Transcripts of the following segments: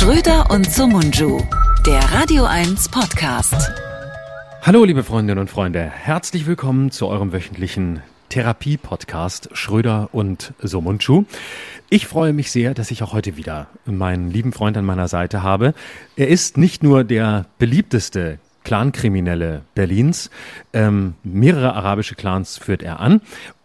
Schröder und Sumunju, der Radio 1 Podcast. Hallo, liebe Freundinnen und Freunde. Herzlich willkommen zu eurem wöchentlichen Therapie-Podcast Schröder und Somunchu. Ich freue mich sehr, dass ich auch heute wieder meinen lieben Freund an meiner Seite habe. Er ist nicht nur der beliebteste Clankriminelle Berlins. Ähm, mehrere arabische Clans führt er an.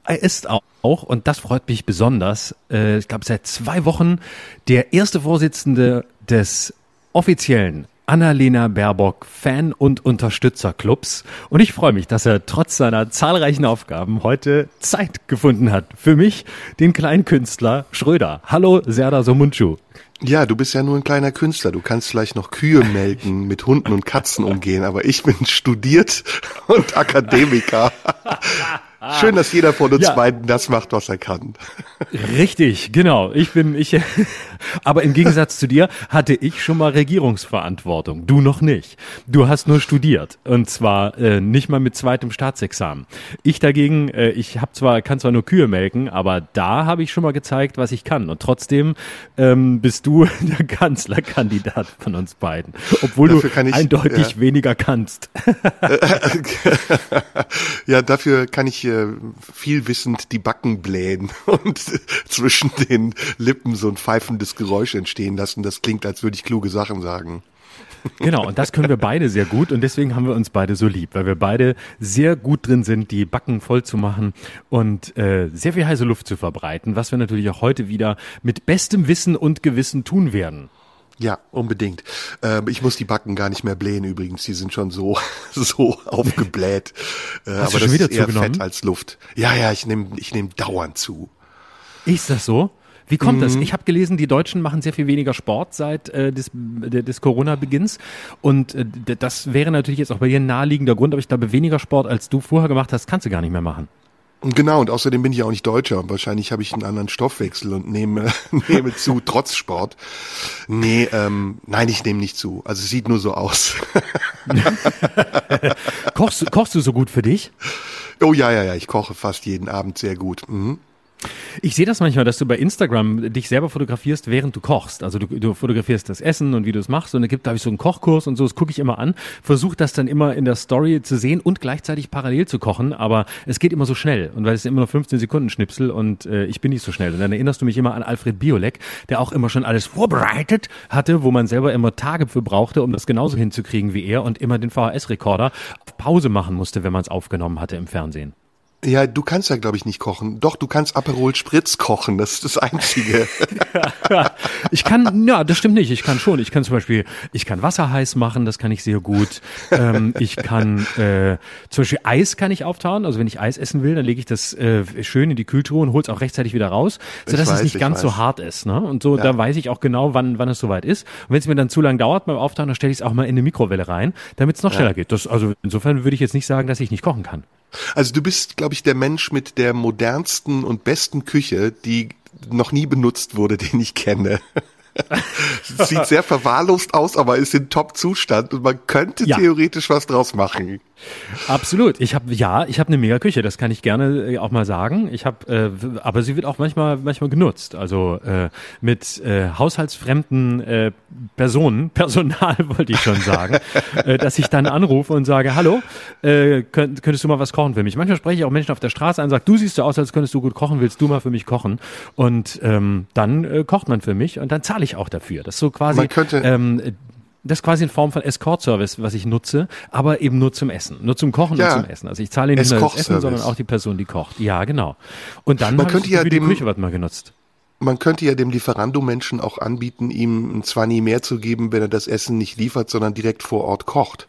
Er ist auch, und das freut mich besonders, äh, ich glaube seit zwei Wochen der erste Vorsitzende des offiziellen Annalena Baerbock Fan- und Unterstützerclubs. Und ich freue mich, dass er trotz seiner zahlreichen Aufgaben heute Zeit gefunden hat für mich, den kleinen Künstler Schröder. Hallo, Serda Somunchu. Ja, du bist ja nur ein kleiner Künstler. Du kannst vielleicht noch Kühe melken, mit Hunden und Katzen umgehen, aber ich bin studiert und Akademiker. Schön, dass jeder von uns ja. beiden das macht, was er kann. Richtig, genau. Ich bin, ich, aber im Gegensatz zu dir hatte ich schon mal Regierungsverantwortung. Du noch nicht. Du hast nur studiert. Und zwar äh, nicht mal mit zweitem Staatsexamen. Ich dagegen, äh, ich habe zwar, kann zwar nur Kühe melken, aber da habe ich schon mal gezeigt, was ich kann. Und trotzdem ähm, bist du der Kanzlerkandidat von uns beiden. Obwohl dafür du ich, eindeutig ja. weniger kannst. ja, dafür kann ich äh, viel wissend die Backen blähen und zwischen den Lippen so ein pfeifendes Geräusch entstehen lassen. Das klingt, als würde ich kluge Sachen sagen. Genau, und das können wir beide sehr gut und deswegen haben wir uns beide so lieb, weil wir beide sehr gut drin sind, die Backen voll zu machen und äh, sehr viel heiße Luft zu verbreiten, was wir natürlich auch heute wieder mit bestem Wissen und Gewissen tun werden. Ja, unbedingt. Ähm, ich muss die Backen gar nicht mehr blähen übrigens. Die sind schon so so aufgebläht. Äh, Hast aber das ist eher zugenommen? Fett als Luft. Ja, ja, ich nehme ich nehm dauernd zu. Ist das so? Wie kommt mhm. das? Ich habe gelesen, die Deutschen machen sehr viel weniger Sport seit äh, des, des Corona-Beginns. Und äh, das wäre natürlich jetzt auch bei dir ein naheliegender Grund, aber ich glaube, weniger Sport, als du vorher gemacht hast, kannst du gar nicht mehr machen. Genau, und außerdem bin ich auch nicht Deutscher wahrscheinlich habe ich einen anderen Stoffwechsel und nehme, nehme zu, trotz Sport. Nee, ähm, nein, ich nehme nicht zu. Also es sieht nur so aus. kochst, kochst du so gut für dich? Oh ja, ja, ja, ich koche fast jeden Abend sehr gut. Mhm. Ich sehe das manchmal, dass du bei Instagram dich selber fotografierst, während du kochst. Also du, du fotografierst das Essen und wie du es machst und es gibt, da habe ich so einen Kochkurs und so, das gucke ich immer an, versuche das dann immer in der Story zu sehen und gleichzeitig parallel zu kochen, aber es geht immer so schnell und weil es immer nur 15 Sekunden Schnipsel und äh, ich bin nicht so schnell. Und dann erinnerst du mich immer an Alfred Biolek, der auch immer schon alles vorbereitet hatte, wo man selber immer Tage für brauchte, um das genauso hinzukriegen wie er und immer den VHS-Rekorder auf Pause machen musste, wenn man es aufgenommen hatte im Fernsehen. Ja, du kannst ja, glaube ich, nicht kochen. Doch, du kannst Aperol Spritz kochen. Das ist das Einzige. ich kann, ja, das stimmt nicht. Ich kann schon. Ich kann zum Beispiel, ich kann Wasser heiß machen. Das kann ich sehr gut. Ähm, ich kann, äh, zum Beispiel Eis kann ich auftauen. Also wenn ich Eis essen will, dann lege ich das äh, schön in die Kühltruhe und hol's auch rechtzeitig wieder raus, sodass weiß, es nicht ganz weiß. so hart ist. Ne? Und so, ja. da weiß ich auch genau, wann, wann es soweit ist. Und wenn es mir dann zu lang dauert beim Auftauen, dann stelle ich es auch mal in eine Mikrowelle rein, damit es noch schneller ja. geht. Das, also insofern würde ich jetzt nicht sagen, dass ich nicht kochen kann. Also du bist, glaube ich, der Mensch mit der modernsten und besten Küche, die noch nie benutzt wurde, den ich kenne. Sieht sehr verwahrlost aus, aber ist in Top-Zustand und man könnte ja. theoretisch was draus machen. Absolut. Ich habe ja, ich habe eine mega Küche, das kann ich gerne äh, auch mal sagen. Ich habe, äh, aber sie wird auch manchmal manchmal genutzt. Also äh, mit äh, haushaltsfremden äh, Personen, Personal wollte ich schon sagen, äh, dass ich dann anrufe und sage, hallo, äh, könnt, könntest du mal was kochen für mich? Manchmal spreche ich auch Menschen auf der Straße an, und sage, du siehst so aus, als könntest du gut kochen, willst du mal für mich kochen? Und ähm, dann äh, kocht man für mich und dann zahle ich auch dafür. Das ist so quasi könnte ähm, das ist quasi in Form von Escort-Service, was ich nutze, aber eben nur zum Essen, nur zum Kochen ja. und zum Essen. Also ich zahle nicht nur das Essen, sondern auch die Person, die kocht. Ja, genau. Und dann man könnte ja die dem, Küche mal genutzt. Man könnte ja dem Lieferando-Menschen auch anbieten, ihm zwar nie mehr zu geben, wenn er das Essen nicht liefert, sondern direkt vor Ort kocht.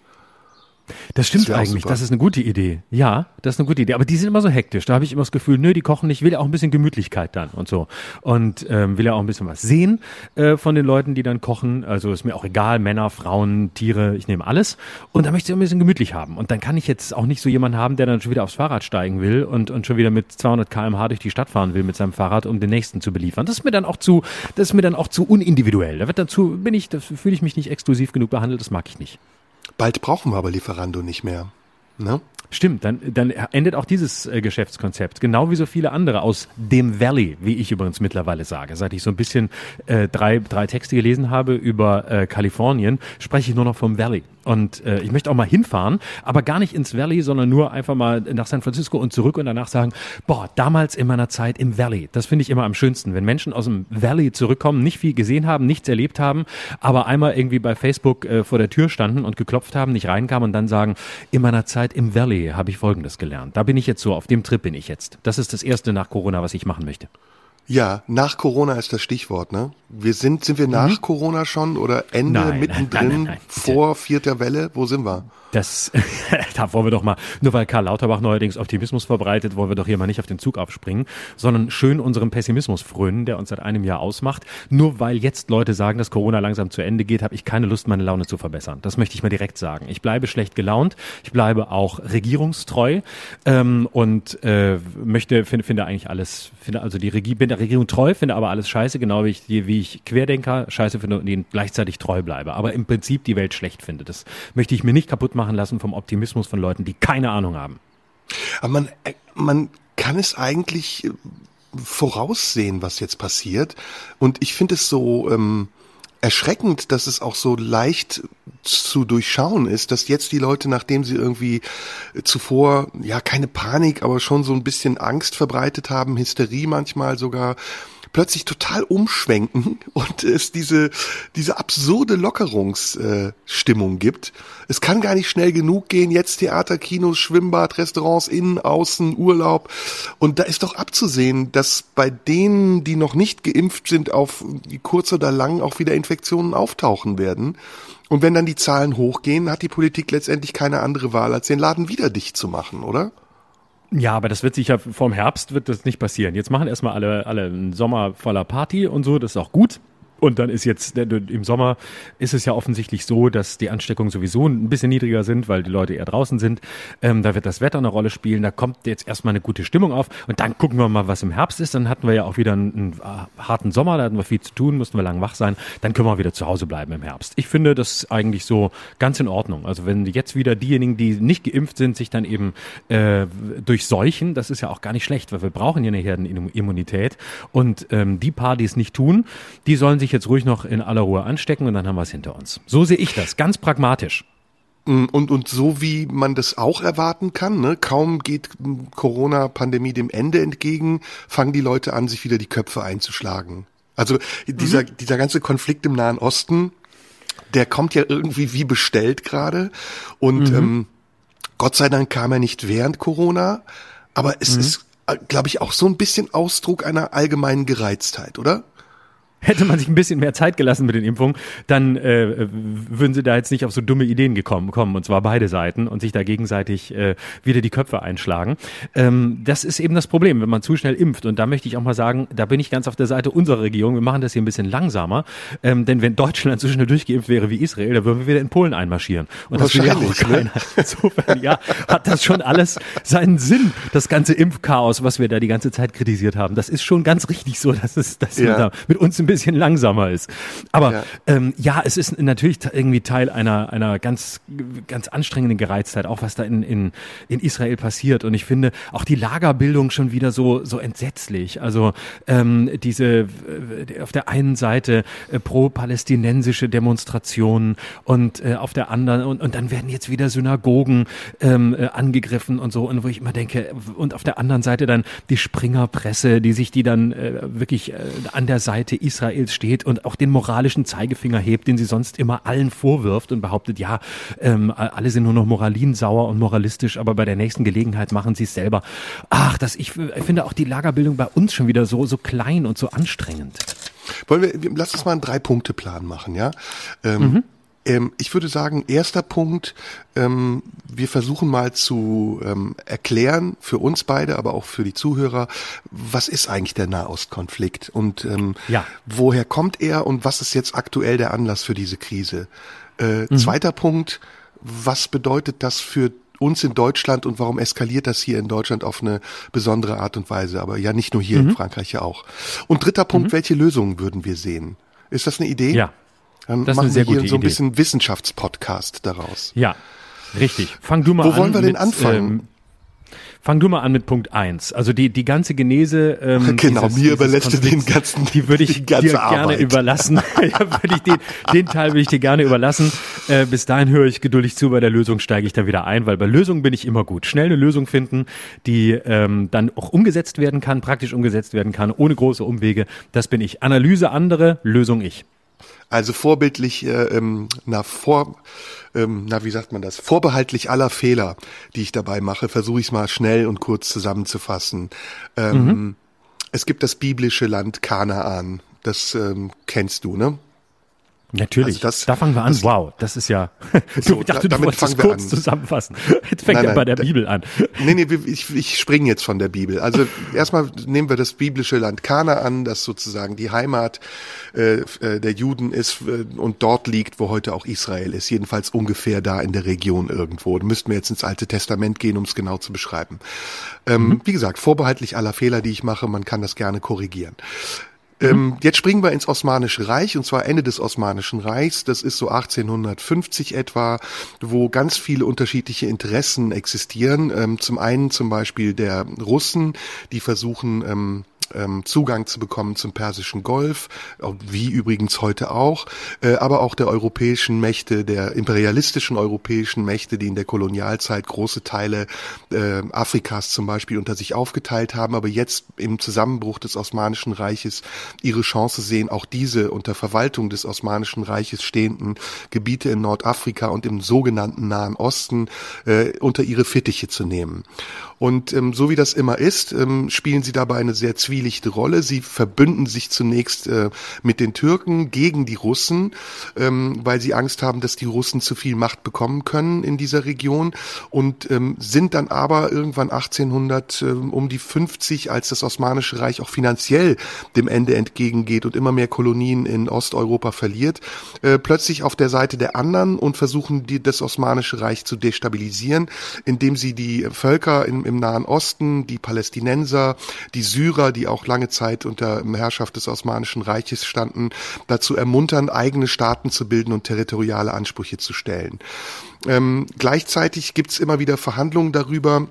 Das stimmt das eigentlich, das ist eine gute Idee. Ja, das ist eine gute Idee. Aber die sind immer so hektisch. Da habe ich immer das Gefühl, nö, die kochen nicht, will ja auch ein bisschen Gemütlichkeit dann und so. Und ähm, will ja auch ein bisschen was sehen äh, von den Leuten, die dann kochen. Also ist mir auch egal, Männer, Frauen, Tiere, ich nehme alles. Und da möchte ich ein bisschen gemütlich haben. Und dann kann ich jetzt auch nicht so jemanden haben, der dann schon wieder aufs Fahrrad steigen will und, und schon wieder mit 200 kmh durch die Stadt fahren will mit seinem Fahrrad, um den nächsten zu beliefern. Das ist mir dann auch zu, das ist mir dann auch zu unindividuell. Da wird dazu, bin ich, da fühle ich mich nicht exklusiv genug behandelt, das mag ich nicht. Bald brauchen wir aber Lieferando nicht mehr. Ne? Stimmt, dann, dann endet auch dieses äh, Geschäftskonzept, genau wie so viele andere aus dem Valley, wie ich übrigens mittlerweile sage. Seit ich so ein bisschen äh, drei, drei Texte gelesen habe über äh, Kalifornien, spreche ich nur noch vom Valley. Und äh, ich möchte auch mal hinfahren, aber gar nicht ins Valley, sondern nur einfach mal nach San Francisco und zurück und danach sagen, boah, damals in meiner Zeit im Valley. Das finde ich immer am schönsten, wenn Menschen aus dem Valley zurückkommen, nicht viel gesehen haben, nichts erlebt haben, aber einmal irgendwie bei Facebook äh, vor der Tür standen und geklopft haben, nicht reinkamen und dann sagen, in meiner Zeit im Valley habe ich Folgendes gelernt. Da bin ich jetzt so, auf dem Trip bin ich jetzt. Das ist das erste nach Corona, was ich machen möchte. Ja, nach Corona ist das Stichwort, ne? Wir sind, sind wir nach mhm. Corona schon oder Ende, nein, mittendrin, nein, nein, vor vierter Welle? Wo sind wir? Das, da wollen wir doch mal, nur weil Karl Lauterbach neuerdings Optimismus verbreitet, wollen wir doch hier mal nicht auf den Zug aufspringen, sondern schön unserem Pessimismus frönen, der uns seit einem Jahr ausmacht. Nur weil jetzt Leute sagen, dass Corona langsam zu Ende geht, habe ich keine Lust, meine Laune zu verbessern. Das möchte ich mal direkt sagen. Ich bleibe schlecht gelaunt, ich bleibe auch regierungstreu ähm, und äh, möchte, finde, finde eigentlich alles, finde also die Regie, bin der Regierung treu, finde aber alles scheiße, genau wie ich, wie ich Querdenker scheiße finde und ihnen gleichzeitig treu bleibe. Aber im Prinzip die Welt schlecht finde. Das möchte ich mir nicht kaputt machen lassen vom Optimismus von Leuten, die keine Ahnung haben. Aber man, äh, man kann es eigentlich äh, voraussehen, was jetzt passiert. Und ich finde es so ähm, erschreckend, dass es auch so leicht zu durchschauen ist, dass jetzt die Leute, nachdem sie irgendwie zuvor, ja, keine Panik, aber schon so ein bisschen Angst verbreitet haben, Hysterie manchmal sogar, plötzlich total umschwenken und es diese, diese absurde Lockerungsstimmung äh, gibt. Es kann gar nicht schnell genug gehen. Jetzt Theater, Kinos, Schwimmbad, Restaurants, innen, außen, Urlaub. Und da ist doch abzusehen, dass bei denen, die noch nicht geimpft sind, auf kurz oder lang auch wieder Infektionen auftauchen werden. Und wenn dann die Zahlen hochgehen, hat die Politik letztendlich keine andere Wahl, als den Laden wieder dicht zu machen, oder? Ja, aber das wird sicher vorm Herbst wird das nicht passieren. Jetzt machen erstmal alle, alle einen Sommer voller Party und so, das ist auch gut. Und dann ist jetzt im Sommer ist es ja offensichtlich so, dass die Ansteckungen sowieso ein bisschen niedriger sind, weil die Leute eher draußen sind. Ähm, da wird das Wetter eine Rolle spielen. Da kommt jetzt erstmal eine gute Stimmung auf. Und dann gucken wir mal, was im Herbst ist. Dann hatten wir ja auch wieder einen, einen äh, harten Sommer. Da hatten wir viel zu tun, mussten wir lang wach sein. Dann können wir wieder zu Hause bleiben im Herbst. Ich finde das eigentlich so ganz in Ordnung. Also wenn jetzt wieder diejenigen, die nicht geimpft sind, sich dann eben äh, durchseuchen, das ist ja auch gar nicht schlecht, weil wir brauchen ja eine Herdenimmunität. Und ähm, die paar, die es nicht tun, die sollen sich sich jetzt ruhig noch in aller Ruhe anstecken und dann haben wir es hinter uns. So sehe ich das, ganz pragmatisch. Mm, und, und so wie man das auch erwarten kann, ne? kaum geht Corona-Pandemie dem Ende entgegen, fangen die Leute an, sich wieder die Köpfe einzuschlagen. Also dieser, mhm. dieser ganze Konflikt im Nahen Osten, der kommt ja irgendwie wie bestellt gerade. Und mhm. ähm, Gott sei Dank kam er nicht während Corona, aber es mhm. ist, äh, glaube ich, auch so ein bisschen Ausdruck einer allgemeinen Gereiztheit, oder? Hätte man sich ein bisschen mehr Zeit gelassen mit den Impfungen, dann äh, würden sie da jetzt nicht auf so dumme Ideen gekommen kommen, und zwar beide Seiten, und sich da gegenseitig äh, wieder die Köpfe einschlagen. Ähm, das ist eben das Problem, wenn man zu schnell impft. Und da möchte ich auch mal sagen, da bin ich ganz auf der Seite unserer Regierung. Wir machen das hier ein bisschen langsamer, ähm, denn wenn Deutschland so schnell durchgeimpft wäre wie Israel, dann würden wir wieder in Polen einmarschieren. Und das will ja auch ne? keiner. Ne? Insofern, ja, hat das schon alles seinen Sinn, das ganze Impfchaos, was wir da die ganze Zeit kritisiert haben. Das ist schon ganz richtig so, dass es dass ja. da mit uns ein bisschen bisschen langsamer ist. Aber ja. Ähm, ja, es ist natürlich irgendwie Teil einer, einer ganz, ganz anstrengenden Gereiztheit, auch was da in, in, in Israel passiert. Und ich finde auch die Lagerbildung schon wieder so, so entsetzlich. Also ähm, diese äh, auf der einen Seite äh, pro-palästinensische Demonstrationen und äh, auf der anderen und, und dann werden jetzt wieder Synagogen ähm, äh, angegriffen und so. Und wo ich immer denke, und auf der anderen Seite dann die Springerpresse, die sich die dann äh, wirklich äh, an der Seite Israel Israels steht und auch den moralischen Zeigefinger hebt, den sie sonst immer allen vorwirft und behauptet, ja, ähm, alle sind nur noch moralinsauer und moralistisch, aber bei der nächsten Gelegenheit machen sie es selber. Ach, das, ich, ich finde auch die Lagerbildung bei uns schon wieder so, so klein und so anstrengend. Wollen wir, lass uns mal einen Drei-Punkte-Plan machen, ja? Ähm, mhm. Ähm, ich würde sagen, erster Punkt, ähm, wir versuchen mal zu ähm, erklären für uns beide, aber auch für die Zuhörer, was ist eigentlich der Nahostkonflikt und ähm, ja. woher kommt er und was ist jetzt aktuell der Anlass für diese Krise? Äh, mhm. Zweiter Punkt, was bedeutet das für uns in Deutschland und warum eskaliert das hier in Deutschland auf eine besondere Art und Weise, aber ja nicht nur hier mhm. in Frankreich ja auch. Und dritter Punkt, mhm. welche Lösungen würden wir sehen? Ist das eine Idee? Ja. Dann das machen ist eine sehr wir hier so ein Idee. bisschen Wissenschaftspodcast daraus. Ja. Richtig. Fang du mal Wo an. wollen wir denn mit, anfangen? Ähm, Fang du mal an mit Punkt eins. Also die, die ganze Genese. Ähm, Genau, mir überlässt du den ganzen- Die würde ich die dir gerne Arbeit. überlassen. ja, würde ich den, den Teil würde ich dir gerne überlassen. Äh, bis dahin höre ich geduldig zu. Bei der Lösung steige ich dann wieder ein, weil bei Lösungen bin ich immer gut. Schnell eine Lösung finden, die ähm, dann auch umgesetzt werden kann, praktisch umgesetzt werden kann, ohne große Umwege. Das bin ich. Analyse andere, Lösung ich. Also vorbildlich, äh, ähm, na, vor, ähm, na, wie sagt man das? Vorbehaltlich aller Fehler, die ich dabei mache, versuche ich es mal schnell und kurz zusammenzufassen. Ähm, Es gibt das biblische Land Kanaan. Das ähm, kennst du, ne? Natürlich. Also das- da fangen wir an. das- wow, das ist ja. So, ich dachte, da- du wolltest wir kurz an. zusammenfassen. Jetzt fängt Nein, er bei nein, der da- Bibel an. Nee, nee, ich, ich springe jetzt von der Bibel. Also erstmal nehmen wir das biblische Land Kanaan, das sozusagen die Heimat äh, äh, der Juden ist äh, und dort liegt, wo heute auch Israel ist. Jedenfalls ungefähr da in der Region irgendwo. Da müssten wir jetzt ins Alte Testament gehen, um es genau zu beschreiben. Ähm, Wie gesagt, vorbehaltlich aller Fehler, die ich mache, man kann das gerne korrigieren. Ähm, jetzt springen wir ins Osmanische Reich und zwar Ende des Osmanischen Reichs. Das ist so 1850 etwa, wo ganz viele unterschiedliche Interessen existieren. Ähm, zum einen zum Beispiel der Russen, die versuchen ähm, ähm, Zugang zu bekommen zum Persischen Golf, wie übrigens heute auch, äh, aber auch der europäischen Mächte, der imperialistischen europäischen Mächte, die in der Kolonialzeit große Teile äh, Afrikas zum Beispiel unter sich aufgeteilt haben, aber jetzt im Zusammenbruch des Osmanischen Reiches ihre Chance sehen, auch diese unter Verwaltung des Osmanischen Reiches stehenden Gebiete in Nordafrika und im sogenannten Nahen Osten äh, unter ihre Fittiche zu nehmen. Und ähm, so wie das immer ist, ähm, spielen sie dabei eine sehr zwielichte Rolle. Sie verbünden sich zunächst äh, mit den Türken gegen die Russen, ähm, weil sie Angst haben, dass die Russen zu viel Macht bekommen können in dieser Region und ähm, sind dann aber irgendwann 1800 ähm, um die 50, als das Osmanische Reich auch finanziell dem Ende entgegengeht und immer mehr Kolonien in Osteuropa verliert, äh, plötzlich auf der Seite der anderen und versuchen die, das Osmanische Reich zu destabilisieren, indem sie die Völker im, im Nahen Osten, die Palästinenser, die Syrer, die auch lange Zeit unter Herrschaft des Osmanischen Reiches standen, dazu ermuntern, eigene Staaten zu bilden und territoriale Ansprüche zu stellen. Ähm, gleichzeitig gibt's immer wieder Verhandlungen darüber,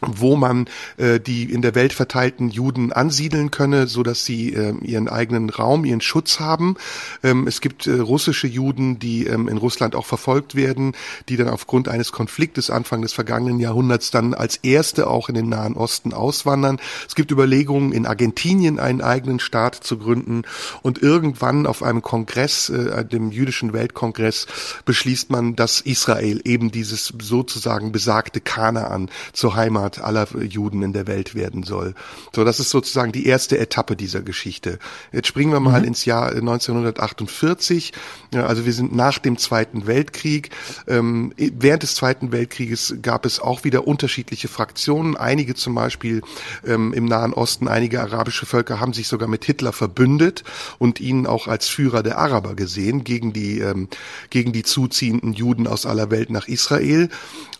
wo man äh, die in der Welt verteilten Juden ansiedeln könne, so dass sie äh, ihren eigenen Raum, ihren Schutz haben. Ähm, es gibt äh, russische Juden, die ähm, in Russland auch verfolgt werden, die dann aufgrund eines Konfliktes Anfang des vergangenen Jahrhunderts dann als erste auch in den Nahen Osten auswandern. Es gibt Überlegungen, in Argentinien einen eigenen Staat zu gründen und irgendwann auf einem Kongress, äh, dem jüdischen Weltkongress, beschließt man, dass Israel eben dieses sozusagen besagte Kanaan zur Heimat aller Juden in der Welt werden soll. So, das ist sozusagen die erste Etappe dieser Geschichte. Jetzt springen wir mal ins Jahr 1948. Ja, Also wir sind nach dem Zweiten Weltkrieg. Ähm, während des Zweiten Weltkrieges gab es auch wieder unterschiedliche Fraktionen. Einige zum Beispiel ähm, im Nahen Osten, einige arabische Völker haben sich sogar mit Hitler verbündet und ihn auch als Führer der Araber gesehen gegen die ähm, gegen die zuziehenden Juden aus aller Welt nach Israel.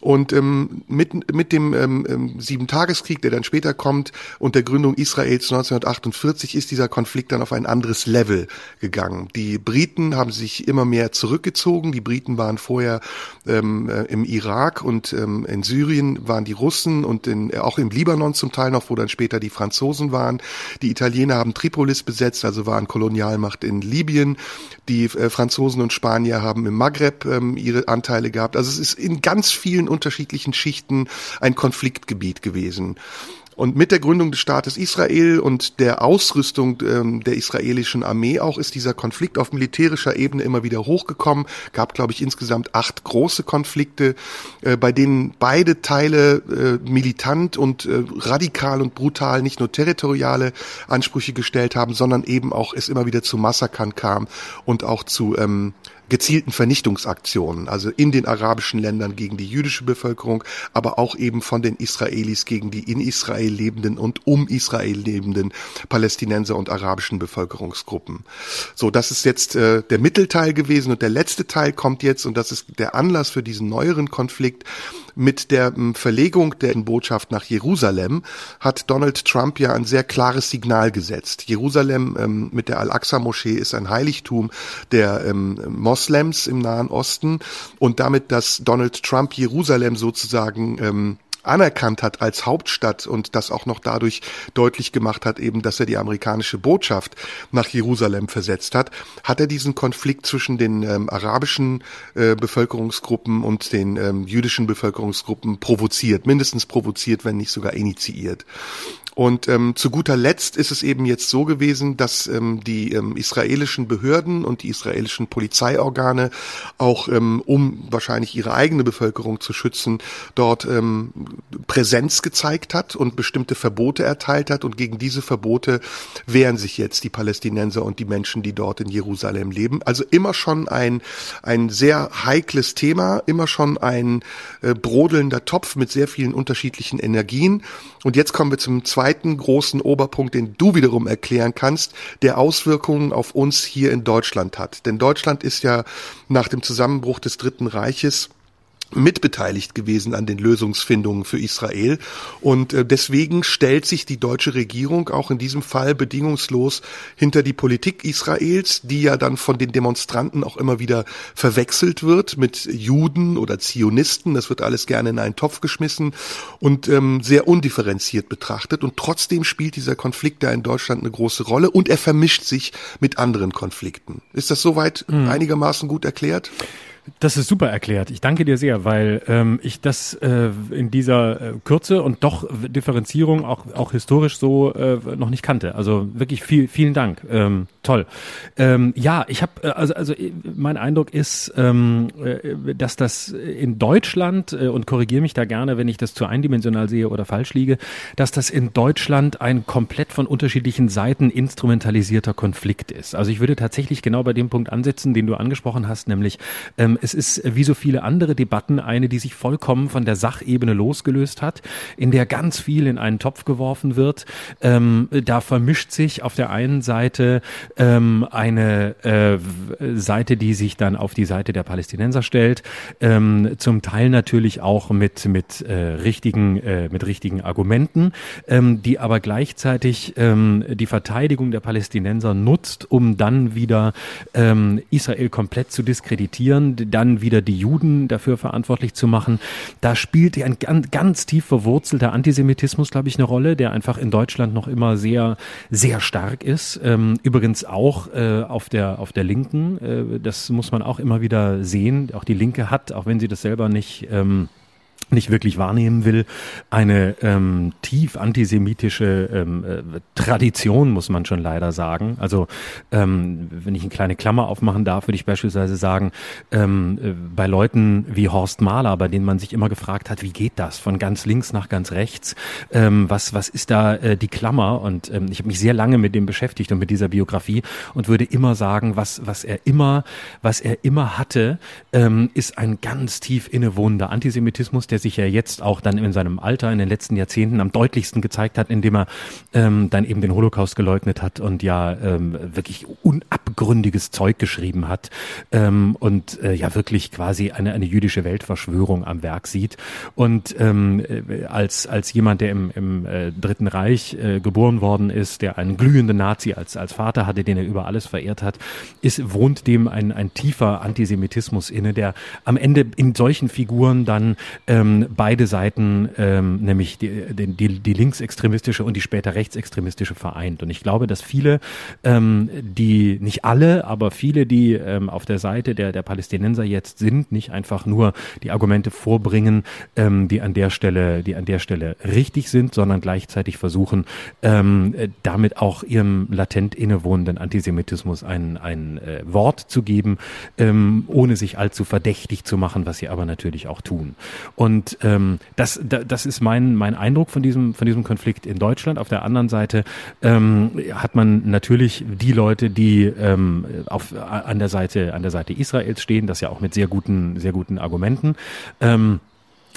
Und ähm, mit mit dem ähm, ähm, Sieben-Tageskrieg, der dann später kommt, und der Gründung Israels 1948 ist dieser Konflikt dann auf ein anderes Level gegangen. Die Briten haben sich immer mehr zurückgezogen. Die Briten waren vorher ähm, äh, im Irak und ähm, in Syrien waren die Russen und in, äh, auch im Libanon zum Teil noch, wo dann später die Franzosen waren. Die Italiener haben Tripolis besetzt, also waren Kolonialmacht in Libyen. Die äh, Franzosen und Spanier haben im Maghreb ähm, ihre Anteile gehabt. Also es ist in ganz vielen unterschiedlichen Schichten ein Konfliktgebiet gewesen. Und mit der Gründung des Staates Israel und der Ausrüstung ähm, der israelischen Armee auch ist dieser Konflikt auf militärischer Ebene immer wieder hochgekommen. Gab, glaube ich, insgesamt acht große Konflikte, äh, bei denen beide Teile äh, militant und äh, radikal und brutal nicht nur territoriale Ansprüche gestellt haben, sondern eben auch es immer wieder zu Massakern kam und auch zu ähm, gezielten Vernichtungsaktionen, also in den arabischen Ländern gegen die jüdische Bevölkerung, aber auch eben von den Israelis gegen die in Israel lebenden und um Israel lebenden Palästinenser und arabischen Bevölkerungsgruppen. So, das ist jetzt äh, der Mittelteil gewesen und der letzte Teil kommt jetzt und das ist der Anlass für diesen neueren Konflikt. Mit der ähm, Verlegung der Botschaft nach Jerusalem hat Donald Trump ja ein sehr klares Signal gesetzt. Jerusalem ähm, mit der Al-Aqsa-Moschee ist ein Heiligtum der ähm, Moslems im Nahen Osten und damit, dass Donald Trump Jerusalem sozusagen ähm, anerkannt hat als Hauptstadt und das auch noch dadurch deutlich gemacht hat, eben, dass er die amerikanische Botschaft nach Jerusalem versetzt hat, hat er diesen Konflikt zwischen den ähm, arabischen äh, Bevölkerungsgruppen und den ähm, jüdischen Bevölkerungsgruppen provoziert, mindestens provoziert, wenn nicht sogar initiiert. Und ähm, zu guter Letzt ist es eben jetzt so gewesen, dass ähm, die ähm, israelischen Behörden und die israelischen Polizeiorgane auch, ähm, um wahrscheinlich ihre eigene Bevölkerung zu schützen, dort ähm, Präsenz gezeigt hat und bestimmte Verbote erteilt hat. Und gegen diese Verbote wehren sich jetzt die Palästinenser und die Menschen, die dort in Jerusalem leben. Also immer schon ein, ein sehr heikles Thema, immer schon ein äh, brodelnder Topf mit sehr vielen unterschiedlichen Energien. Und jetzt kommen wir zum zweiten großen Oberpunkt, den du wiederum erklären kannst, der Auswirkungen auf uns hier in Deutschland hat. Denn Deutschland ist ja nach dem Zusammenbruch des Dritten Reiches mitbeteiligt gewesen an den Lösungsfindungen für Israel. Und äh, deswegen stellt sich die deutsche Regierung auch in diesem Fall bedingungslos hinter die Politik Israels, die ja dann von den Demonstranten auch immer wieder verwechselt wird mit Juden oder Zionisten. Das wird alles gerne in einen Topf geschmissen und ähm, sehr undifferenziert betrachtet. Und trotzdem spielt dieser Konflikt da in Deutschland eine große Rolle und er vermischt sich mit anderen Konflikten. Ist das soweit mhm. einigermaßen gut erklärt? Das ist super erklärt. Ich danke dir sehr, weil ähm, ich das äh, in dieser äh, Kürze und doch Differenzierung auch, auch historisch so äh, noch nicht kannte. Also wirklich viel, vielen Dank. Ähm, toll. Ähm, ja, ich habe, äh, also, also äh, mein Eindruck ist, ähm, äh, dass das in Deutschland, äh, und korrigiere mich da gerne, wenn ich das zu eindimensional sehe oder falsch liege, dass das in Deutschland ein komplett von unterschiedlichen Seiten instrumentalisierter Konflikt ist. Also ich würde tatsächlich genau bei dem Punkt ansetzen, den du angesprochen hast, nämlich ähm, ähm, es ist wie so viele andere Debatten eine, die sich vollkommen von der Sachebene losgelöst hat, in der ganz viel in einen Topf geworfen wird. Ähm, da vermischt sich auf der einen Seite ähm, eine äh, Seite, die sich dann auf die Seite der Palästinenser stellt, ähm, zum Teil natürlich auch mit mit äh, richtigen äh, mit richtigen Argumenten, ähm, die aber gleichzeitig ähm, die Verteidigung der Palästinenser nutzt, um dann wieder ähm, Israel komplett zu diskreditieren, dann wieder die Juden dafür verantwortlich zu machen. Da spielt ein ganz, ganz tief verwurzelter Antisemitismus, glaube ich, eine Rolle, der einfach in Deutschland noch immer sehr, sehr stark ist. Ähm, übrigens auch äh, auf der auf der Linken. Äh, das muss man auch immer wieder sehen. Auch die Linke hat, auch wenn sie das selber nicht ähm, nicht wirklich wahrnehmen will, eine ähm, tief antisemitische ähm, äh, Tradition, muss man schon leider sagen. Also ähm, wenn ich eine kleine Klammer aufmachen darf, würde ich beispielsweise sagen, ähm, äh, bei Leuten wie Horst Mahler, bei denen man sich immer gefragt hat, wie geht das von ganz links nach ganz rechts, ähm, was, was ist da äh, die Klammer? Und ähm, ich habe mich sehr lange mit dem beschäftigt und mit dieser Biografie und würde immer sagen, was, was er immer, was er immer hatte, ähm, ist ein ganz tief innewohnender Antisemitismus, der sich ja jetzt auch dann in seinem Alter in den letzten Jahrzehnten am deutlichsten gezeigt hat, indem er ähm, dann eben den Holocaust geleugnet hat und ja ähm, wirklich unabgründiges Zeug geschrieben hat ähm, und äh, ja wirklich quasi eine, eine jüdische Weltverschwörung am Werk sieht. Und ähm, äh, als, als jemand, der im, im äh, Dritten Reich äh, geboren worden ist, der einen glühenden Nazi als, als Vater hatte, den er über alles verehrt hat, ist, wohnt dem ein, ein tiefer Antisemitismus inne, der am Ende in solchen Figuren dann ähm, ähm, beide Seiten, ähm, nämlich die, die, die linksextremistische und die später rechtsextremistische vereint. Und ich glaube, dass viele, ähm, die, nicht alle, aber viele, die ähm, auf der Seite der, der Palästinenser jetzt sind, nicht einfach nur die Argumente vorbringen, ähm, die an der Stelle, die an der Stelle richtig sind, sondern gleichzeitig versuchen, ähm, damit auch ihrem latent innewohnenden Antisemitismus ein, ein äh, Wort zu geben, ähm, ohne sich allzu verdächtig zu machen, was sie aber natürlich auch tun. Und und ähm, das, das ist mein, mein Eindruck von diesem, von diesem Konflikt in Deutschland. Auf der anderen Seite ähm, hat man natürlich die Leute, die ähm, auf, an, der Seite, an der Seite Israels stehen, das ja auch mit sehr guten, sehr guten Argumenten. Ähm,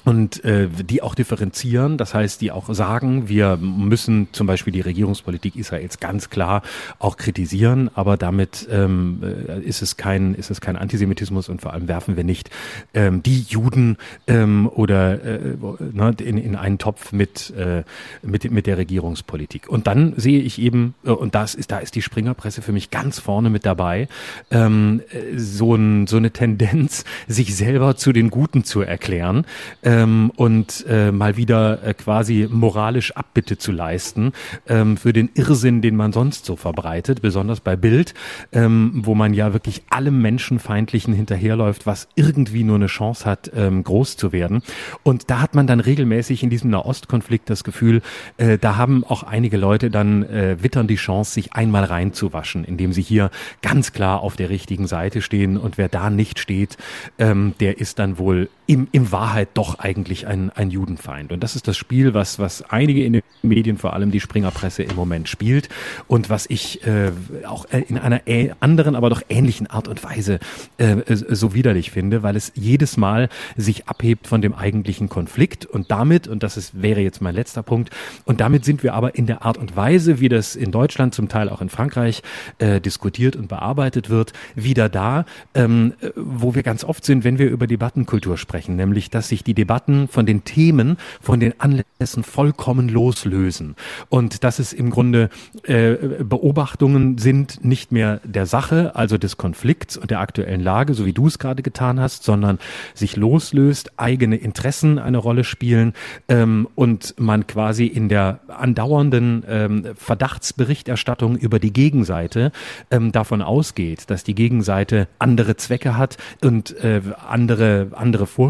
und äh, die auch differenzieren, das heißt, die auch sagen, wir müssen zum Beispiel die Regierungspolitik Israels ganz klar auch kritisieren, aber damit ähm, äh, ist es kein ist es kein Antisemitismus und vor allem werfen wir nicht ähm, die Juden ähm, oder äh, ne, in, in einen Topf mit äh, mit mit der Regierungspolitik. Und dann sehe ich eben äh, und das ist da ist die Springerpresse für mich ganz vorne mit dabei ähm, so ein so eine Tendenz, sich selber zu den Guten zu erklären. Äh, ähm, und äh, mal wieder äh, quasi moralisch Abbitte zu leisten ähm, für den Irrsinn, den man sonst so verbreitet, besonders bei Bild, ähm, wo man ja wirklich allem Menschenfeindlichen hinterherläuft, was irgendwie nur eine Chance hat, ähm, groß zu werden. Und da hat man dann regelmäßig in diesem Nahostkonflikt das Gefühl, äh, da haben auch einige Leute dann äh, wittern die Chance, sich einmal reinzuwaschen, indem sie hier ganz klar auf der richtigen Seite stehen und wer da nicht steht, ähm, der ist dann wohl im, im Wahrheit doch eigentlich ein, ein Judenfeind. Und das ist das Spiel, was, was einige in den Medien, vor allem die Springerpresse im Moment spielt und was ich äh, auch in einer anderen, aber doch ähnlichen Art und Weise äh, so widerlich finde, weil es jedes Mal sich abhebt von dem eigentlichen Konflikt und damit, und das ist, wäre jetzt mein letzter Punkt, und damit sind wir aber in der Art und Weise, wie das in Deutschland, zum Teil auch in Frankreich äh, diskutiert und bearbeitet wird, wieder da, ähm, wo wir ganz oft sind, wenn wir über Debattenkultur sprechen, nämlich dass sich die Debatten von den Themen, von den Anlässen vollkommen loslösen. Und dass es im Grunde äh, Beobachtungen sind nicht mehr der Sache, also des Konflikts und der aktuellen Lage, so wie du es gerade getan hast, sondern sich loslöst, eigene Interessen eine Rolle spielen ähm, und man quasi in der andauernden ähm, Verdachtsberichterstattung über die Gegenseite ähm, davon ausgeht, dass die Gegenseite andere Zwecke hat und äh, andere andere Vorstellungen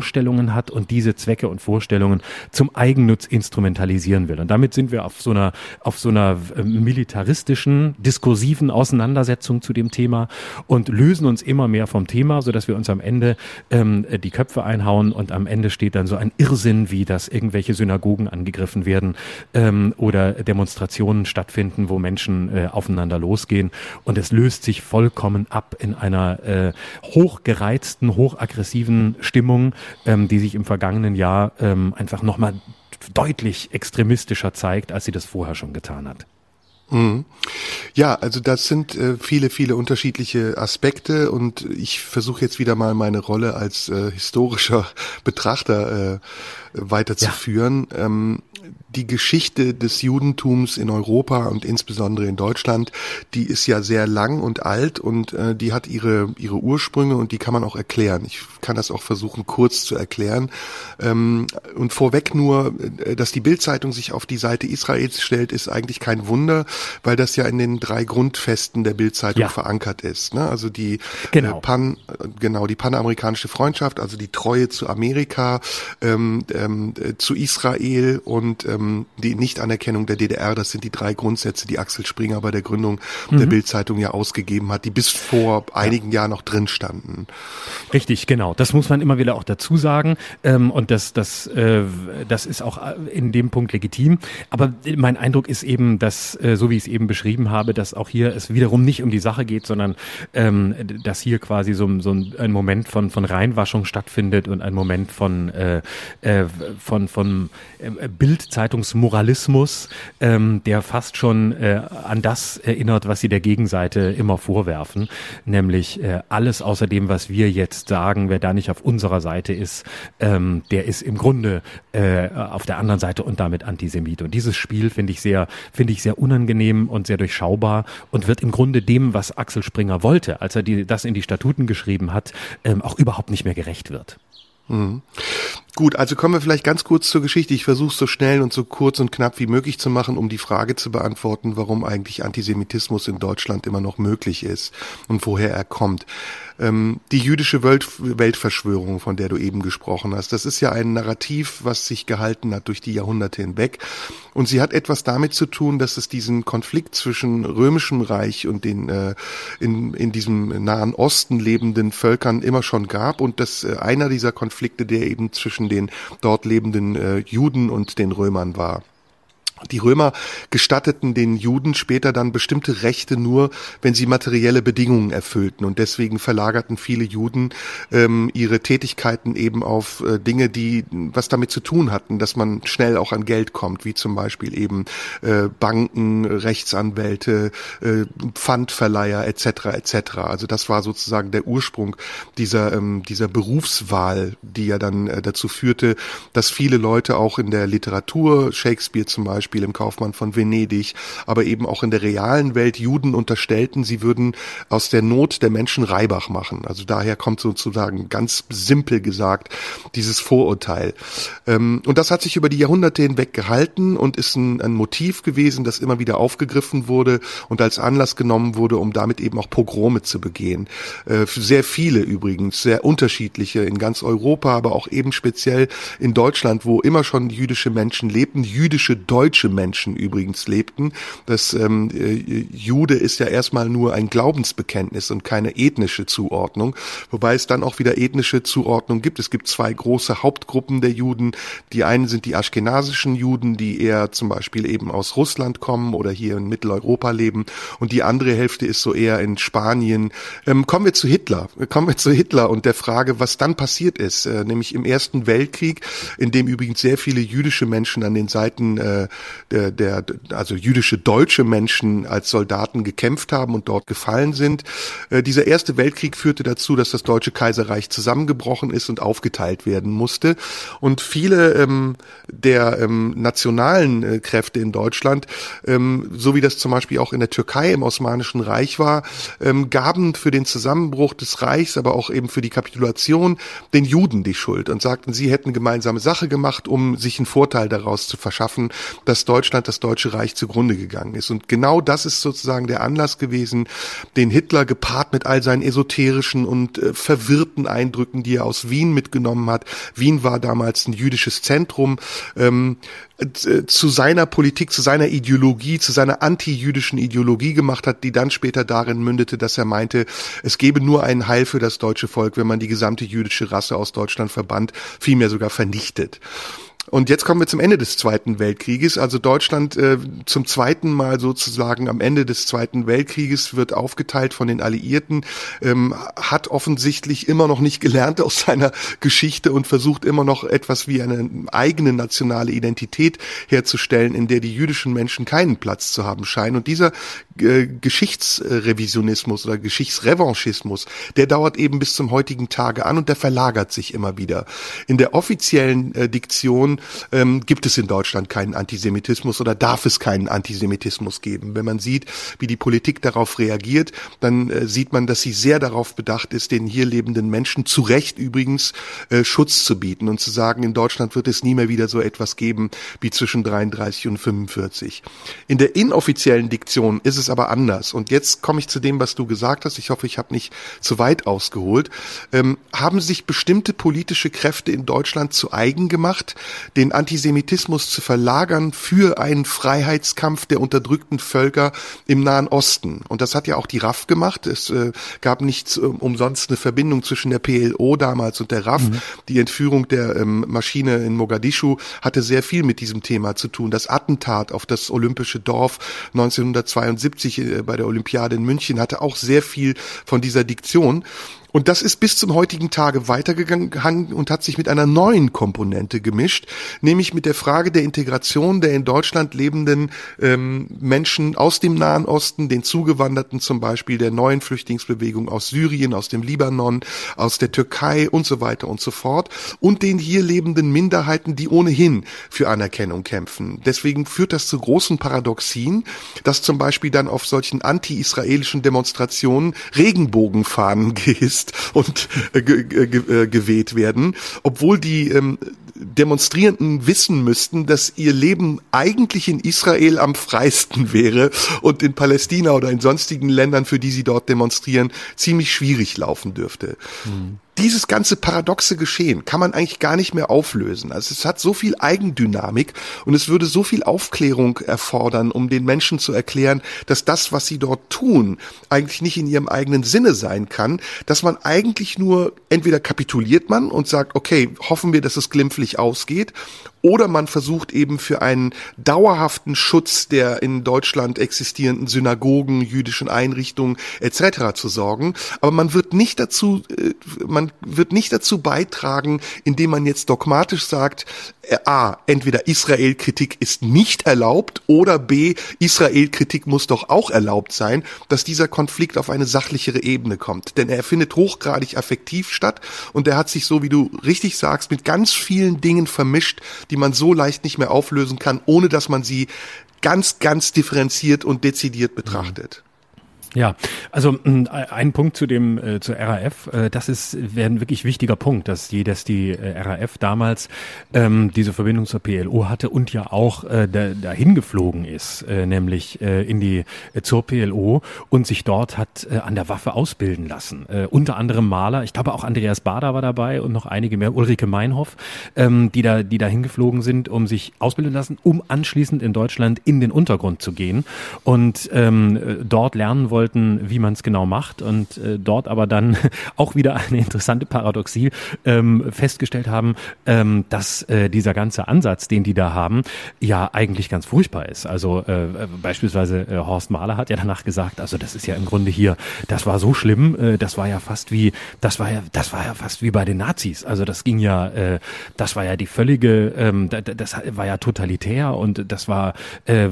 hat und diese Zwecke und Vorstellungen zum Eigennutz instrumentalisieren will. Und damit sind wir auf so einer, auf so einer äh, militaristischen, diskursiven Auseinandersetzung zu dem Thema und lösen uns immer mehr vom Thema, so dass wir uns am Ende ähm, die Köpfe einhauen und am Ende steht dann so ein Irrsinn, wie dass irgendwelche Synagogen angegriffen werden ähm, oder Demonstrationen stattfinden, wo Menschen äh, aufeinander losgehen. Und es löst sich vollkommen ab in einer äh, hochgereizten, hochaggressiven Stimmung, ähm, die sich im vergangenen Jahr ähm, einfach nochmal deutlich extremistischer zeigt, als sie das vorher schon getan hat. Mhm. Ja, also das sind äh, viele, viele unterschiedliche Aspekte und ich versuche jetzt wieder mal meine Rolle als äh, historischer Betrachter äh, weiterzuführen. Ja. Ähm, die Geschichte des Judentums in Europa und insbesondere in Deutschland, die ist ja sehr lang und alt und äh, die hat ihre ihre Ursprünge und die kann man auch erklären. Ich kann das auch versuchen kurz zu erklären. Ähm, und vorweg nur, äh, dass die Bildzeitung sich auf die Seite Israels stellt, ist eigentlich kein Wunder, weil das ja in den drei Grundfesten der Bildzeitung ja. verankert ist. Ne? Also die genau. Äh, Pan, genau die panamerikanische Freundschaft, also die Treue zu Amerika, ähm, ähm, äh, zu Israel und ähm, die Nichtanerkennung der DDR, das sind die drei Grundsätze, die Axel Springer bei der Gründung mhm. der Bildzeitung ja ausgegeben hat, die bis vor ja. einigen Jahren noch drin standen. Richtig, genau. Das muss man immer wieder auch dazu sagen. Ähm, und das, das, äh, das ist auch äh, in dem Punkt legitim. Aber mein Eindruck ist eben, dass, äh, so wie ich es eben beschrieben habe, dass auch hier es wiederum nicht um die Sache geht, sondern ähm, dass hier quasi so, so ein Moment von, von Reinwaschung stattfindet und ein Moment von, äh, äh, von, von äh, Bildzeitungsmoralismus, ähm, der fast schon äh, an das erinnert, was sie der Gegenseite immer vorwerfen, nämlich äh, alles außer dem, was wir jetzt sagen, wer da nicht auf unserer Seite ist, ähm, der ist im Grunde äh, auf der anderen Seite und damit Antisemit. Und dieses Spiel finde ich sehr, finde ich sehr unangenehm und sehr durchschaubar und wird im Grunde dem, was Axel Springer wollte, als er die, das in die Statuten geschrieben hat, ähm, auch überhaupt nicht mehr gerecht wird. Mhm. Gut, also kommen wir vielleicht ganz kurz zur Geschichte. Ich versuche es so schnell und so kurz und knapp wie möglich zu machen, um die Frage zu beantworten, warum eigentlich Antisemitismus in Deutschland immer noch möglich ist und woher er kommt. Ähm, die jüdische Welt, Weltverschwörung, von der du eben gesprochen hast, das ist ja ein Narrativ, was sich gehalten hat durch die Jahrhunderte hinweg. Und sie hat etwas damit zu tun, dass es diesen Konflikt zwischen römischem Reich und den äh, in, in diesem Nahen Osten lebenden Völkern immer schon gab und dass äh, einer dieser Konflikte, der eben zwischen den dort lebenden äh, Juden und den Römern war. Die Römer gestatteten den Juden später dann bestimmte Rechte nur, wenn sie materielle Bedingungen erfüllten. Und deswegen verlagerten viele Juden ähm, ihre Tätigkeiten eben auf äh, Dinge, die was damit zu tun hatten, dass man schnell auch an Geld kommt, wie zum Beispiel eben äh, Banken, Rechtsanwälte, äh, Pfandverleiher etc. etc. Also das war sozusagen der Ursprung dieser, ähm, dieser Berufswahl, die ja dann äh, dazu führte, dass viele Leute auch in der Literatur, Shakespeare zum Beispiel, Beispiel im Kaufmann von Venedig, aber eben auch in der realen Welt Juden unterstellten, sie würden aus der Not der Menschen Reibach machen. Also daher kommt sozusagen ganz simpel gesagt dieses Vorurteil. Ähm, und das hat sich über die Jahrhunderte hinweg gehalten und ist ein, ein Motiv gewesen, das immer wieder aufgegriffen wurde und als Anlass genommen wurde, um damit eben auch Pogrome zu begehen. Äh, sehr viele übrigens, sehr unterschiedliche in ganz Europa, aber auch eben speziell in Deutschland, wo immer schon jüdische Menschen lebten, jüdische Deutsche deutsche Menschen übrigens lebten. Das ähm, äh, Jude ist ja erstmal nur ein Glaubensbekenntnis und keine ethnische Zuordnung, wobei es dann auch wieder ethnische Zuordnung gibt. Es gibt zwei große Hauptgruppen der Juden. Die einen sind die aschkenasischen Juden, die eher zum Beispiel eben aus Russland kommen oder hier in Mitteleuropa leben und die andere Hälfte ist so eher in Spanien. Ähm, kommen wir zu Hitler. Kommen wir zu Hitler und der Frage, was dann passiert ist, äh, nämlich im Ersten Weltkrieg, in dem übrigens sehr viele jüdische Menschen an den Seiten äh, der, der also jüdische deutsche Menschen als Soldaten gekämpft haben und dort gefallen sind. Äh, dieser Erste Weltkrieg führte dazu, dass das Deutsche Kaiserreich zusammengebrochen ist und aufgeteilt werden musste. Und viele ähm, der ähm, nationalen äh, Kräfte in Deutschland, ähm, so wie das zum Beispiel auch in der Türkei im Osmanischen Reich war, ähm, gaben für den Zusammenbruch des Reichs, aber auch eben für die Kapitulation den Juden die Schuld und sagten, sie hätten gemeinsame Sache gemacht, um sich einen Vorteil daraus zu verschaffen, dass dass Deutschland, das Deutsche Reich zugrunde gegangen ist. Und genau das ist sozusagen der Anlass gewesen, den Hitler gepaart mit all seinen esoterischen und äh, verwirrten Eindrücken, die er aus Wien mitgenommen hat. Wien war damals ein jüdisches Zentrum. Ähm, äh, zu seiner Politik, zu seiner Ideologie, zu seiner anti-jüdischen Ideologie gemacht hat, die dann später darin mündete, dass er meinte, es gebe nur einen Heil für das deutsche Volk, wenn man die gesamte jüdische Rasse aus Deutschland verbannt, vielmehr sogar vernichtet. Und jetzt kommen wir zum Ende des Zweiten Weltkrieges. Also Deutschland äh, zum zweiten Mal sozusagen am Ende des Zweiten Weltkrieges wird aufgeteilt von den Alliierten, ähm, hat offensichtlich immer noch nicht gelernt aus seiner Geschichte und versucht immer noch etwas wie eine eigene nationale Identität herzustellen, in der die jüdischen Menschen keinen Platz zu haben scheinen. Und dieser äh, Geschichtsrevisionismus oder Geschichtsrevanchismus, der dauert eben bis zum heutigen Tage an und der verlagert sich immer wieder. In der offiziellen äh, Diktion ähm, gibt es in Deutschland keinen Antisemitismus oder darf es keinen Antisemitismus geben. Wenn man sieht, wie die Politik darauf reagiert, dann äh, sieht man, dass sie sehr darauf bedacht ist, den hier lebenden Menschen zu Recht übrigens äh, Schutz zu bieten und zu sagen, in Deutschland wird es nie mehr wieder so etwas geben wie zwischen 33 und 45. In der inoffiziellen Diktion ist es aber anders. Und jetzt komme ich zu dem, was du gesagt hast. Ich hoffe, ich habe nicht zu weit ausgeholt. Ähm, haben sich bestimmte politische Kräfte in Deutschland zu eigen gemacht, den Antisemitismus zu verlagern für einen Freiheitskampf der unterdrückten Völker im Nahen Osten. Und das hat ja auch die RAF gemacht. Es äh, gab nicht äh, umsonst eine Verbindung zwischen der PLO damals und der RAF. Mhm. Die Entführung der ähm, Maschine in Mogadischu hatte sehr viel mit diesem Thema zu tun. Das Attentat auf das olympische Dorf 1972 äh, bei der Olympiade in München hatte auch sehr viel von dieser Diktion. Und das ist bis zum heutigen Tage weitergegangen und hat sich mit einer neuen Komponente gemischt, nämlich mit der Frage der Integration der in Deutschland lebenden ähm, Menschen aus dem Nahen Osten, den Zugewanderten zum Beispiel der neuen Flüchtlingsbewegung aus Syrien, aus dem Libanon, aus der Türkei und so weiter und so fort und den hier lebenden Minderheiten, die ohnehin für Anerkennung kämpfen. Deswegen führt das zu großen Paradoxien, dass zum Beispiel dann auf solchen anti-israelischen Demonstrationen Regenbogenfahnen gehisst gesetzt und äh, äh, geweht werden, obwohl die ähm, Demonstrierenden wissen müssten, dass ihr Leben eigentlich in Israel am freisten wäre und in Palästina oder in sonstigen Ländern, für die sie dort demonstrieren, ziemlich schwierig laufen dürfte. Mhm dieses ganze paradoxe Geschehen kann man eigentlich gar nicht mehr auflösen. Also es hat so viel Eigendynamik und es würde so viel Aufklärung erfordern, um den Menschen zu erklären, dass das, was sie dort tun, eigentlich nicht in ihrem eigenen Sinne sein kann, dass man eigentlich nur entweder kapituliert man und sagt, okay, hoffen wir, dass es glimpflich ausgeht, oder man versucht eben für einen dauerhaften Schutz der in Deutschland existierenden Synagogen, jüdischen Einrichtungen etc. zu sorgen. Aber man wird nicht dazu, äh, man wird nicht dazu beitragen, indem man jetzt dogmatisch sagt, äh, A, entweder Israel-Kritik ist nicht erlaubt oder B, Israel-Kritik muss doch auch erlaubt sein, dass dieser Konflikt auf eine sachlichere Ebene kommt. Denn er findet hochgradig affektiv statt und er hat sich so, wie du richtig sagst, mit ganz vielen Dingen vermischt, die man so leicht nicht mehr auflösen kann, ohne dass man sie ganz, ganz differenziert und dezidiert betrachtet. Ja, also ein Punkt zu dem äh, zur RAF, äh, das ist wäre ein wirklich wichtiger Punkt, dass die dass die äh, RAF damals ähm, diese Verbindung zur PLO hatte und ja auch äh, da, dahin geflogen ist, äh, nämlich äh, in die äh, zur PLO und sich dort hat äh, an der Waffe ausbilden lassen. Äh, unter anderem Maler, ich glaube auch Andreas Bader war dabei und noch einige mehr, Ulrike Meinhoff, ähm, die da die da hingeflogen sind, um sich ausbilden lassen, um anschließend in Deutschland in den Untergrund zu gehen und ähm, dort lernen wollten wollten, wie man es genau macht und äh, dort aber dann auch wieder eine interessante Paradoxie ähm, festgestellt haben, ähm, dass äh, dieser ganze Ansatz, den die da haben, ja eigentlich ganz furchtbar ist. Also äh, beispielsweise äh, Horst Mahler hat ja danach gesagt, also das ist ja im Grunde hier, das war so schlimm, äh, das war ja fast wie, das war ja, das war ja fast wie bei den Nazis. Also das ging ja, äh, das war ja die völlige, ähm, das war ja totalitär und das war äh,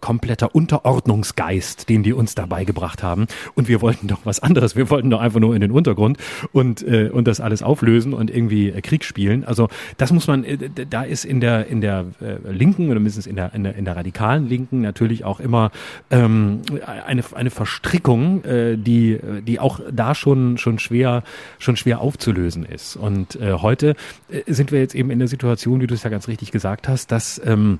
kompletter Unterordnungsgeist, den die uns dabei gebracht gemacht haben. Und wir wollten doch was anderes. Wir wollten doch einfach nur in den Untergrund und, äh, und das alles auflösen und irgendwie äh, Krieg spielen. Also das muss man, äh, da ist in der, in der äh, Linken oder mindestens in der, in der, in der radikalen Linken natürlich auch immer ähm, eine, eine Verstrickung, äh, die, die auch da schon, schon schwer, schon schwer aufzulösen ist. Und äh, heute äh, sind wir jetzt eben in der Situation, wie du es ja ganz richtig gesagt hast, dass ähm,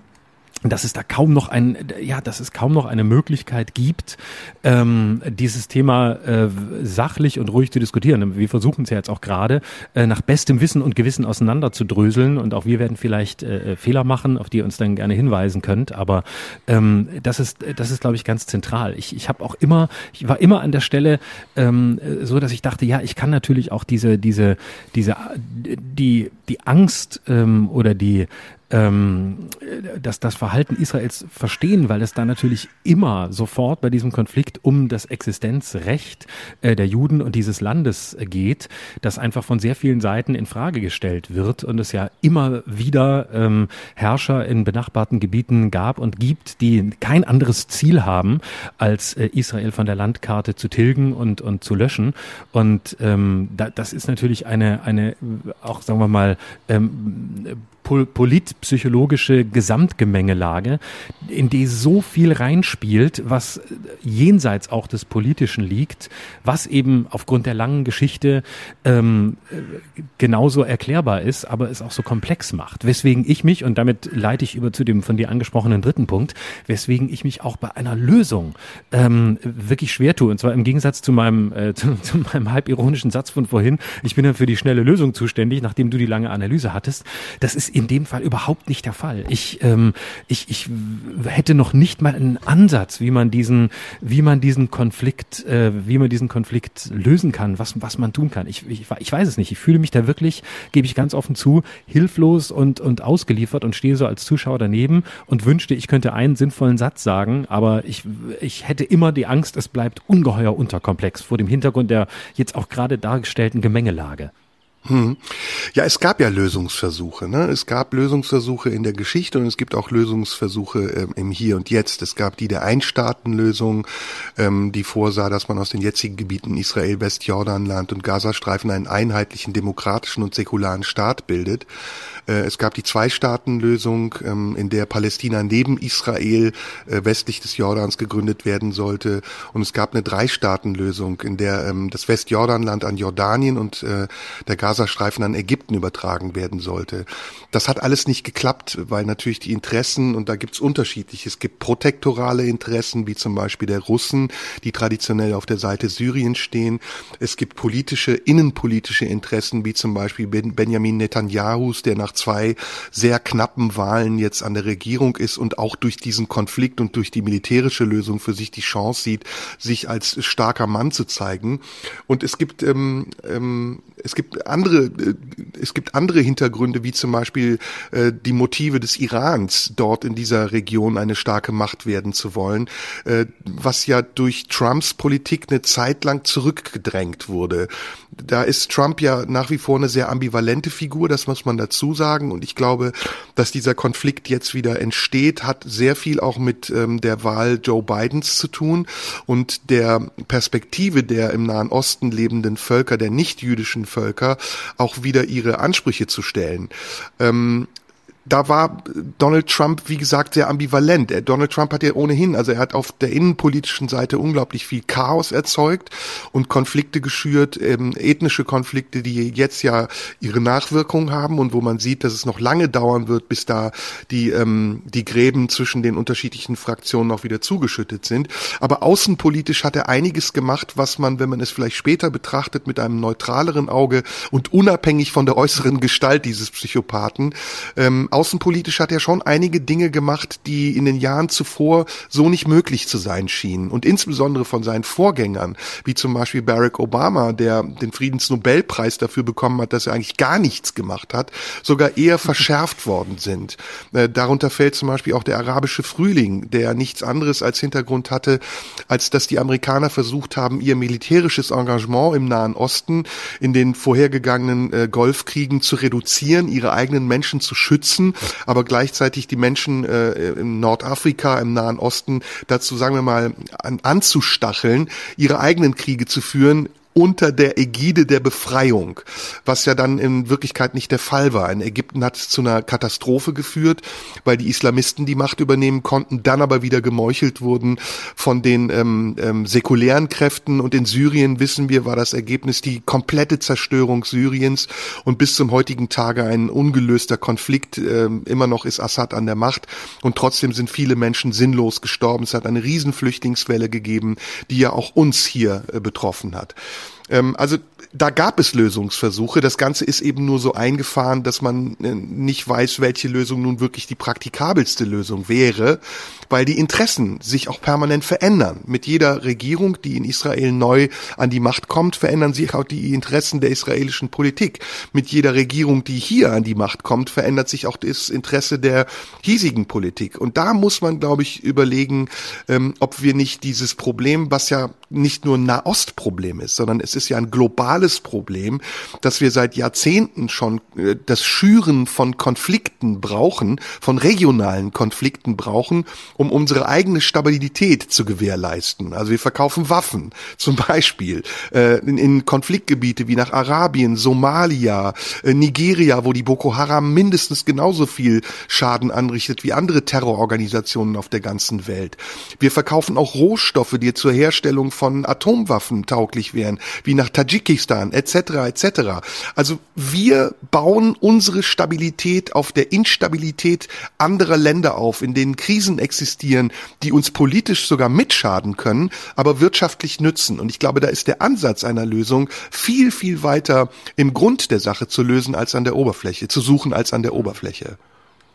dass es da kaum noch ein, ja, dass es kaum noch eine Möglichkeit gibt, ähm, dieses Thema äh, sachlich und ruhig zu diskutieren. Wir versuchen es ja jetzt auch gerade äh, nach bestem Wissen und Gewissen auseinanderzudröseln und auch wir werden vielleicht äh, Fehler machen, auf die ihr uns dann gerne hinweisen könnt. Aber ähm, das ist, das ist, glaube ich, ganz zentral. Ich, ich habe auch immer, ich war immer an der Stelle ähm, so, dass ich dachte, ja, ich kann natürlich auch diese, diese, diese, die, die Angst ähm, oder die ähm, das, das Verhalten Israels verstehen, weil es da natürlich immer sofort bei diesem Konflikt um das Existenzrecht äh, der Juden und dieses Landes geht, das einfach von sehr vielen Seiten in Frage gestellt wird und es ja immer wieder ähm, Herrscher in benachbarten Gebieten gab und gibt, die kein anderes Ziel haben, als äh, Israel von der Landkarte zu tilgen und, und zu löschen. Und ähm, da, das ist natürlich eine, eine auch sagen wir mal ähm, politpsychologische Gesamtgemengelage, in die so viel reinspielt, was jenseits auch des Politischen liegt, was eben aufgrund der langen Geschichte ähm, genauso erklärbar ist, aber es auch so komplex macht. Weswegen ich mich, und damit leite ich über zu dem von dir angesprochenen dritten Punkt, weswegen ich mich auch bei einer Lösung ähm, wirklich schwer tue. Und zwar im Gegensatz zu meinem, äh, zu, zu meinem halb ironischen Satz von vorhin, ich bin dann für die schnelle Lösung zuständig, nachdem du die lange Analyse hattest. Das ist in dem Fall überhaupt nicht der Fall. Ich, ähm, ich, ich hätte noch nicht mal einen Ansatz, wie man diesen, wie man diesen Konflikt, äh, wie man diesen Konflikt lösen kann, was, was man tun kann. Ich, ich, ich weiß es nicht. Ich fühle mich da wirklich, gebe ich ganz offen zu, hilflos und, und ausgeliefert und stehe so als Zuschauer daneben und wünschte, ich könnte einen sinnvollen Satz sagen, aber ich, ich hätte immer die Angst, es bleibt ungeheuer unterkomplex vor dem Hintergrund der jetzt auch gerade dargestellten Gemengelage. Hm. Ja, es gab ja Lösungsversuche. Ne? Es gab Lösungsversuche in der Geschichte und es gibt auch Lösungsversuche ähm, im Hier und Jetzt. Es gab die der Einstaatenlösung, ähm, die vorsah, dass man aus den jetzigen Gebieten Israel, Westjordanland und Gazastreifen einen einheitlichen demokratischen und säkularen Staat bildet. Äh, es gab die Zwei-Staaten-Lösung, ähm, in der Palästina neben Israel äh, westlich des Jordans gegründet werden sollte. Und es gab eine Drei-Staaten-Lösung, in der ähm, das Westjordanland an Jordanien und äh, der Gazastreifen an Ägypten übertragen werden sollte. Das hat alles nicht geklappt, weil natürlich die Interessen, und da gibt's unterschiedliche, es gibt protektorale Interessen, wie zum Beispiel der Russen, die traditionell auf der Seite Syriens stehen. Es gibt politische, innenpolitische Interessen, wie zum Beispiel Benjamin Netanyahus, der nach zwei sehr knappen Wahlen jetzt an der Regierung ist und auch durch diesen Konflikt und durch die militärische Lösung für sich die Chance sieht, sich als starker Mann zu zeigen. Und es gibt ähm, ähm, es gibt andere äh, es gibt andere Hintergründe, wie zum Beispiel äh, die Motive des Irans, dort in dieser Region eine starke Macht werden zu wollen, äh, was ja durch Trumps Politik eine Zeit lang zurückgedrängt wurde. Da ist Trump ja nach wie vor eine sehr ambivalente Figur, das muss man dazu sagen. Und ich glaube, dass dieser Konflikt jetzt wieder entsteht, hat sehr viel auch mit ähm, der Wahl Joe Bidens zu tun und der Perspektive der im Nahen Osten lebenden Völker, der nicht-jüdischen Völker, auch wieder ihre Ansprüche zu stellen. Ähm, da war Donald Trump, wie gesagt, sehr ambivalent. Donald Trump hat ja ohnehin, also er hat auf der innenpolitischen Seite unglaublich viel Chaos erzeugt und Konflikte geschürt, ähm, ethnische Konflikte, die jetzt ja ihre Nachwirkungen haben und wo man sieht, dass es noch lange dauern wird, bis da die, ähm, die Gräben zwischen den unterschiedlichen Fraktionen auch wieder zugeschüttet sind. Aber außenpolitisch hat er einiges gemacht, was man, wenn man es vielleicht später betrachtet, mit einem neutraleren Auge und unabhängig von der äußeren Gestalt dieses Psychopathen, ähm, außenpolitisch hat er schon einige Dinge gemacht, die in den Jahren zuvor so nicht möglich zu sein schienen. Und insbesondere von seinen Vorgängern, wie zum Beispiel Barack Obama, der den Friedensnobelpreis dafür bekommen hat, dass er eigentlich gar nichts gemacht hat, sogar eher verschärft worden sind. Äh, darunter fällt zum Beispiel auch der arabische Frühling, der nichts anderes als Hintergrund hatte, als dass die Amerikaner versucht haben, ihr militärisches Engagement im Nahen Osten in den vorhergegangenen äh, Golfkriegen zu reduzieren, ihre eigenen Menschen zu schützen schützen, aber gleichzeitig die Menschen äh, in Nordafrika, im Nahen Osten dazu, sagen wir mal, an, anzustacheln, ihre eigenen Kriege zu führen, unter der Ägide der Befreiung, was ja dann in Wirklichkeit nicht der Fall war. In Ägypten hat es zu einer Katastrophe geführt, weil die Islamisten die Macht übernehmen konnten, dann aber wieder gemeuchelt wurden von den ähm, ähm, säkulären Kräften. Und in Syrien, wissen wir, war das Ergebnis die komplette Zerstörung Syriens und bis zum heutigen Tage ein ungelöster Konflikt. Ähm, immer noch ist Assad an der Macht und trotzdem sind viele Menschen sinnlos gestorben. Es hat eine Riesenflüchtlingswelle gegeben, die ja auch uns hier äh, betroffen hat. Ähm, also da gab es Lösungsversuche. Das Ganze ist eben nur so eingefahren, dass man äh, nicht weiß, welche Lösung nun wirklich die praktikabelste Lösung wäre, weil die Interessen sich auch permanent verändern. Mit jeder Regierung, die in Israel neu an die Macht kommt, verändern sich auch die Interessen der israelischen Politik. Mit jeder Regierung, die hier an die Macht kommt, verändert sich auch das Interesse der hiesigen Politik. Und da muss man, glaube ich, überlegen, ähm, ob wir nicht dieses Problem, was ja nicht nur ein Nahostproblem ist, sondern es ist ja ein globales Problem, dass wir seit Jahrzehnten schon äh, das Schüren von Konflikten brauchen, von regionalen Konflikten brauchen, um unsere eigene Stabilität zu gewährleisten. Also wir verkaufen Waffen, zum Beispiel äh, in, in Konfliktgebiete wie nach Arabien, Somalia, äh, Nigeria, wo die Boko Haram mindestens genauso viel Schaden anrichtet wie andere Terrororganisationen auf der ganzen Welt. Wir verkaufen auch Rohstoffe, die zur Herstellung von Atomwaffen tauglich wären, wie nach Tadschikistan etc. etc. Also wir bauen unsere Stabilität auf der Instabilität anderer Länder auf, in denen Krisen existieren existieren, die uns politisch sogar mitschaden können, aber wirtschaftlich nützen. Und ich glaube, da ist der Ansatz einer Lösung viel, viel weiter im Grund der Sache zu lösen als an der Oberfläche, zu suchen als an der Oberfläche.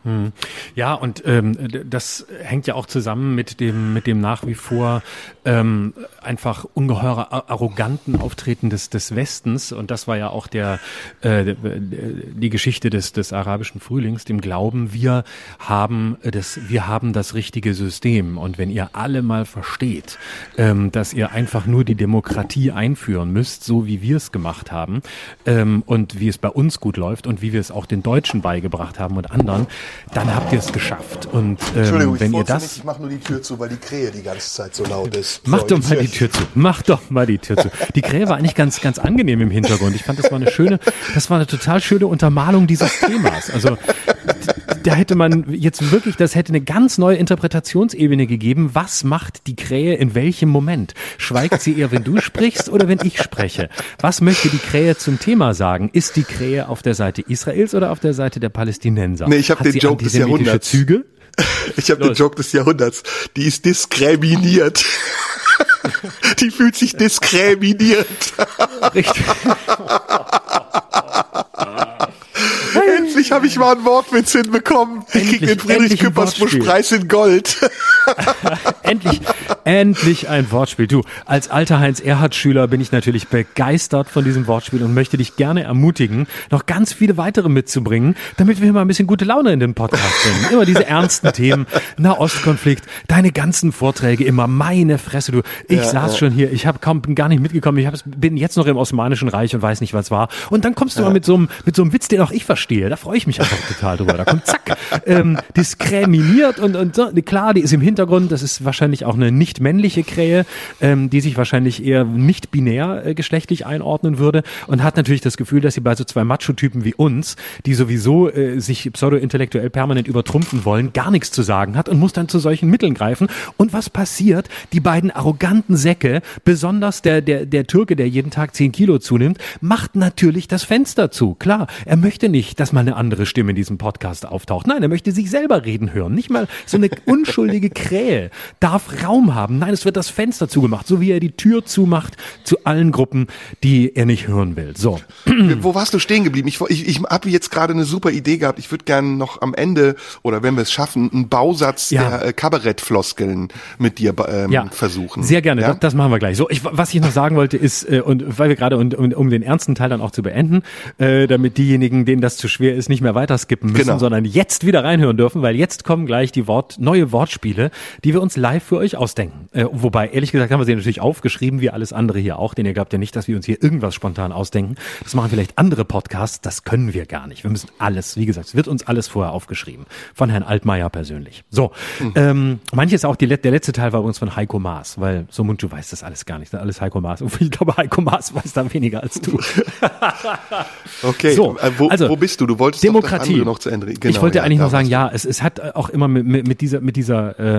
Hm. Ja, und ähm, das hängt ja auch zusammen mit dem mit dem nach wie vor ähm, einfach ungeheurer arroganten Auftreten des des Westens und das war ja auch der äh, die Geschichte des des arabischen Frühlings, dem Glauben, wir haben das wir haben das richtige System und wenn ihr alle mal versteht, ähm, dass ihr einfach nur die Demokratie einführen müsst, so wie wir es gemacht haben ähm, und wie es bei uns gut läuft und wie wir es auch den Deutschen beigebracht haben und anderen dann habt ihr es geschafft. Und ähm, wenn ihr das, nicht, ich mach nur die Tür zu, weil die Krähe die ganze Zeit so laut ist. Mach so, doch mal die Tür zu. Mach doch mal die Tür zu. Die Krähe war eigentlich ganz, ganz angenehm im Hintergrund. Ich fand, das war eine schöne, das war eine total schöne Untermalung dieses Themas. Also da hätte man jetzt wirklich, das hätte eine ganz neue Interpretationsebene gegeben. Was macht die Krähe in welchem Moment? Schweigt sie eher, wenn du sprichst oder wenn ich spreche? Was möchte die Krähe zum Thema sagen? Ist die Krähe auf der Seite Israels oder auf der Seite der Palästinenser? Nee, ich habe den Joke des Jahrhunderts. Züge? Ich habe den Joke des Jahrhunderts. Die ist diskriminiert. Die fühlt sich diskriminiert. Richtig. Endlich habe ich mal einen Wortwitz hinbekommen. Ich krieg den Friedrich Küppersbusch Preis in Gold. endlich, endlich ein Wortspiel. Du, als alter Heinz-Erhardt-Schüler bin ich natürlich begeistert von diesem Wortspiel und möchte dich gerne ermutigen, noch ganz viele weitere mitzubringen, damit wir mal ein bisschen gute Laune in den Podcast bringen. Immer diese ernsten Themen, Nahostkonflikt, deine ganzen Vorträge, immer meine Fresse, du. Ich ja, saß ja. schon hier, ich habe kaum bin gar nicht mitgekommen, ich hab, bin jetzt noch im Osmanischen Reich und weiß nicht, was war. Und dann kommst du ja. mal mit so einem mit so einem Witz, den auch ich verstehe. Da freue ich mich einfach total drüber. Da kommt zack, ähm, diskriminiert und und so. Klar, die ist im Hintergrund. Das ist wahrscheinlich auch eine nicht männliche Krähe, ähm, die sich wahrscheinlich eher nicht binär äh, geschlechtlich einordnen würde und hat natürlich das Gefühl, dass sie bei so zwei Macho-Typen wie uns, die sowieso äh, sich pseudo-intellektuell permanent übertrumpfen wollen, gar nichts zu sagen hat und muss dann zu solchen Mitteln greifen. Und was passiert? Die beiden arroganten Säcke, besonders der, der, der Türke, der jeden Tag zehn Kilo zunimmt, macht natürlich das Fenster zu. Klar, er möchte nicht, dass mal eine andere Stimme in diesem Podcast auftaucht. Nein, er möchte sich selber reden hören. Nicht mal so eine unschuldige Krähe darf Raum haben. Nein, es wird das Fenster zugemacht, so wie er die Tür zumacht zu allen Gruppen, die er nicht hören will. So. Wo warst du stehen geblieben? Ich, ich, ich habe jetzt gerade eine super Idee gehabt. Ich würde gerne noch am Ende oder wenn wir es schaffen, einen Bausatz ja. der äh, Kabarettfloskeln mit dir ähm, ja. versuchen. Sehr gerne. Ja? Das, das, machen wir gleich. So, ich, was ich noch sagen wollte ist äh, und weil wir gerade und um, um den ernsten Teil dann auch zu beenden, äh, damit diejenigen, denen das zu schwer ist, nicht mehr weiter skippen müssen, genau. sondern jetzt wieder reinhören dürfen, weil jetzt kommen gleich die Wort neue Wortspiele, die wir uns live für euch ausdenken. Äh, wobei, ehrlich gesagt, haben wir sie natürlich aufgeschrieben, wie alles andere hier auch, denn ihr glaubt ja nicht, dass wir uns hier irgendwas spontan ausdenken. Das machen vielleicht andere Podcasts, das können wir gar nicht. Wir müssen alles, wie gesagt, es wird uns alles vorher aufgeschrieben. Von Herrn Altmaier persönlich. So, mhm. ähm, manches auch, die, der letzte Teil war übrigens von Heiko Maas, weil so Munchu weiß das alles gar nicht. Das alles Heiko Maas. Ich glaube, Heiko Maas weiß da weniger als du. okay, so, äh, wo, also, wo bist du? Du wolltest Demokratie. noch zu Ende. Genau, ich wollte ja, eigentlich noch sagen, ja, es, es hat auch immer mit, mit, mit dieser, mit dieser äh,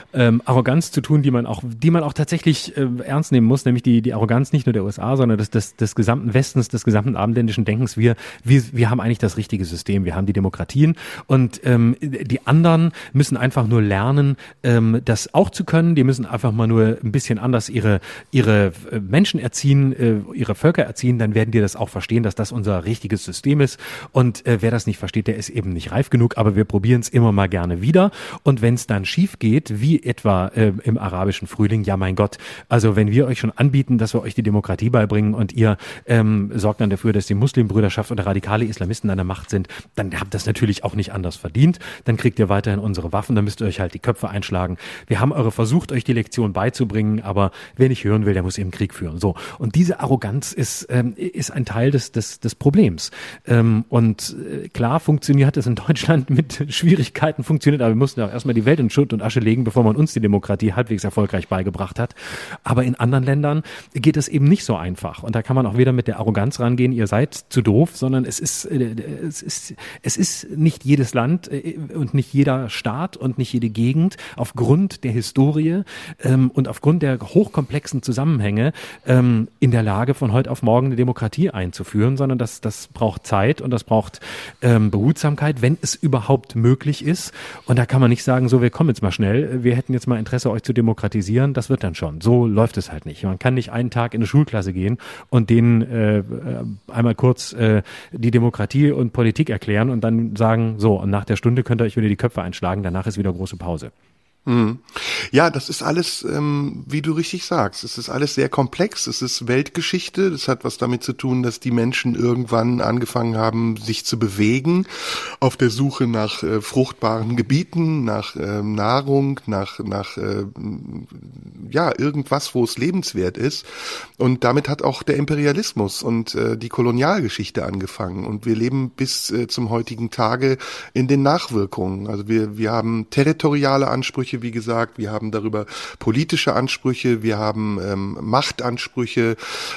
ähm, Arroganz zu tun, die man auch, die man auch tatsächlich äh, ernst nehmen muss, nämlich die, die Arroganz nicht nur der USA, sondern des, des, des gesamten Westens, des gesamten abendländischen Denkens. Wir, wir, wir haben eigentlich das richtige System. Wir haben die Demokratien und ähm, die anderen müssen einfach nur lernen, ähm, das auch zu können. Die müssen einfach mal nur ein bisschen anders ihre, ihre äh, Menschen erziehen, äh, ihre Völker erziehen, dann werden die das auch verstehen, dass das unser richtiges System ist. Und äh, wer das nicht versteht, der ist eben nicht reif genug, aber wir probieren es immer mal gerne wieder. Und wenn es dann schief geht, wie etwa äh, im arabischen Frühling, ja mein Gott, also wenn wir euch schon anbieten, dass wir euch die Demokratie beibringen und ihr ähm, sorgt dann dafür, dass die Muslimbrüderschaft oder radikale Islamisten an der Macht sind, dann habt das natürlich auch nicht anders verdient. Dann kriegt ihr weiterhin unsere Waffen, dann müsst ihr euch halt die Köpfe einschlagen. Wir haben eure versucht, euch die Lektion beizubringen, aber wer nicht hören will, der muss eben Krieg führen. So. Und diese Arroganz ist, ähm, ist ein Teil des, des, des Problems. Ähm, und äh, klar funktioniert es in Deutschland mit Schwierigkeiten funktioniert, aber wir mussten auch erstmal die Welt in Schutt und Asche legen, bevor man man uns die Demokratie halbwegs erfolgreich beigebracht hat. Aber in anderen Ländern geht es eben nicht so einfach. Und da kann man auch wieder mit der Arroganz rangehen, ihr seid zu doof, sondern es ist, äh, es ist, es ist nicht jedes Land äh, und nicht jeder Staat und nicht jede Gegend aufgrund der Historie ähm, und aufgrund der hochkomplexen Zusammenhänge ähm, in der Lage, von heute auf morgen eine Demokratie einzuführen, sondern das, das braucht Zeit und das braucht ähm, Behutsamkeit, wenn es überhaupt möglich ist. Und da kann man nicht sagen, so, wir kommen jetzt mal schnell, wir hätten jetzt mal Interesse, euch zu demokratisieren, das wird dann schon. So läuft es halt nicht. Man kann nicht einen Tag in eine Schulklasse gehen und denen äh, einmal kurz äh, die Demokratie und Politik erklären und dann sagen, so, und nach der Stunde könnt ihr euch wieder die Köpfe einschlagen, danach ist wieder große Pause. Mhm. Ja, das ist alles, ähm, wie du richtig sagst, es ist alles sehr komplex, es ist Weltgeschichte, das hat was damit zu tun, dass die Menschen irgendwann angefangen haben, sich zu bewegen, auf der Suche nach äh, fruchtbaren Gebieten, nach äh, Nahrung, nach, nach äh, ja, irgendwas, wo es lebenswert ist. Und damit hat auch der Imperialismus und äh, die Kolonialgeschichte angefangen. Und wir leben bis zum heutigen Tage in den Nachwirkungen. Also wir, wir haben territoriale Ansprüche, Ansprüche, wie gesagt, wir haben darüber politische Ansprüche, wir haben ähm, Machtansprüche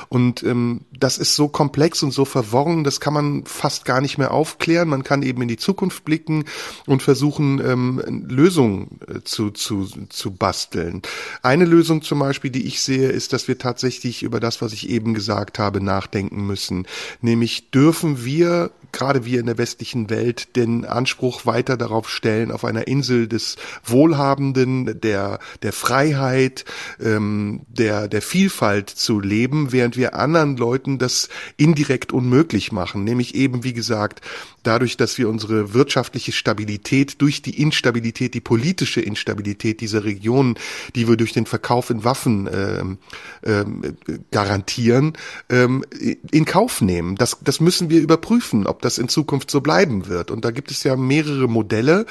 und ähm, das ist so komplex und so verworren, das kann man fast gar nicht mehr aufklären. Man kann eben in die Zukunft blicken und versuchen, ähm, Lösungen äh, zu, zu, zu basteln. Eine Lösung zum Beispiel, die ich sehe, ist, dass wir tatsächlich über das, was ich eben gesagt habe, nachdenken müssen. Nämlich dürfen wir gerade wir in der westlichen Welt den Anspruch weiter darauf stellen, auf einer Insel des Wohlhabenden, der, der Freiheit, ähm, der, der Vielfalt zu leben, während wir anderen Leuten das indirekt unmöglich machen, nämlich eben, wie gesagt, dadurch, dass wir unsere wirtschaftliche Stabilität durch die Instabilität, die politische Instabilität dieser Region, die wir durch den Verkauf in Waffen ähm, ähm, garantieren, ähm, in Kauf nehmen. Das, das müssen wir überprüfen, ob das in Zukunft so bleiben wird. Und da gibt es ja mehrere Modelle.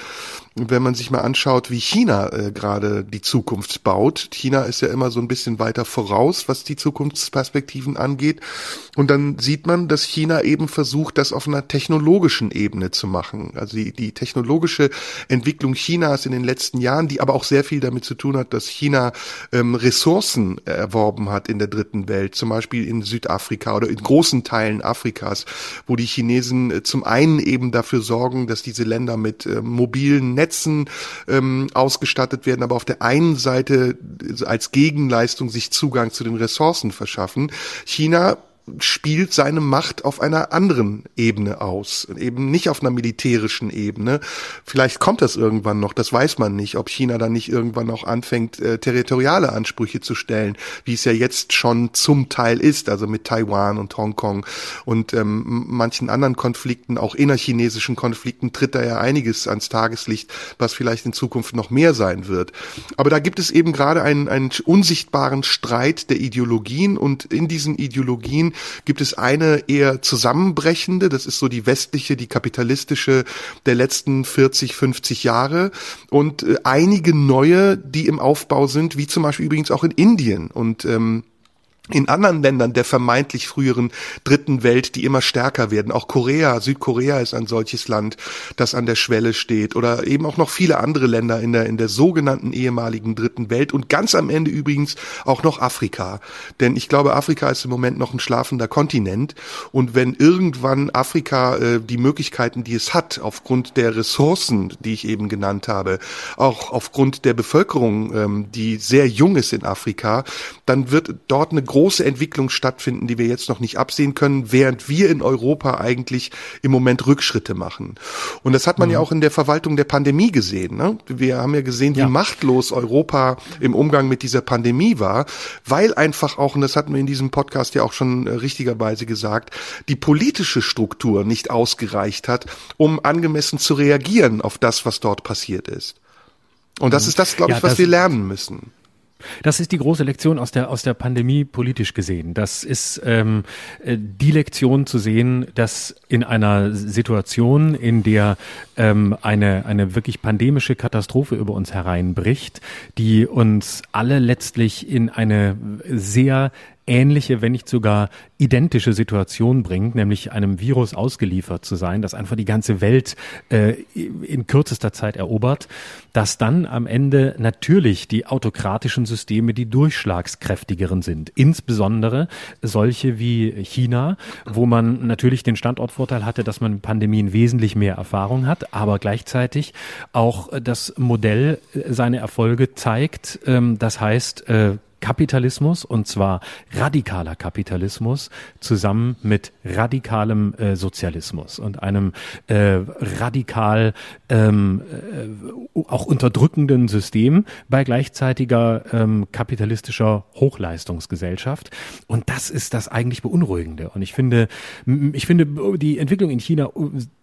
Wenn man sich mal anschaut, wie China äh, gerade die Zukunft baut. China ist ja immer so ein bisschen weiter voraus, was die Zukunftsperspektiven angeht. Und dann sieht man, dass China eben versucht, das auf einer technologischen Ebene zu machen. Also die, die technologische Entwicklung Chinas in den letzten Jahren, die aber auch sehr viel damit zu tun hat, dass China ähm, Ressourcen erworben hat in der dritten Welt, zum Beispiel in Südafrika oder in großen Teilen Afrikas, wo die Chinesen äh, zum einen eben dafür sorgen, dass diese Länder mit äh, mobilen Netzen ähm, ausgestattet werden, aber auf der einen Seite als Gegenleistung sich Zugang zu den Ressourcen verschaffen. China spielt seine Macht auf einer anderen Ebene aus, eben nicht auf einer militärischen Ebene. Vielleicht kommt das irgendwann noch, das weiß man nicht, ob China dann nicht irgendwann auch anfängt, äh, territoriale Ansprüche zu stellen, wie es ja jetzt schon zum Teil ist, also mit Taiwan und Hongkong und ähm, manchen anderen Konflikten, auch innerchinesischen Konflikten, tritt da ja einiges ans Tageslicht, was vielleicht in Zukunft noch mehr sein wird. Aber da gibt es eben gerade einen, einen unsichtbaren Streit der Ideologien und in diesen Ideologien gibt es eine eher zusammenbrechende, das ist so die westliche, die kapitalistische der letzten 40, 50 Jahre? Und äh, einige neue, die im Aufbau sind, wie zum Beispiel übrigens auch in Indien. Und ähm, in anderen Ländern der vermeintlich früheren dritten Welt, die immer stärker werden. Auch Korea, Südkorea ist ein solches Land, das an der Schwelle steht oder eben auch noch viele andere Länder in der, in der sogenannten ehemaligen dritten Welt und ganz am Ende übrigens auch noch Afrika. Denn ich glaube, Afrika ist im Moment noch ein schlafender Kontinent und wenn irgendwann Afrika äh, die Möglichkeiten, die es hat, aufgrund der Ressourcen, die ich eben genannt habe, auch aufgrund der Bevölkerung, ähm, die sehr jung ist in Afrika, dann wird dort eine große Entwicklung stattfinden, die wir jetzt noch nicht absehen können, während wir in Europa eigentlich im Moment Rückschritte machen. Und das hat man mhm. ja auch in der Verwaltung der Pandemie gesehen. Ne? Wir haben ja gesehen, wie ja. machtlos Europa im Umgang mit dieser Pandemie war, weil einfach auch, und das hatten wir in diesem Podcast ja auch schon äh, richtigerweise gesagt, die politische Struktur nicht ausgereicht hat, um angemessen zu reagieren auf das, was dort passiert ist. Und das mhm. ist das, glaube ich, ja, was wir lernen müssen. Das ist die große Lektion aus der, aus der Pandemie politisch gesehen. Das ist ähm, äh, die Lektion zu sehen, dass in einer Situation, in der ähm, eine, eine wirklich pandemische Katastrophe über uns hereinbricht, die uns alle letztlich in eine sehr ähnliche, wenn nicht sogar identische Situation bringt, nämlich einem Virus ausgeliefert zu sein, das einfach die ganze Welt äh, in kürzester Zeit erobert, dass dann am Ende natürlich die autokratischen Systeme die durchschlagskräftigeren sind. Insbesondere solche wie China, wo man natürlich den Standortvorteil hatte, dass man Pandemien wesentlich mehr Erfahrung hat, aber gleichzeitig auch das Modell seine Erfolge zeigt. Ähm, das heißt, äh, Kapitalismus und zwar radikaler Kapitalismus zusammen mit radikalem äh, Sozialismus und einem äh, radikal ähm, äh, auch unterdrückenden System bei gleichzeitiger ähm, kapitalistischer Hochleistungsgesellschaft und das ist das eigentlich beunruhigende und ich finde ich finde die Entwicklung in China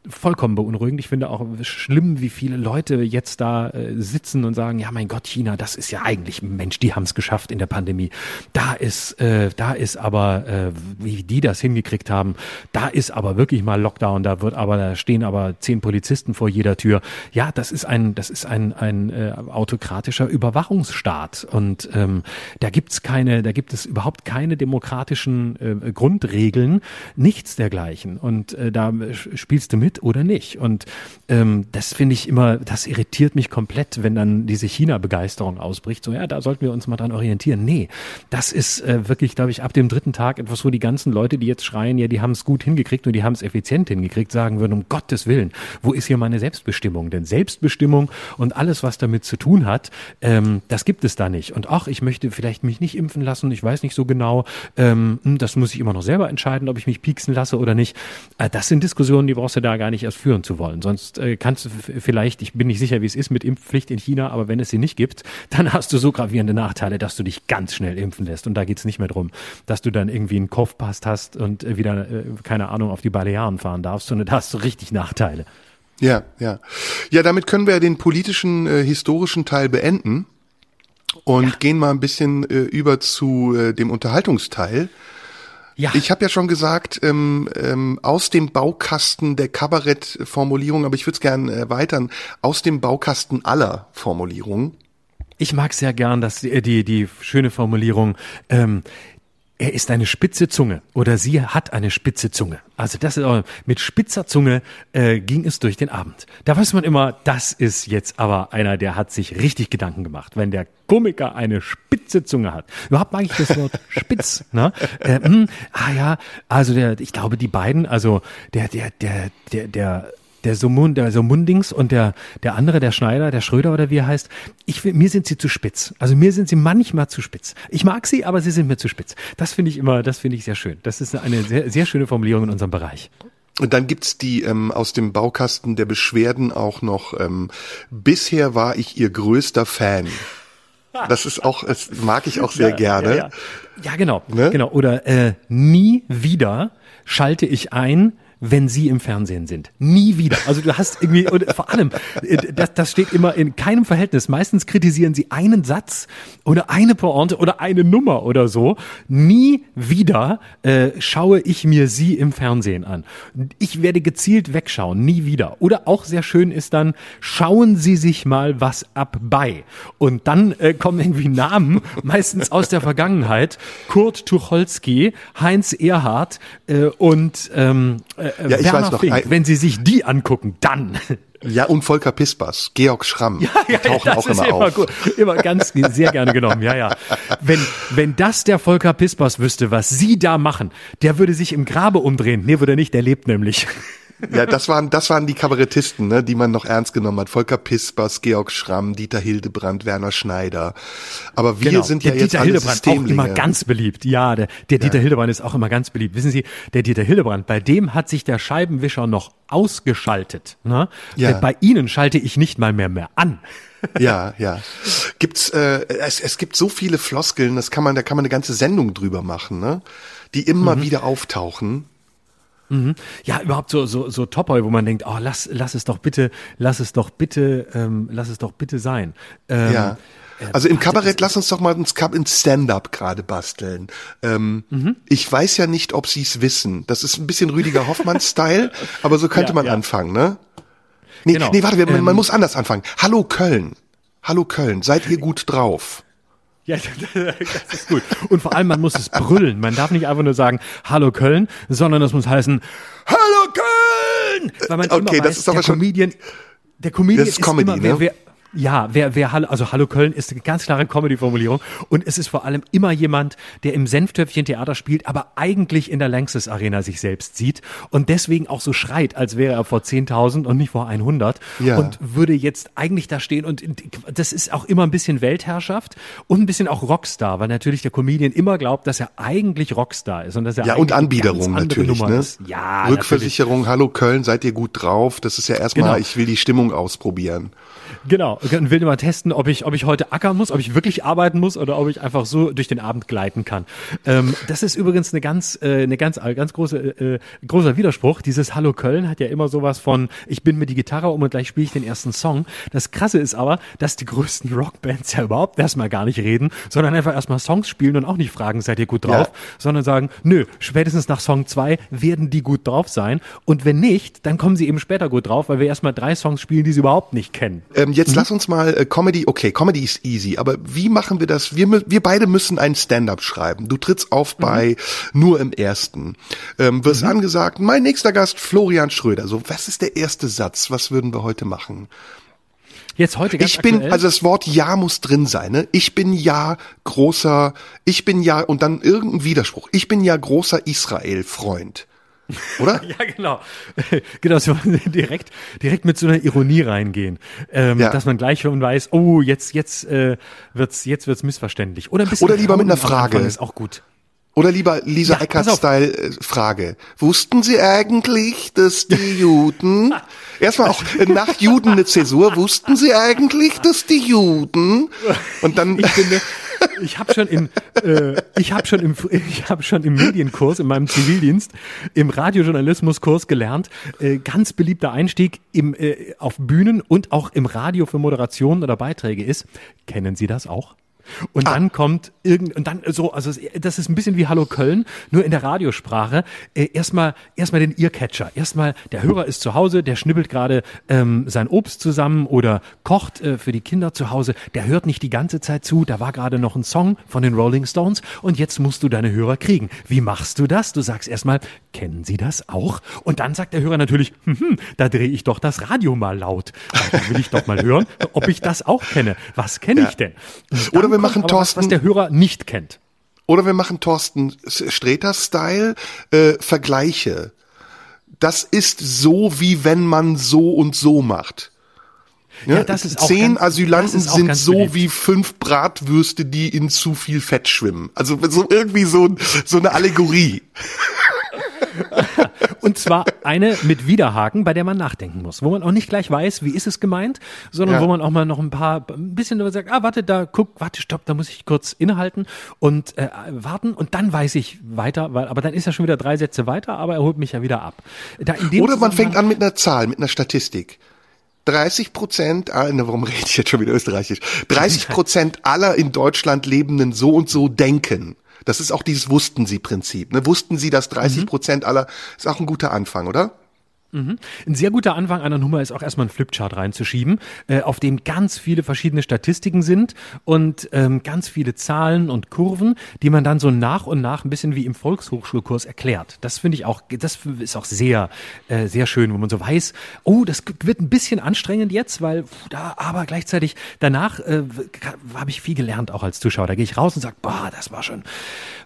vollkommen beunruhigend. Ich finde auch schlimm, wie viele Leute jetzt da äh, sitzen und sagen, ja mein Gott, China, das ist ja eigentlich Mensch, die haben es geschafft in der Pandemie. Da ist, äh, da ist aber, äh, wie die das hingekriegt haben, da ist aber wirklich mal Lockdown, da wird aber, da stehen aber zehn Polizisten vor jeder Tür. Ja, das ist ein, das ist ein, ein äh, autokratischer Überwachungsstaat. Und ähm, da gibt's keine, da gibt es überhaupt keine demokratischen äh, Grundregeln, nichts dergleichen. Und äh, da spielst du mit oder nicht. Und ähm, das finde ich immer, das irritiert mich komplett, wenn dann diese China-Begeisterung ausbricht. So, ja, da sollten wir uns mal dran orientieren. Nee, das ist äh, wirklich, glaube ich, ab dem dritten Tag etwas, wo die ganzen Leute, die jetzt schreien, ja, die haben es gut hingekriegt und die haben es effizient hingekriegt, sagen würden, um Gottes Willen, wo ist hier meine Selbstbestimmung? Denn Selbstbestimmung und alles, was damit zu tun hat, ähm, das gibt es da nicht. Und ach, ich möchte vielleicht mich nicht impfen lassen, ich weiß nicht so genau, ähm, hm, das muss ich immer noch selber entscheiden, ob ich mich pieksen lasse oder nicht. Äh, das sind Diskussionen, die brauchst du da gar nicht erst führen zu wollen. Sonst äh, kannst du vielleicht, ich bin nicht sicher, wie es ist mit Impfpflicht in China, aber wenn es sie nicht gibt, dann hast du so gravierende Nachteile, dass du dich ganz schnell impfen lässt. Und da geht's nicht mehr drum, dass du dann irgendwie einen Kopfpass hast und äh, wieder, äh, keine Ahnung, auf die Balearen fahren darfst, sondern da hast du richtig Nachteile. Ja, ja. Ja, damit können wir den politischen, äh, historischen Teil beenden und ja. gehen mal ein bisschen äh, über zu äh, dem Unterhaltungsteil. Ja. Ich habe ja schon gesagt, ähm, ähm, aus dem Baukasten der Kabarettformulierung, aber ich würde es gerne erweitern, aus dem Baukasten aller Formulierungen. Ich mag sehr gern, dass die, die, die schöne Formulierung, ähm, er ist eine spitze Zunge oder sie hat eine spitze Zunge. Also das ist auch, mit spitzer Zunge äh, ging es durch den Abend. Da weiß man immer, das ist jetzt aber einer, der hat sich richtig Gedanken gemacht, wenn der Komiker eine spitze Zunge hat. Überhaupt mag ich das Wort spitz. Ne? Äh, mh, hm, ah ja, also der, ich glaube die beiden, also der der der der der der Sumund, der Sumundings und der, der andere, der Schneider, der Schröder oder wie er heißt, ich, mir sind sie zu spitz. Also mir sind sie manchmal zu spitz. Ich mag sie, aber sie sind mir zu spitz. Das finde ich immer, das finde ich sehr schön. Das ist eine sehr, sehr schöne Formulierung in unserem Bereich. Und dann gibt's die ähm, aus dem Baukasten der Beschwerden auch noch, ähm, bisher war ich ihr größter Fan. Das ist auch, das mag ich auch sehr ja, gerne. Ja, ja. ja genau, ne? genau. Oder äh, nie wieder schalte ich ein, wenn sie im Fernsehen sind. Nie wieder. Also du hast irgendwie, und vor allem, äh, das, das steht immer in keinem Verhältnis. Meistens kritisieren sie einen Satz oder eine Pointe oder eine Nummer oder so. Nie wieder äh, schaue ich mir sie im Fernsehen an. Ich werde gezielt wegschauen, nie wieder. Oder auch sehr schön ist dann, schauen Sie sich mal was ab bei. Und dann äh, kommen irgendwie Namen, meistens aus der Vergangenheit. Kurt Tucholsky, Heinz Erhardt äh, und ähm, äh, ja, ich Werner weiß noch, Fink, wenn Sie sich die angucken, dann. Ja, und Volker Pispers, Georg Schramm, ja, ja, die tauchen auch immer, immer auf. Gut, immer ganz sehr gerne genommen, ja, ja. Wenn, wenn das der Volker Pispers wüsste, was Sie da machen, der würde sich im Grabe umdrehen. Nee, würde er nicht, der lebt nämlich. Ja, das waren, das waren die Kabarettisten, ne, die man noch ernst genommen hat. Volker Pispers, Georg Schramm, Dieter Hildebrand, Werner Schneider. Aber wir genau. sind ja der jetzt Dieter alle Hildebrand auch immer ganz beliebt. Ja, der, der ja. Dieter Hildebrand ist auch immer ganz beliebt. Wissen Sie, der Dieter Hildebrand, bei dem hat sich der Scheibenwischer noch ausgeschaltet. Ne? Ja. Bei Ihnen schalte ich nicht mal mehr mehr an. ja, ja. Gibt's, äh, es, es gibt so viele Floskeln, das kann man, da kann man eine ganze Sendung drüber machen, ne? Die immer mhm. wieder auftauchen. Mhm. Ja, überhaupt so so so Topoi, wo man denkt, oh, lass lass es doch bitte, lass es doch bitte, ähm, lass es doch bitte sein. Ähm, ja. Äh, also im Kabarett, lass uns doch mal ins, ins Stand-up gerade basteln. Ähm, mhm. Ich weiß ja nicht, ob Sie es wissen. Das ist ein bisschen Rüdiger Hoffmann-Style, aber so könnte ja, man ja. anfangen, ne? Nee, genau. nee warte, man, ähm, man muss anders anfangen. Hallo Köln. Hallo Köln, seid ihr gut drauf? Ja, das ist gut. Und vor allem, man muss es brüllen. Man darf nicht einfach nur sagen, Hallo Köln, sondern das muss heißen, Hallo Köln! Weil man okay, immer weiß, das ist aber der Comedian, der Comedian das ist, ist Comedy, immer, wer, ne? wer, ja, wer, wer Hallo, also Hallo Köln ist eine ganz klare Comedy-Formulierung und es ist vor allem immer jemand, der im Senftöpfchen Theater spielt, aber eigentlich in der Lanxess Arena sich selbst sieht und deswegen auch so schreit, als wäre er vor 10.000 und nicht vor 100 ja. und würde jetzt eigentlich da stehen und das ist auch immer ein bisschen Weltherrschaft und ein bisschen auch Rockstar, weil natürlich der Comedian immer glaubt, dass er eigentlich Rockstar ist und dass er ja und Anbiederung natürlich, ne? Ist. Ja, Rückversicherung, natürlich. Hallo Köln, seid ihr gut drauf? Das ist ja erstmal, genau. ich will die Stimmung ausprobieren. Genau, und will mal testen, ob ich, ob ich heute ackern muss, ob ich wirklich arbeiten muss oder ob ich einfach so durch den Abend gleiten kann. Ähm, das ist übrigens eine ganz, äh, eine ganz, ganz große, äh, großer Widerspruch. Dieses Hallo Köln hat ja immer sowas von, ich bin mit die Gitarre um und gleich spiele ich den ersten Song. Das Krasse ist aber, dass die größten Rockbands ja überhaupt erstmal gar nicht reden, sondern einfach erstmal Songs spielen und auch nicht fragen, seid ihr gut drauf, ja. sondern sagen, nö, spätestens nach Song zwei werden die gut drauf sein. Und wenn nicht, dann kommen sie eben später gut drauf, weil wir erstmal drei Songs spielen, die sie überhaupt nicht kennen. Ähm, jetzt mhm. lass lass uns mal äh, Comedy, okay, Comedy ist easy, aber wie machen wir das? Wir, wir beide müssen ein Stand-up schreiben. Du trittst auf bei nur im ersten. Ähm, wirst angesagt, mein nächster Gast Florian Schröder. So, was ist der erste Satz? Was würden wir heute machen? Jetzt heute ganz Ich bin, aktuell, also das Wort Ja muss drin sein, ne? Ich bin ja großer, ich bin ja, und dann irgendein Widerspruch. Ich bin ja großer Israel-Freund. Oder? Ja, genau. genau, so direkt, direkt mit so einer Ironie reingehen, ähm, Ja. dass man gleich schon weiß, oh, jetzt, jetzt äh, wird's, jetzt wird's missverständlich. Oder ein bisschen Oder lieber mit einer Frage. ist auch gut. Oder lieber Lisa Ja. Eckert-Style äh, Frage. Wussten Sie eigentlich, dass die Juden, erstmal auch nach Juden eine Zäsur, wussten Sie eigentlich, dass die Juden, und dann, Ich finde, ich habe schon im, äh, ich habe schon im, ich habe schon im Medienkurs in meinem Zivildienst, im Radiojournalismuskurs gelernt, äh, ganz beliebter Einstieg im äh, auf Bühnen und auch im Radio für Moderationen oder Beiträge ist. Kennen Sie das auch? Und Ah. dann kommt irgend und dann so, also das ist ein bisschen wie Hallo Köln, nur in der Radiosprache. Äh, erstmal erstmal den Earcatcher. Erstmal der Hörer ist zu Hause, der schnibbelt gerade ähm, sein Obst zusammen oder kocht äh, für die Kinder zu Hause. Der hört nicht die ganze Zeit zu. Da war gerade noch ein Song von den Rolling Stones und jetzt musst du deine Hörer kriegen. Wie machst du das? Du sagst erstmal, kennen Sie das auch? Und dann sagt der Hörer natürlich, hm, hm, da drehe ich doch das Radio mal laut. Da will ich doch mal hören, ob ich das auch kenne. Was kenne ich denn? Oder dann wir kommt machen aber was, was Thorsten- der Hörer nicht kennt. oder wir machen Thorsten Sträter-Style, äh, Vergleiche. Das ist so, wie wenn man so und so macht. Ja, das ist auch Zehn ganz- Asylanten sind so beliebt. wie fünf Bratwürste, die in zu viel Fett schwimmen. Also so irgendwie so, so eine Allegorie. Und zwar eine mit Widerhaken, bei der man nachdenken muss, wo man auch nicht gleich weiß, wie ist es gemeint, sondern Ja. wo man auch mal noch ein paar, ein bisschen darüber sagt, ah, warte, da, guck, warte, stopp, da muss ich kurz innehalten und äh, warten und dann weiß ich weiter, weil, aber dann ist er schon wieder drei Sätze weiter, aber er holt mich ja wieder ab. Da Oder man fängt an mit einer Zahl, mit einer Statistik. 30 Prozent, ah, ne, warum rede ich jetzt schon wieder österreichisch? 30 Prozent aller in Deutschland lebenden so und so denken. Das ist auch dieses Wussten Sie Prinzip. Ne? Wussten Sie, dass 30 Prozent aller, ist auch ein guter Anfang, oder? Ein sehr guter Anfang einer Nummer ist auch erstmal einen Flipchart reinzuschieben, äh, auf dem ganz viele verschiedene Statistiken sind und ähm, ganz viele Zahlen und Kurven, die man dann so nach und nach ein bisschen wie im Volkshochschulkurs erklärt. Das finde ich auch, das ist auch sehr, äh, sehr schön, wo man so weiß, oh, das wird ein bisschen anstrengend jetzt, weil pf, da, aber gleichzeitig danach äh, habe ich viel gelernt auch als Zuschauer. Da gehe ich raus und sage, boah, das war schon,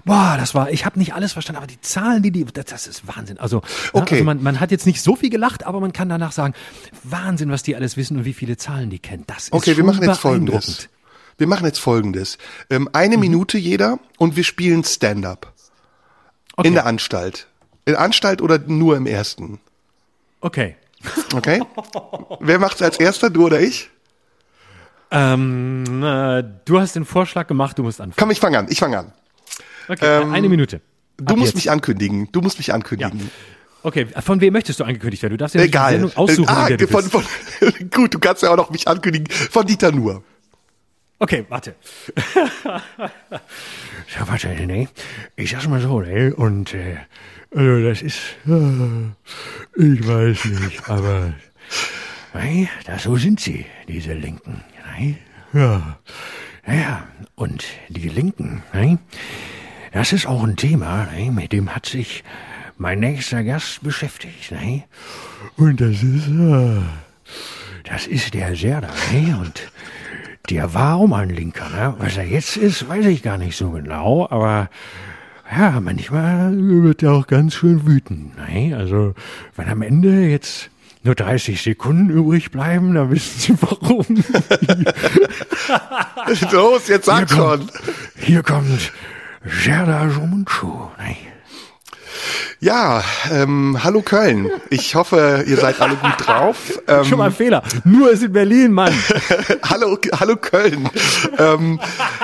boah, das war, ich habe nicht alles verstanden, aber die Zahlen, die die, das, das ist Wahnsinn. Also, ne, Okay. also man, man hat jetzt nicht so viel gelacht, aber man kann danach sagen, Wahnsinn, was die alles wissen und wie viele Zahlen die kennen. Das ist Okay, wir machen jetzt beeindruckend. Folgendes. Wir machen jetzt Folgendes. Ähm, eine Minute jeder und wir spielen Stand-up. Okay. In der Anstalt. In Anstalt oder nur im ersten? Okay. Okay? Wer macht's als erster, du oder ich? Ähm, äh, du hast den Vorschlag gemacht, du musst anfangen. Komm, ich fange an. Ich fange an. Okay, ähm, eine Minute. Du Ab musst jetzt. mich ankündigen. Du musst mich Ja. Okay, von wem möchtest du angekündigt werden? Du darfst ja nicht die Egal. Sendung aussuchen, ah, der du von, von, gut, du kannst ja auch noch mich ankündigen. Von Dieter Nuhr. Okay, warte. ja, warte, nee. Ich sag's mal so, ne? Und äh, also das ist, äh, ich weiß nicht, aber nee, das so sind sie, diese Linken. Ne? Ja. Ja, und die Linken, ne? Das ist auch ein Thema, ne? mit dem hat sich mein nächster Gast beschäftigt. Ne? Und das ist, äh, das ist der Serda, ne? Und der war auch mal ein Linker, ne? Was er jetzt ist, weiß ich gar nicht so genau, aber ja, manchmal wird er auch ganz schön wütend, ne? Also, wenn am Ende jetzt nur 30 Sekunden übrig bleiben, dann wissen Sie warum. Los, jetzt sag schon. hier kommt Serda Jomunchu, ne? Ja, ähm, hallo Köln. Ich hoffe, ihr seid alle gut drauf. Ähm, Schon mal ein Fehler. Nur ist in Berlin, Mann. hallo, hallo Köln. ähm,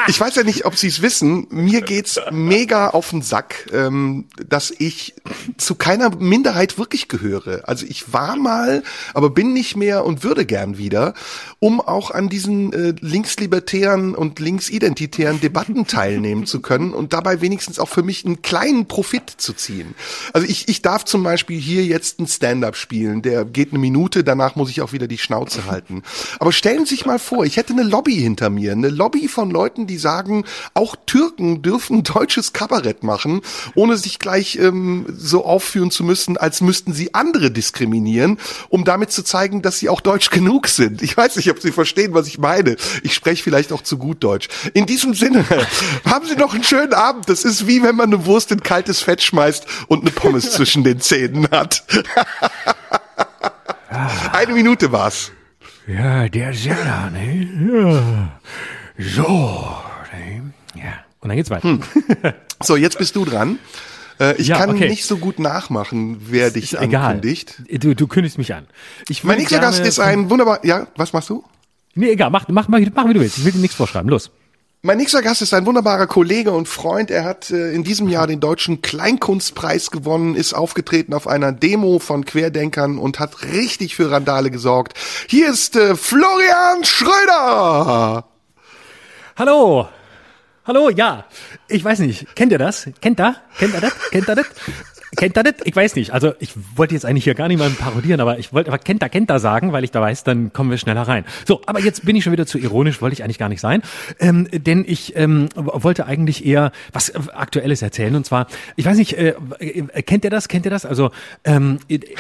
ich weiß ja nicht, ob Sie es wissen. Mir geht's mega auf den Sack, ähm, dass ich zu keiner Minderheit wirklich gehöre. Also ich war mal, aber bin nicht mehr und würde gern wieder, um auch an diesen äh, linkslibertären und linksidentitären Debatten teilnehmen zu können und dabei wenigstens auch für mich einen kleinen Profit zu ziehen. Also ich, ich darf zum Beispiel hier jetzt ein Stand-up spielen, der geht eine Minute, danach muss ich auch wieder die Schnauze halten. Aber stellen Sie sich mal vor, ich hätte eine Lobby hinter mir, eine Lobby von Leuten, die sagen, auch Türken dürfen deutsches Kabarett machen, ohne sich gleich ähm, so aufführen zu müssen, als müssten sie andere diskriminieren, um damit zu zeigen, dass sie auch deutsch genug sind. Ich weiß nicht, ob Sie verstehen, was ich meine. Ich spreche vielleicht auch zu gut Deutsch. In diesem Sinne, haben Sie noch einen schönen Abend. Das ist wie wenn man eine Wurst in kaltes Fett schmeißt und eine Pommes zwischen den Zähnen hat. Eine Minute war's. Ja, der Seller, ne? Ja. So, ne? Ja. Und dann geht's weiter. Hm. So, jetzt bist du dran. Äh, ich Ja, kann okay. nicht so gut nachmachen, wer dich Ist egal. ankündigt. Du, du kündigst mich an. Ich Mein nächster Gast ist ein wunderbar. Ja, was machst du? Nee, egal, mach, mach, mach, mach wie du willst. Ich will dir nichts vorschreiben. Los. Mein nächster Gast ist ein wunderbarer Kollege und Freund. Er hat äh, in diesem Jahr den deutschen Kleinkunstpreis gewonnen, ist aufgetreten auf einer Demo von Querdenkern und hat richtig für Randale gesorgt. Hier ist äh, Florian Schröder. Hallo. Hallo, ja. Ich weiß nicht. Kennt ihr das? Kennt ihr? Kennt ihr das? Kennt ihr das? Kennt ihr das? Ich weiß nicht. Also ich wollte jetzt eigentlich hier gar nicht mal parodieren, aber ich wollte aber kennt ihr, kennt ihr sagen, weil ich da weiß, dann kommen wir schneller rein. So, aber jetzt bin ich schon wieder zu ironisch, wollte ich eigentlich gar nicht sein. Ähm, denn ich ähm, wollte eigentlich eher was äh, Aktuelles erzählen. Und zwar, ich weiß nicht, äh, äh, kennt ihr das? Kennt ihr das? Also ähm,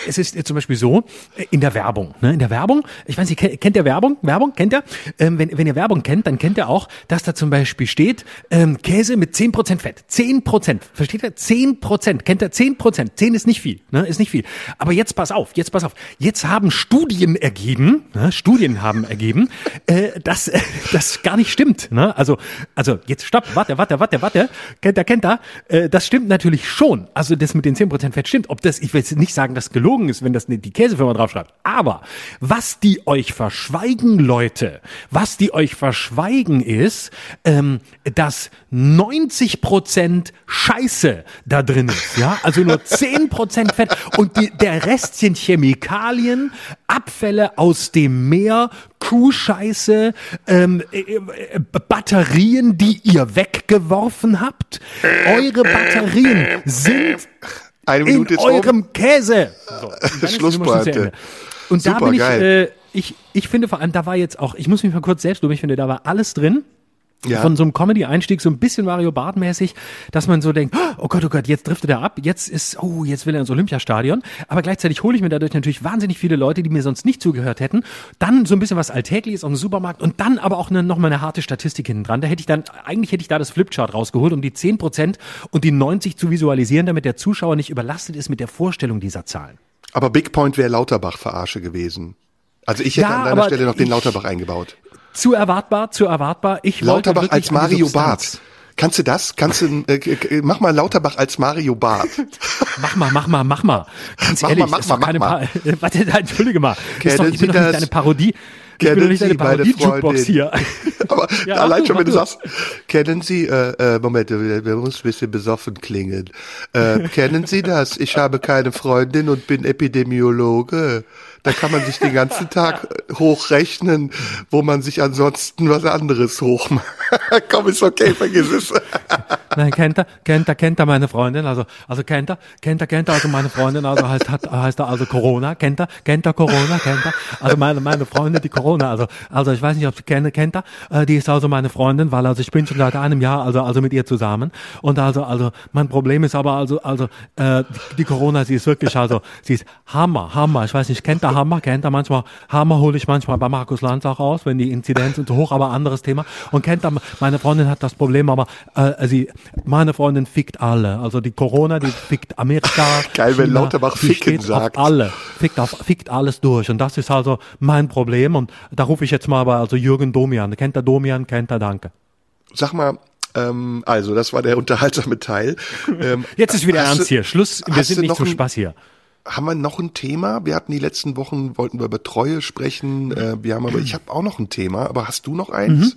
es ist zum Beispiel so, äh, in der Werbung. Ne? In der Werbung, ich weiß nicht, kennt, ihr Werbung? Werbung, kennt ihr? Ähm, wenn, wenn ihr Werbung kennt, dann kennt ihr auch, dass da zum Beispiel steht, ähm, Käse mit 10% Fett. 10%. Versteht ihr? 10%. Kennt ihr? 10%. 10 ist nicht viel. Ne? Ist nicht viel. Aber jetzt pass auf, jetzt pass auf. Jetzt haben Studien ergeben, ne? Studien haben ergeben, äh, dass äh, das gar nicht stimmt. Ne? Also, also jetzt stopp, warte, warte, warte, warte. Kennt ihr, kennt ihr? Äh, das stimmt natürlich schon. Also das mit den 10% Fett stimmt. Ob das, ich will jetzt nicht sagen, dass gelogen ist, wenn das die Käsefirma draufschreibt. Aber was die euch verschweigen, Leute, was die euch verschweigen ist, ähm, dass 90% Scheiße da drin ist. Ja, also nur 10% Fett und die, der Rest sind Chemikalien, Abfälle aus dem Meer, Kuhscheiße, ähm, äh, äh, Batterien, die ihr weggeworfen habt. Eure Batterien sind in ist um. eurem Käse. So, Schlusspointe. Und da Super, bin ich, äh, ich, ich finde vor allem, da war jetzt auch, ich muss mich mal kurz selbst loben, ich finde, da war alles drin. Ja. Von so einem Comedy-Einstieg, so ein bisschen Mario Bart-mäßig, dass man so denkt, oh Gott, oh Gott, jetzt driftet er ab, jetzt ist, oh, jetzt will er ins Olympiastadion. Aber gleichzeitig hole ich mir dadurch natürlich wahnsinnig viele Leute, die mir sonst nicht zugehört hätten. Dann so ein bisschen was Alltägliches aus dem Supermarkt und dann aber auch eine, nochmal eine harte Statistik hinten dran. Da hätte ich dann, eigentlich hätte ich da das Flipchart rausgeholt, um die 10% und die 90 zu visualisieren, damit der Zuschauer nicht überlastet ist mit der Vorstellung dieser Zahlen. Aber Big Point wäre Lauterbach-Verarsche gewesen. Also ich hätte Ja, an deiner Stelle noch den Lauterbach eingebaut. Zu erwartbar, zu erwartbar. Ich Lauterbach als Mario. Barth. Kannst du das? Kannst du, äh, äh, mach mal Lauterbach als Mario Barth. Mach mal, mach mal, mach mal. Ganz Mach ehrlich, mal, mach mal, doch keine mach mal. Pa- Warte, entschuldige mal. Ist doch, ich bin doch nicht deine Parodie. Ich bin Kennen doch nicht Sie deine meine Parodie-Jukebox Freundin? hier. Aber Ja, allein mach schon, wenn du mach sagst, kennen Sie, äh, äh, Moment, wir wir müssen ein bisschen besoffen klingen. Äh, kennen Sie das? Ich habe keine Freundin und bin Epidemiologe. Da kann man sich den ganzen Tag äh, hochrechnen, wo man sich ansonsten was anderes hochmacht. Komm, ist okay, vergiss es. Nein, kennt er, kennt er, kennt er meine Freundin, also, also kennt er, kennt er, kennt er, also meine Freundin, also heißt, hat, heißt er also Corona, kennt er, kennt er Corona, kennt er, also meine, meine Freundin, die Corona, also, also ich weiß nicht, ob sie kennt, kennt er, äh, die ist also meine Freundin, weil also ich bin schon seit einem Jahr, also, also mit ihr zusammen. Und also, also mein Problem ist aber also, also, äh, die, die Corona, sie ist wirklich, also, sie ist Hammer, Hammer, ich weiß nicht, kennt er Hammer, kennt er manchmal, Hammer hole ich manchmal bei Markus Lanz auch aus, wenn die Inzidenz so hoch, aber anderes Thema. Und kennt er, meine Freundin hat das Problem, aber, äh, sie, meine Freundin fickt alle, also die Corona, die fickt Amerika, Geil, wenn China, Lauterbach die ficken sagt. Alle, fickt auf, fickt alles durch. Und das ist also mein Problem und da rufe ich jetzt mal bei also Jürgen Domian, kennt er Domian, kennt er, danke. Sag mal, ähm, also, das war der unterhaltsame Teil. Ähm, Jetzt ist wieder ernst du- hier, Schluss, wir sind nicht zum Spaß hier. Haben wir noch ein Thema? Wir hatten die letzten Wochen, wollten wir über Treue sprechen. Äh, wir haben aber, ich habe auch noch ein Thema, aber hast du noch eins?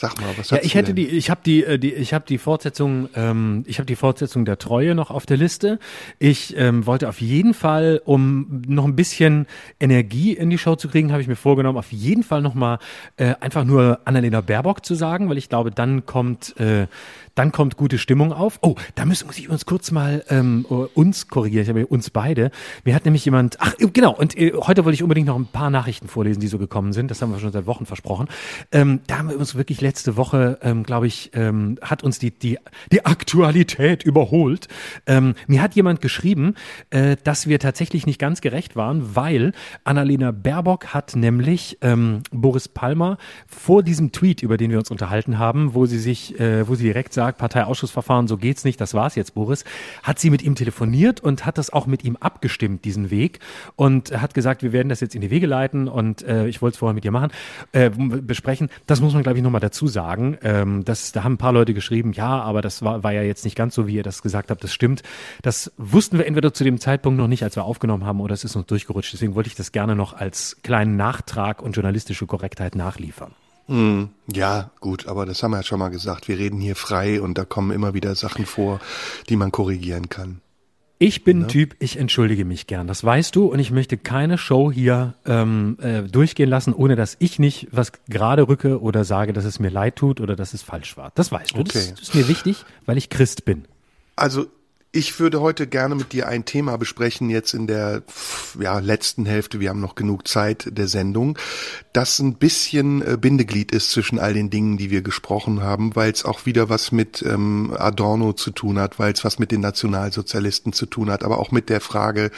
Sag mal, was Mhm. Ja, hast ich du hätte denn? die, ich habe die, äh, die, ich habe die Fortsetzung, ähm, ich habe die Fortsetzung der Treue noch auf der Liste. Ich ähm, wollte auf jeden Fall, um noch ein bisschen Energie in die Show zu kriegen, habe ich mir vorgenommen, auf jeden Fall noch mal äh, einfach nur Annalena Baerbock zu sagen, weil ich glaube, dann kommt, äh, dann kommt gute Stimmung auf. Oh, da müssen, muss ich uns kurz mal ähm, uns korrigieren. Ich habe uns beide. Mir hat nämlich jemand, ach genau, und äh, heute wollte ich unbedingt noch ein paar Nachrichten vorlesen, die so gekommen sind. Das haben wir schon seit Wochen versprochen. Ähm, da haben wir uns wirklich letzte Woche, ähm, glaube ich, ähm, hat uns die, die, die Aktualität überholt. Ähm, mir hat jemand geschrieben, äh, dass wir tatsächlich nicht ganz gerecht waren, weil Annalena Baerbock hat nämlich ähm, Boris Palmer vor diesem Tweet, über den wir uns unterhalten haben, wo sie sich, äh, wo sie direkt sagt, Parteiausschussverfahren, so geht's nicht, das war's jetzt, Boris, hat sie mit ihm telefoniert und hat das auch mit ihm abgestimmt, diesen Weg, und hat gesagt, wir werden das jetzt in die Wege leiten und äh, ich wollte es vorher mit ihr machen, äh, besprechen. Das muss man, glaube ich, nochmal dazu sagen. Ähm, das, da haben ein paar Leute geschrieben, ja, aber das war, war ja jetzt nicht ganz so, wie ihr das gesagt habt, das stimmt. Das wussten wir entweder zu dem Zeitpunkt noch nicht, als wir aufgenommen haben, oder es ist uns durchgerutscht. Deswegen wollte ich das gerne noch als kleinen Nachtrag und journalistische Korrektheit nachliefern. Hm, ja, gut, aber das haben wir ja schon mal gesagt. Wir reden hier frei und da kommen immer wieder Sachen vor, die man korrigieren kann. Ich bin ja. Typ, ich entschuldige mich gern. Das weißt du und ich möchte keine Show hier ähm, äh, durchgehen lassen, ohne dass ich nicht was gerade rücke oder sage, dass es mir leid tut oder dass es falsch war. Das weißt du. Okay. Das, das ist mir wichtig, weil ich Christ bin. Also ich würde heute gerne mit dir ein Thema besprechen, jetzt in der ja, letzten Hälfte, wir haben noch genug Zeit der Sendung, das ein bisschen äh, Bindeglied ist zwischen all den Dingen, die wir gesprochen haben, weil es auch wieder was mit ähm, Adorno zu tun hat, weil es was mit den Nationalsozialisten zu tun hat, aber auch mit der Frage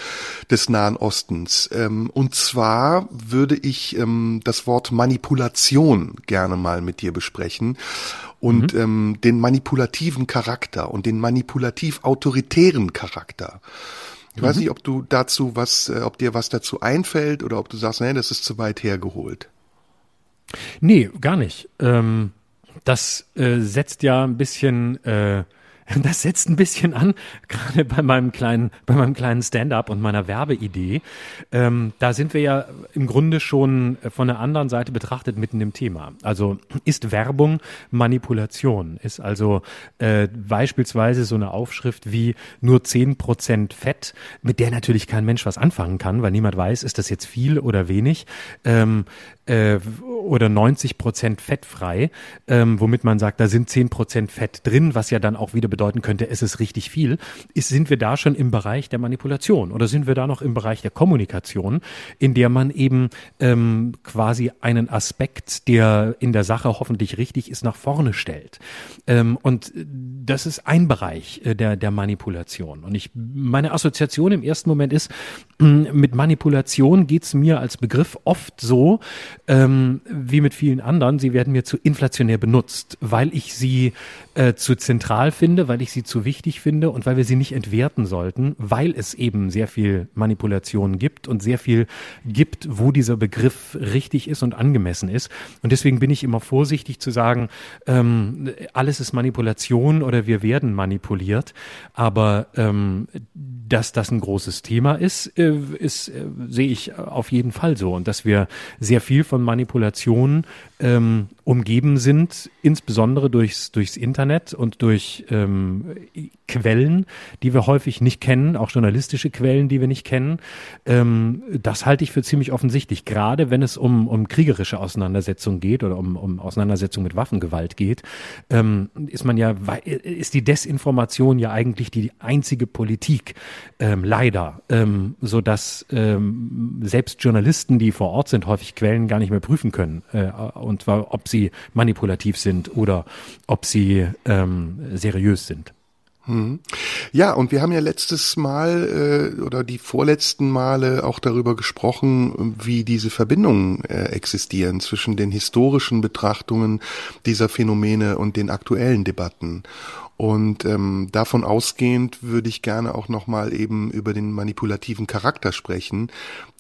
des Nahen Ostens. Ähm, und zwar würde ich ähm, das Wort Manipulation gerne mal mit dir besprechen und mhm. ähm, den manipulativen Charakter und den manipulativ autoritären Charakter. Ich mhm. weiß nicht, ob du dazu was, äh, ob dir was dazu einfällt oder ob du sagst, nee, das ist zu weit hergeholt. Nee, gar nicht. Ähm, das äh, setzt ja ein bisschen äh, das setzt ein bisschen an, gerade bei meinem kleinen, bei meinem kleinen Stand-up und meiner Werbeidee. Ähm, da sind wir ja im Grunde schon von der anderen Seite betrachtet mitten im Thema. Also ist Werbung Manipulation? Ist also äh, beispielsweise so eine Aufschrift wie nur zehn Prozent Fett, mit der natürlich kein Mensch was anfangen kann, weil niemand weiß, ist das jetzt viel oder wenig. Ähm, äh, oder 90 Prozent fettfrei, ähm, womit man sagt, da sind 10 Prozent Fett drin, was ja dann auch wieder bedeuten könnte, es ist richtig viel. Ist, sind wir da schon im Bereich der Manipulation oder sind wir da noch im Bereich der Kommunikation, in der man eben ähm, quasi einen Aspekt, der in der Sache hoffentlich richtig ist, nach vorne stellt? Ähm, und das ist ein Bereich äh, der, der Manipulation. Und ich, meine Assoziation im ersten Moment ist, mit Manipulation geht's mir als Begriff oft so, ähm, wie mit vielen anderen, sie werden mir zu inflationär benutzt, weil ich sie äh, zu zentral finde, weil ich sie zu wichtig finde und weil wir sie nicht entwerten sollten, weil es eben sehr viel Manipulation gibt und sehr viel gibt, wo dieser Begriff richtig ist und angemessen ist. Und deswegen bin ich immer vorsichtig zu sagen, ähm, alles ist Manipulation oder wir werden manipuliert. Aber ähm, dass das ein großes Thema ist, äh, ist äh, sehe ich auf jeden Fall so. Und dass wir sehr viel von Manipulation ähm, umgeben sind, insbesondere durchs, durchs Internet und durch ähm, Quellen, die wir häufig nicht kennen, auch journalistische Quellen, die wir nicht kennen. Ähm, das halte ich für ziemlich offensichtlich, gerade wenn es um, um kriegerische Auseinandersetzungen geht oder um, um Auseinandersetzungen mit Waffengewalt geht, ähm, ist man ja, ist die Desinformation ja eigentlich die einzige Politik, ähm, leider, ähm, so dass ähm, selbst Journalisten, die vor Ort sind, häufig Quellen gar nicht mehr prüfen können, äh, und zwar, ob sie manipulativ sind oder ob sie ähm, seriös sind. Hm. Ja, und wir haben ja letztes Mal äh, oder die vorletzten Male auch darüber gesprochen, wie diese Verbindungen äh, existieren zwischen den historischen Betrachtungen dieser Phänomene und den aktuellen Debatten. Und ähm, davon ausgehend würde ich gerne auch nochmal eben über den manipulativen Charakter sprechen,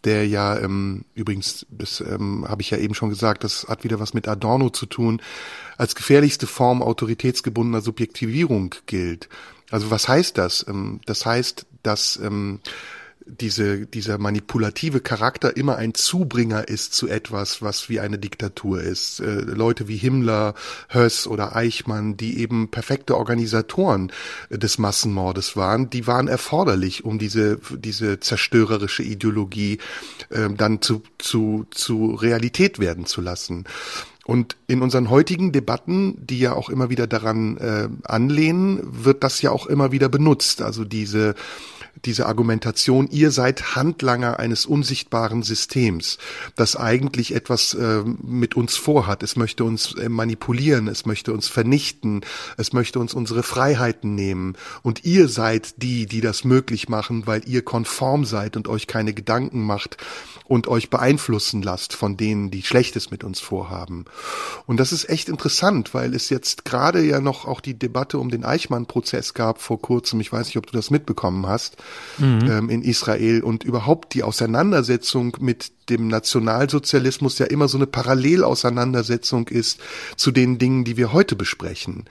der ja ähm, übrigens, das ähm, habe ich ja eben schon gesagt, das hat wieder was mit Adorno zu tun, als gefährlichste Form autoritätsgebundener Subjektivierung gilt. Also was heißt das? Ähm, das heißt, dass ähm, diese, dieser manipulative Charakter immer ein Zubringer ist zu etwas, was wie eine Diktatur ist. Äh, Leute wie Himmler, Höss oder Eichmann, die eben perfekte Organisatoren des Massenmordes waren, die waren erforderlich, um diese, diese zerstörerische Ideologie äh, dann zu, zu, zu Realität werden zu lassen. Und in unseren heutigen Debatten, die ja auch immer wieder daran äh, anlehnen, wird das ja auch immer wieder benutzt. Also diese diese Argumentation, ihr seid Handlanger eines unsichtbaren Systems, das eigentlich etwas äh, mit uns vorhat. Es möchte uns äh, manipulieren, es möchte uns vernichten, es möchte uns unsere Freiheiten nehmen. Und ihr seid die, die das möglich machen, weil ihr konform seid und euch keine Gedanken macht und euch beeinflussen lasst von denen, die Schlechtes mit uns vorhaben. Und das ist echt interessant, weil es jetzt gerade ja noch auch die Debatte um den Eichmann-Prozess gab vor kurzem. Ich weiß nicht, ob du das mitbekommen hast mhm. ähm, in Israel und überhaupt die Auseinandersetzung mit dem Nationalsozialismus ja immer so eine Parallelauseinandersetzung ist zu den Dingen, die wir heute besprechen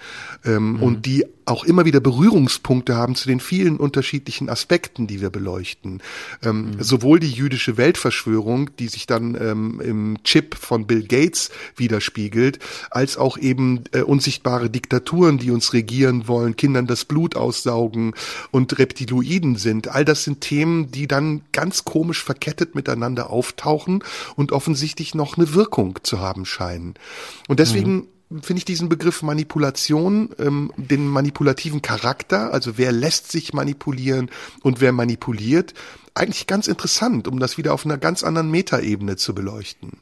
ähm, mhm. und die auch immer wieder Berührungspunkte haben zu den vielen unterschiedlichen Aspekten, die wir beleuchten. Ähm, mhm. Sowohl die jüdische Weltverschwörung, die sich dann ähm, im Chip von Bill Gates widerspiegelt, als auch eben äh, unsichtbare Diktaturen, die uns regieren wollen, Kindern das Blut aussaugen und Reptiloiden sind. All das sind Themen, die dann ganz komisch verkettet miteinander auftauchen auftauchen und offensichtlich noch eine Wirkung zu haben scheinen. Und deswegen mhm. finde ich diesen Begriff Manipulation, ähm, den manipulativen Charakter, also wer lässt sich manipulieren und wer manipuliert, eigentlich ganz interessant, um das wieder auf einer ganz anderen Metaebene zu beleuchten.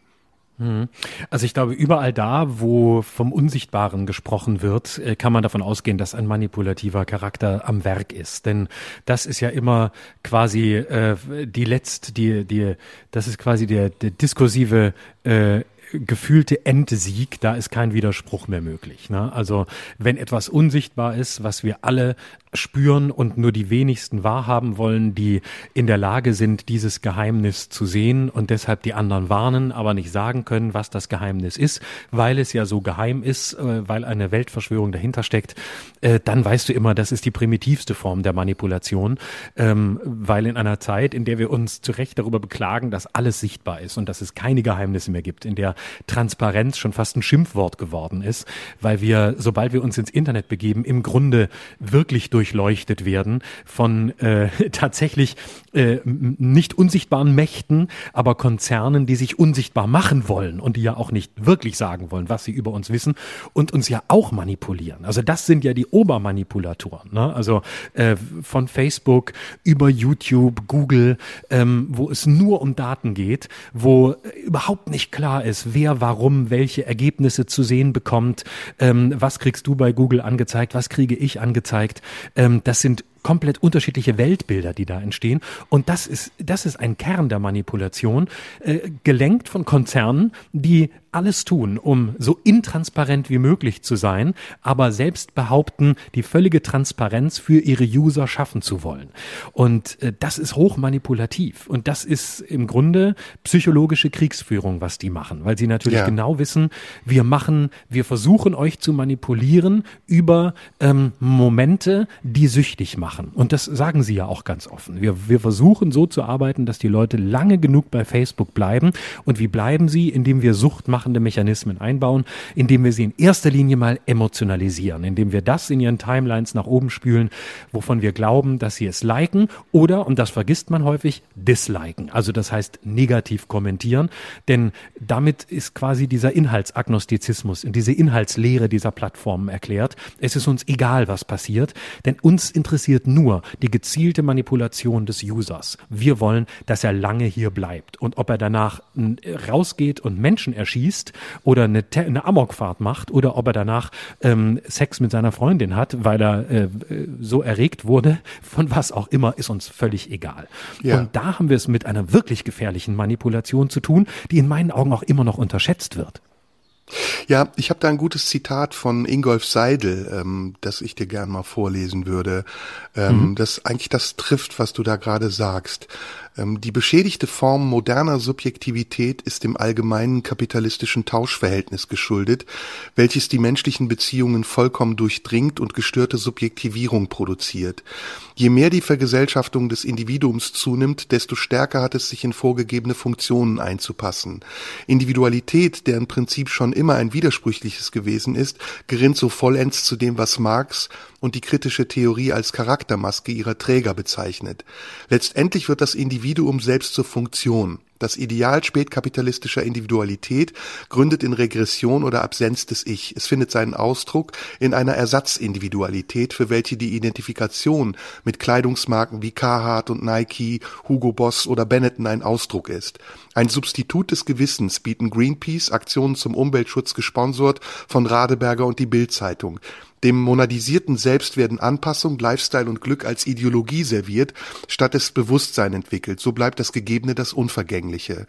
Mhm. Also ich glaube, überall da, wo vom Unsichtbaren gesprochen wird, äh, kann man davon ausgehen, dass ein manipulativer Charakter am Werk ist. Denn das ist ja immer quasi äh, die letzt, die, die, das ist quasi der, der diskursive äh, gefühlte Endsieg, da ist kein Widerspruch mehr möglich. Ne? Also wenn etwas unsichtbar ist, was wir alle spüren und nur die wenigsten wahrhaben wollen, die in der Lage sind, dieses Geheimnis zu sehen und deshalb die anderen warnen, aber nicht sagen können, was das Geheimnis ist, weil es ja so geheim ist, äh, weil eine Weltverschwörung dahinter steckt, äh, dann weißt du immer, das ist die primitivste Form der Manipulation, ähm, weil in einer Zeit, in der wir uns zu Recht darüber beklagen, dass alles sichtbar ist und dass es keine Geheimnisse mehr gibt, in der Transparenz schon fast ein Schimpfwort geworden ist, weil wir, sobald wir uns ins Internet begeben, im Grunde wirklich durchleuchtet werden von äh, tatsächlich äh, nicht unsichtbaren Mächten, aber Konzernen, die sich unsichtbar machen wollen und die ja auch nicht wirklich sagen wollen, was sie über uns wissen und uns ja auch manipulieren. Also das sind ja die Obermanipulatoren. Ne? Also äh, von Facebook über YouTube, Google, ähm, wo es nur um Daten geht, wo überhaupt nicht klar ist, wer warum welche Ergebnisse zu sehen bekommt. Ähm, was kriegst du bei Google angezeigt? Was kriege ich angezeigt? Ähm, das sind komplett unterschiedliche Weltbilder, die da entstehen. Und das ist, das ist ein Kern der Manipulation, äh, gelenkt von Konzernen, die alles tun, um so intransparent wie möglich zu sein, aber selbst behaupten, die völlige Transparenz für ihre User schaffen zu wollen. Und äh, das ist hochmanipulativ. Und das ist im Grunde psychologische Kriegsführung, was die machen, weil sie natürlich ja. genau wissen, wir machen, wir versuchen euch zu manipulieren über ähm, Momente, die süchtig machen machen. Und das sagen sie ja auch ganz offen. Wir, wir versuchen so zu arbeiten, dass die Leute lange genug bei Facebook bleiben. Und wie bleiben sie? Indem wir suchtmachende Mechanismen einbauen, indem wir sie in erster Linie mal emotionalisieren, indem wir das in ihren Timelines nach oben spülen, wovon wir glauben, dass sie es liken oder, und das vergisst man häufig, disliken. Also das heißt negativ kommentieren. Denn damit ist quasi dieser Inhaltsagnostizismus, diese Inhaltslehre dieser Plattformen erklärt. Es ist uns egal, was passiert, denn uns interessiert nur die gezielte Manipulation des Users. Wir wollen, dass er lange hier bleibt. Und ob er danach rausgeht und Menschen erschießt oder eine, eine Amokfahrt macht oder ob er danach ähm, Sex mit seiner Freundin hat, weil er äh, so erregt wurde, von was auch immer, ist uns völlig egal. Ja. Und da haben wir es mit einer wirklich gefährlichen Manipulation zu tun, die in meinen Augen auch immer noch unterschätzt wird. Ja, ich habe da ein gutes Zitat von Ingolf Seidel, ähm, das ich dir gern mal vorlesen würde, ähm, mhm. das eigentlich das trifft, was du da gerade sagst. Ähm, die beschädigte Form moderner Subjektivität ist dem allgemeinen kapitalistischen Tauschverhältnis geschuldet, welches die menschlichen Beziehungen vollkommen durchdringt und gestörte Subjektivierung produziert. Je mehr die Vergesellschaftung des Individuums zunimmt, desto stärker hat es sich in vorgegebene Funktionen einzupassen. Individualität, deren Prinzip schon immer ein widersprüchliches gewesen ist, gerinnt so vollends zu dem, was Marx und die kritische Theorie als Charaktermaske ihrer Träger bezeichnet. Letztendlich wird das Individuum selbst zur Funktion. Das Ideal spätkapitalistischer Individualität gründet in Regression oder Absenz des Ich. Es findet seinen Ausdruck in einer Ersatzindividualität, für welche die Identifikation mit Kleidungsmarken wie Carhartt und Nike, Hugo Boss oder Benetton ein Ausdruck ist. Ein Substitut des Gewissens bieten Greenpeace, Aktionen zum Umweltschutz gesponsert von Radeberger und die Bild-Zeitung. Dem monadisierten Selbst werden Anpassung, Lifestyle und Glück als Ideologie serviert, statt es Bewusstsein entwickelt. So bleibt das Gegebene das Unvergängliche.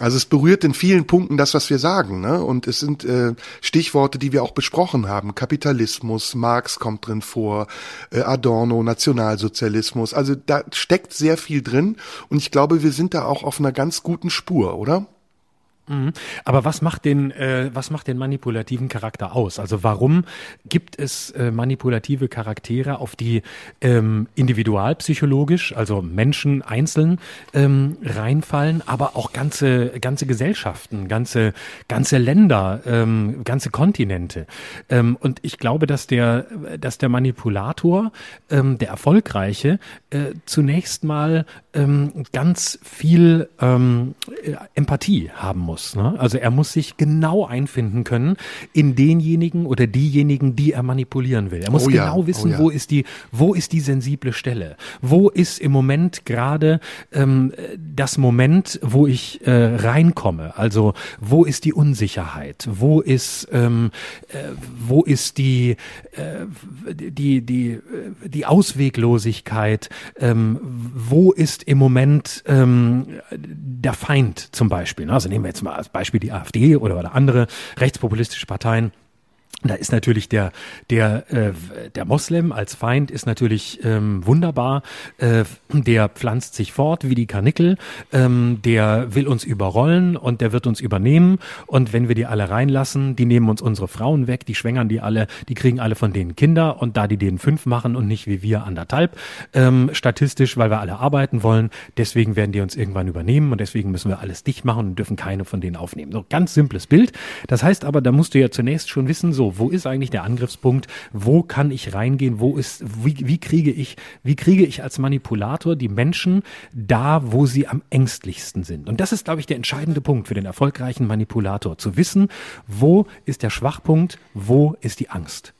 Also es berührt in vielen Punkten das, was wir sagen. Ne? Und es sind äh, Stichworte, die wir auch besprochen haben. Kapitalismus, Marx kommt drin vor, äh, Adorno, Nationalsozialismus. Also da steckt sehr viel drin. Und ich glaube, wir sind da auch auf einer ganz guten Spur, oder? Mhm. Aber was macht den, äh, was macht den manipulativen Charakter aus? Also warum gibt es äh, manipulative Charaktere, auf die ähm, individualpsychologisch, also Menschen einzeln ähm, reinfallen, aber auch ganze ganze Gesellschaften, ganze ganze Länder, ähm, ganze Kontinente? Ähm, und ich glaube, dass der, dass der Manipulator, ähm, der erfolgreiche, äh, zunächst mal ähm, ganz viel ähm, äh, Empathie haben muss muss. Ne? Also er muss sich genau einfinden können in denjenigen oder diejenigen, die er manipulieren will. Er muss oh ja, genau wissen, oh ja. wo ist die, wo ist die sensible Stelle? Wo ist im Moment gerade ähm, das Moment, wo ich äh, reinkomme? Also wo ist die Unsicherheit? Wo ist ähm, äh, wo ist die äh, die die äh, die Ausweglosigkeit? Ähm, wo ist im Moment ähm, der Feind zum Beispiel? Also nehmen wir jetzt mal als Beispiel die AfD oder, oder andere rechtspopulistische Parteien da ist natürlich der der äh, der Moslem als Feind ist natürlich ähm, wunderbar. Äh, der pflanzt sich fort wie die Karnickel. Ähm, der will uns überrollen und der wird uns übernehmen. Und wenn wir die alle reinlassen, die nehmen uns unsere Frauen weg, die schwängern die alle, die kriegen alle von denen Kinder. Und da die denen fünf machen und nicht wie wir anderthalb ähm, statistisch, weil wir alle arbeiten wollen, deswegen werden die uns irgendwann übernehmen und deswegen müssen wir alles dicht machen und dürfen keine von denen aufnehmen. So ganz simples Bild. Das heißt aber, da musst du ja zunächst schon wissen, so wo ist eigentlich der Angriffspunkt? Wo kann ich reingehen? Wo ist, wie, wie kriege ich, wie kriege ich als Manipulator die Menschen da, wo sie am ängstlichsten sind? Und das ist, glaube ich, der entscheidende Punkt für den erfolgreichen Manipulator. Zu wissen, wo ist der Schwachpunkt? Wo ist die Angst?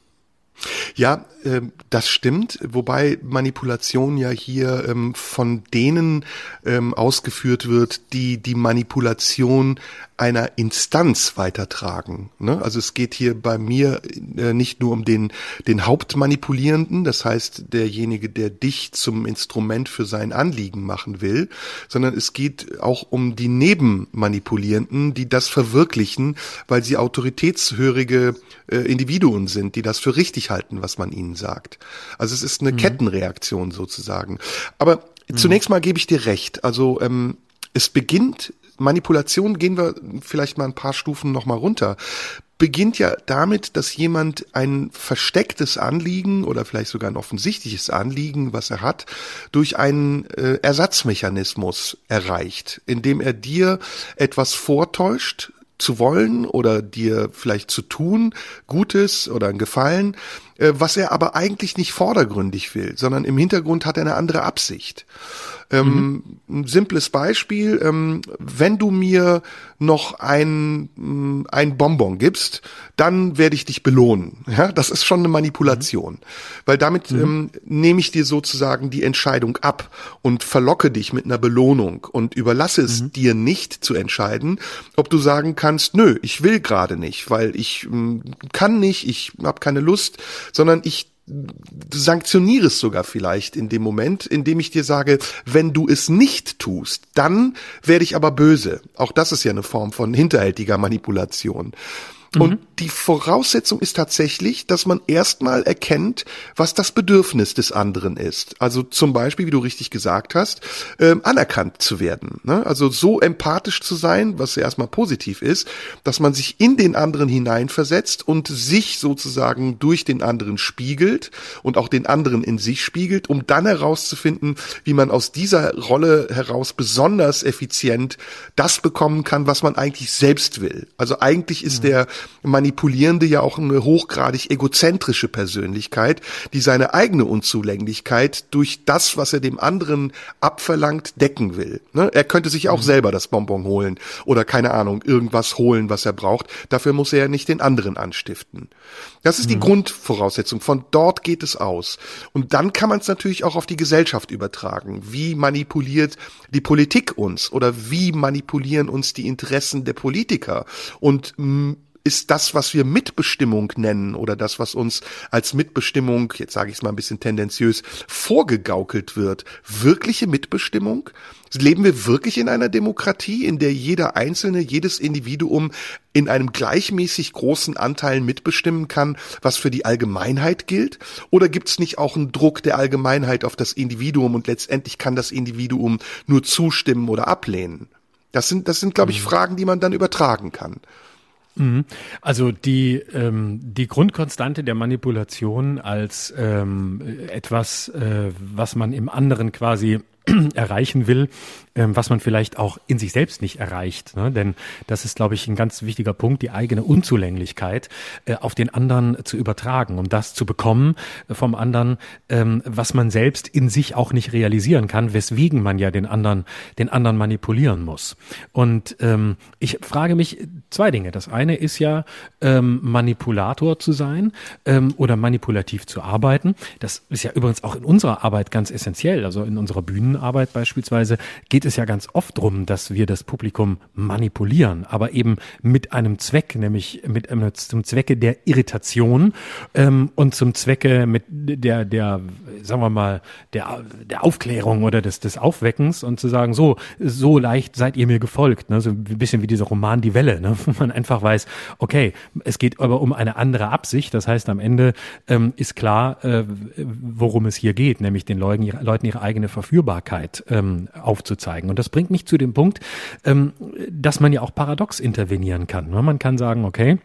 Ja, äh, das stimmt, wobei Manipulation ja hier ähm, von denen ähm, ausgeführt wird, die die Manipulation einer Instanz weitertragen. Ne? Also es geht hier bei mir äh, nicht nur um den, den Hauptmanipulierenden, das heißt derjenige, der dich zum Instrument für sein Anliegen machen will, sondern es geht auch um die Nebenmanipulierenden, die das verwirklichen, weil sie autoritätshörige äh, Individuen sind, die das für richtig halten, was man ihnen sagt. Also es ist eine mhm. Kettenreaktion sozusagen. Aber mhm. zunächst mal gebe ich dir recht. Also ähm, es beginnt Manipulation gehen wir vielleicht mal ein paar Stufen nochmal runter beginnt ja damit, dass jemand ein verstecktes Anliegen oder vielleicht sogar ein offensichtliches Anliegen, was er hat, durch einen äh, Ersatzmechanismus erreicht, indem er dir etwas vortäuscht, zu wollen oder dir vielleicht zu tun, Gutes oder ein Gefallen, äh, was er aber eigentlich nicht vordergründig will, sondern im Hintergrund hat er eine andere Absicht. Ähm, mhm. Ein simples Beispiel, ähm, wenn du mir noch ein, mm, ein Bonbon gibst, dann werde ich dich belohnen. Ja, das ist schon eine Manipulation, mhm. weil damit mhm. ähm, nehme ich dir sozusagen die Entscheidung ab und verlocke dich mit einer Belohnung und überlasse es mhm. dir nicht zu entscheiden, ob du sagen kannst, nö, ich will gerade nicht, weil ich ähm, kann nicht, ich habe keine Lust, sondern ich du sanktionierst sogar vielleicht in dem Moment, in dem ich dir sage, wenn du es nicht tust, dann werde ich aber böse. Auch das ist ja eine Form von hinterhältiger Manipulation. Und mhm. die Voraussetzung ist tatsächlich, dass man erstmal erkennt, was das Bedürfnis des anderen ist. Also zum Beispiel, wie du richtig gesagt hast, ähm, anerkannt zu werden. Ne? Also so empathisch zu sein, was ja erstmal positiv ist, dass man sich in den anderen hineinversetzt und sich sozusagen durch den anderen spiegelt und auch den anderen in sich spiegelt, um dann herauszufinden, wie man aus dieser Rolle heraus besonders effizient das bekommen kann, was man eigentlich selbst will. Also eigentlich ist mhm. der Manipulierende ja auch eine hochgradig egozentrische Persönlichkeit, die seine eigene Unzulänglichkeit durch das, was er dem anderen abverlangt, decken will. Ne? Er könnte sich auch mhm. selber das Bonbon holen oder keine Ahnung, irgendwas holen, was er braucht. Dafür muss er ja nicht den anderen anstiften. Das ist die mhm. Grundvoraussetzung. Von dort geht es aus. Und dann kann man es natürlich auch auf die Gesellschaft übertragen. Wie manipuliert die Politik uns oder wie manipulieren uns die Interessen der Politiker? Und mm, ist das, was wir Mitbestimmung nennen oder das, was uns als Mitbestimmung, jetzt sage ich es mal ein bisschen tendenziös, vorgegaukelt wird, wirkliche Mitbestimmung? Leben wir wirklich in einer Demokratie, in der jeder Einzelne, jedes Individuum in einem gleichmäßig großen Anteil mitbestimmen kann, was für die Allgemeinheit gilt? Oder gibt es nicht auch einen Druck der Allgemeinheit auf das Individuum und letztendlich kann das Individuum nur zustimmen oder ablehnen? Das sind, das sind, glaube ich, mhm. Fragen, die man dann übertragen kann. Mhm. Also die, ähm, die Grundkonstante der Manipulation als ähm, etwas, äh, was man im anderen quasi erreichen will, ähm, was man vielleicht auch in sich selbst nicht erreicht. Ne? Denn das ist, glaube ich, ein ganz wichtiger Punkt, die eigene Unzulänglichkeit äh, auf den anderen zu übertragen, um das zu bekommen vom anderen, ähm, was man selbst in sich auch nicht realisieren kann, weswegen man ja den anderen, den anderen manipulieren muss. Und ähm, ich frage mich zwei Dinge. Das eine ist ja, ähm, Manipulator zu sein ähm, oder manipulativ zu arbeiten. Das ist ja übrigens auch in unserer Arbeit ganz essentiell. Also in unserer Bühnenarbeit beispielsweise geht es ja ganz oft drum, dass wir das Publikum manipulieren, aber eben mit einem Zweck, nämlich mit einem zum Zwecke der Irritation ähm, und zum Zwecke mit der der sagen wir mal der der Aufklärung oder des des Aufweckens und zu sagen so so leicht seid ihr mir gefolgt, ne? so ein bisschen wie dieser Roman Die Welle, ne? wo man einfach weiß, okay, es geht aber um eine andere Absicht. Das heißt, am Ende ähm, ist klar, äh, worum es hier geht, nämlich den Leuten, Leuten ihre eigene Verführbarkeit ähm, aufzuzeigen zeigen. Und das bringt mich zu dem Punkt, ähm, dass man ja auch paradox intervenieren kann. Man kann sagen, okay,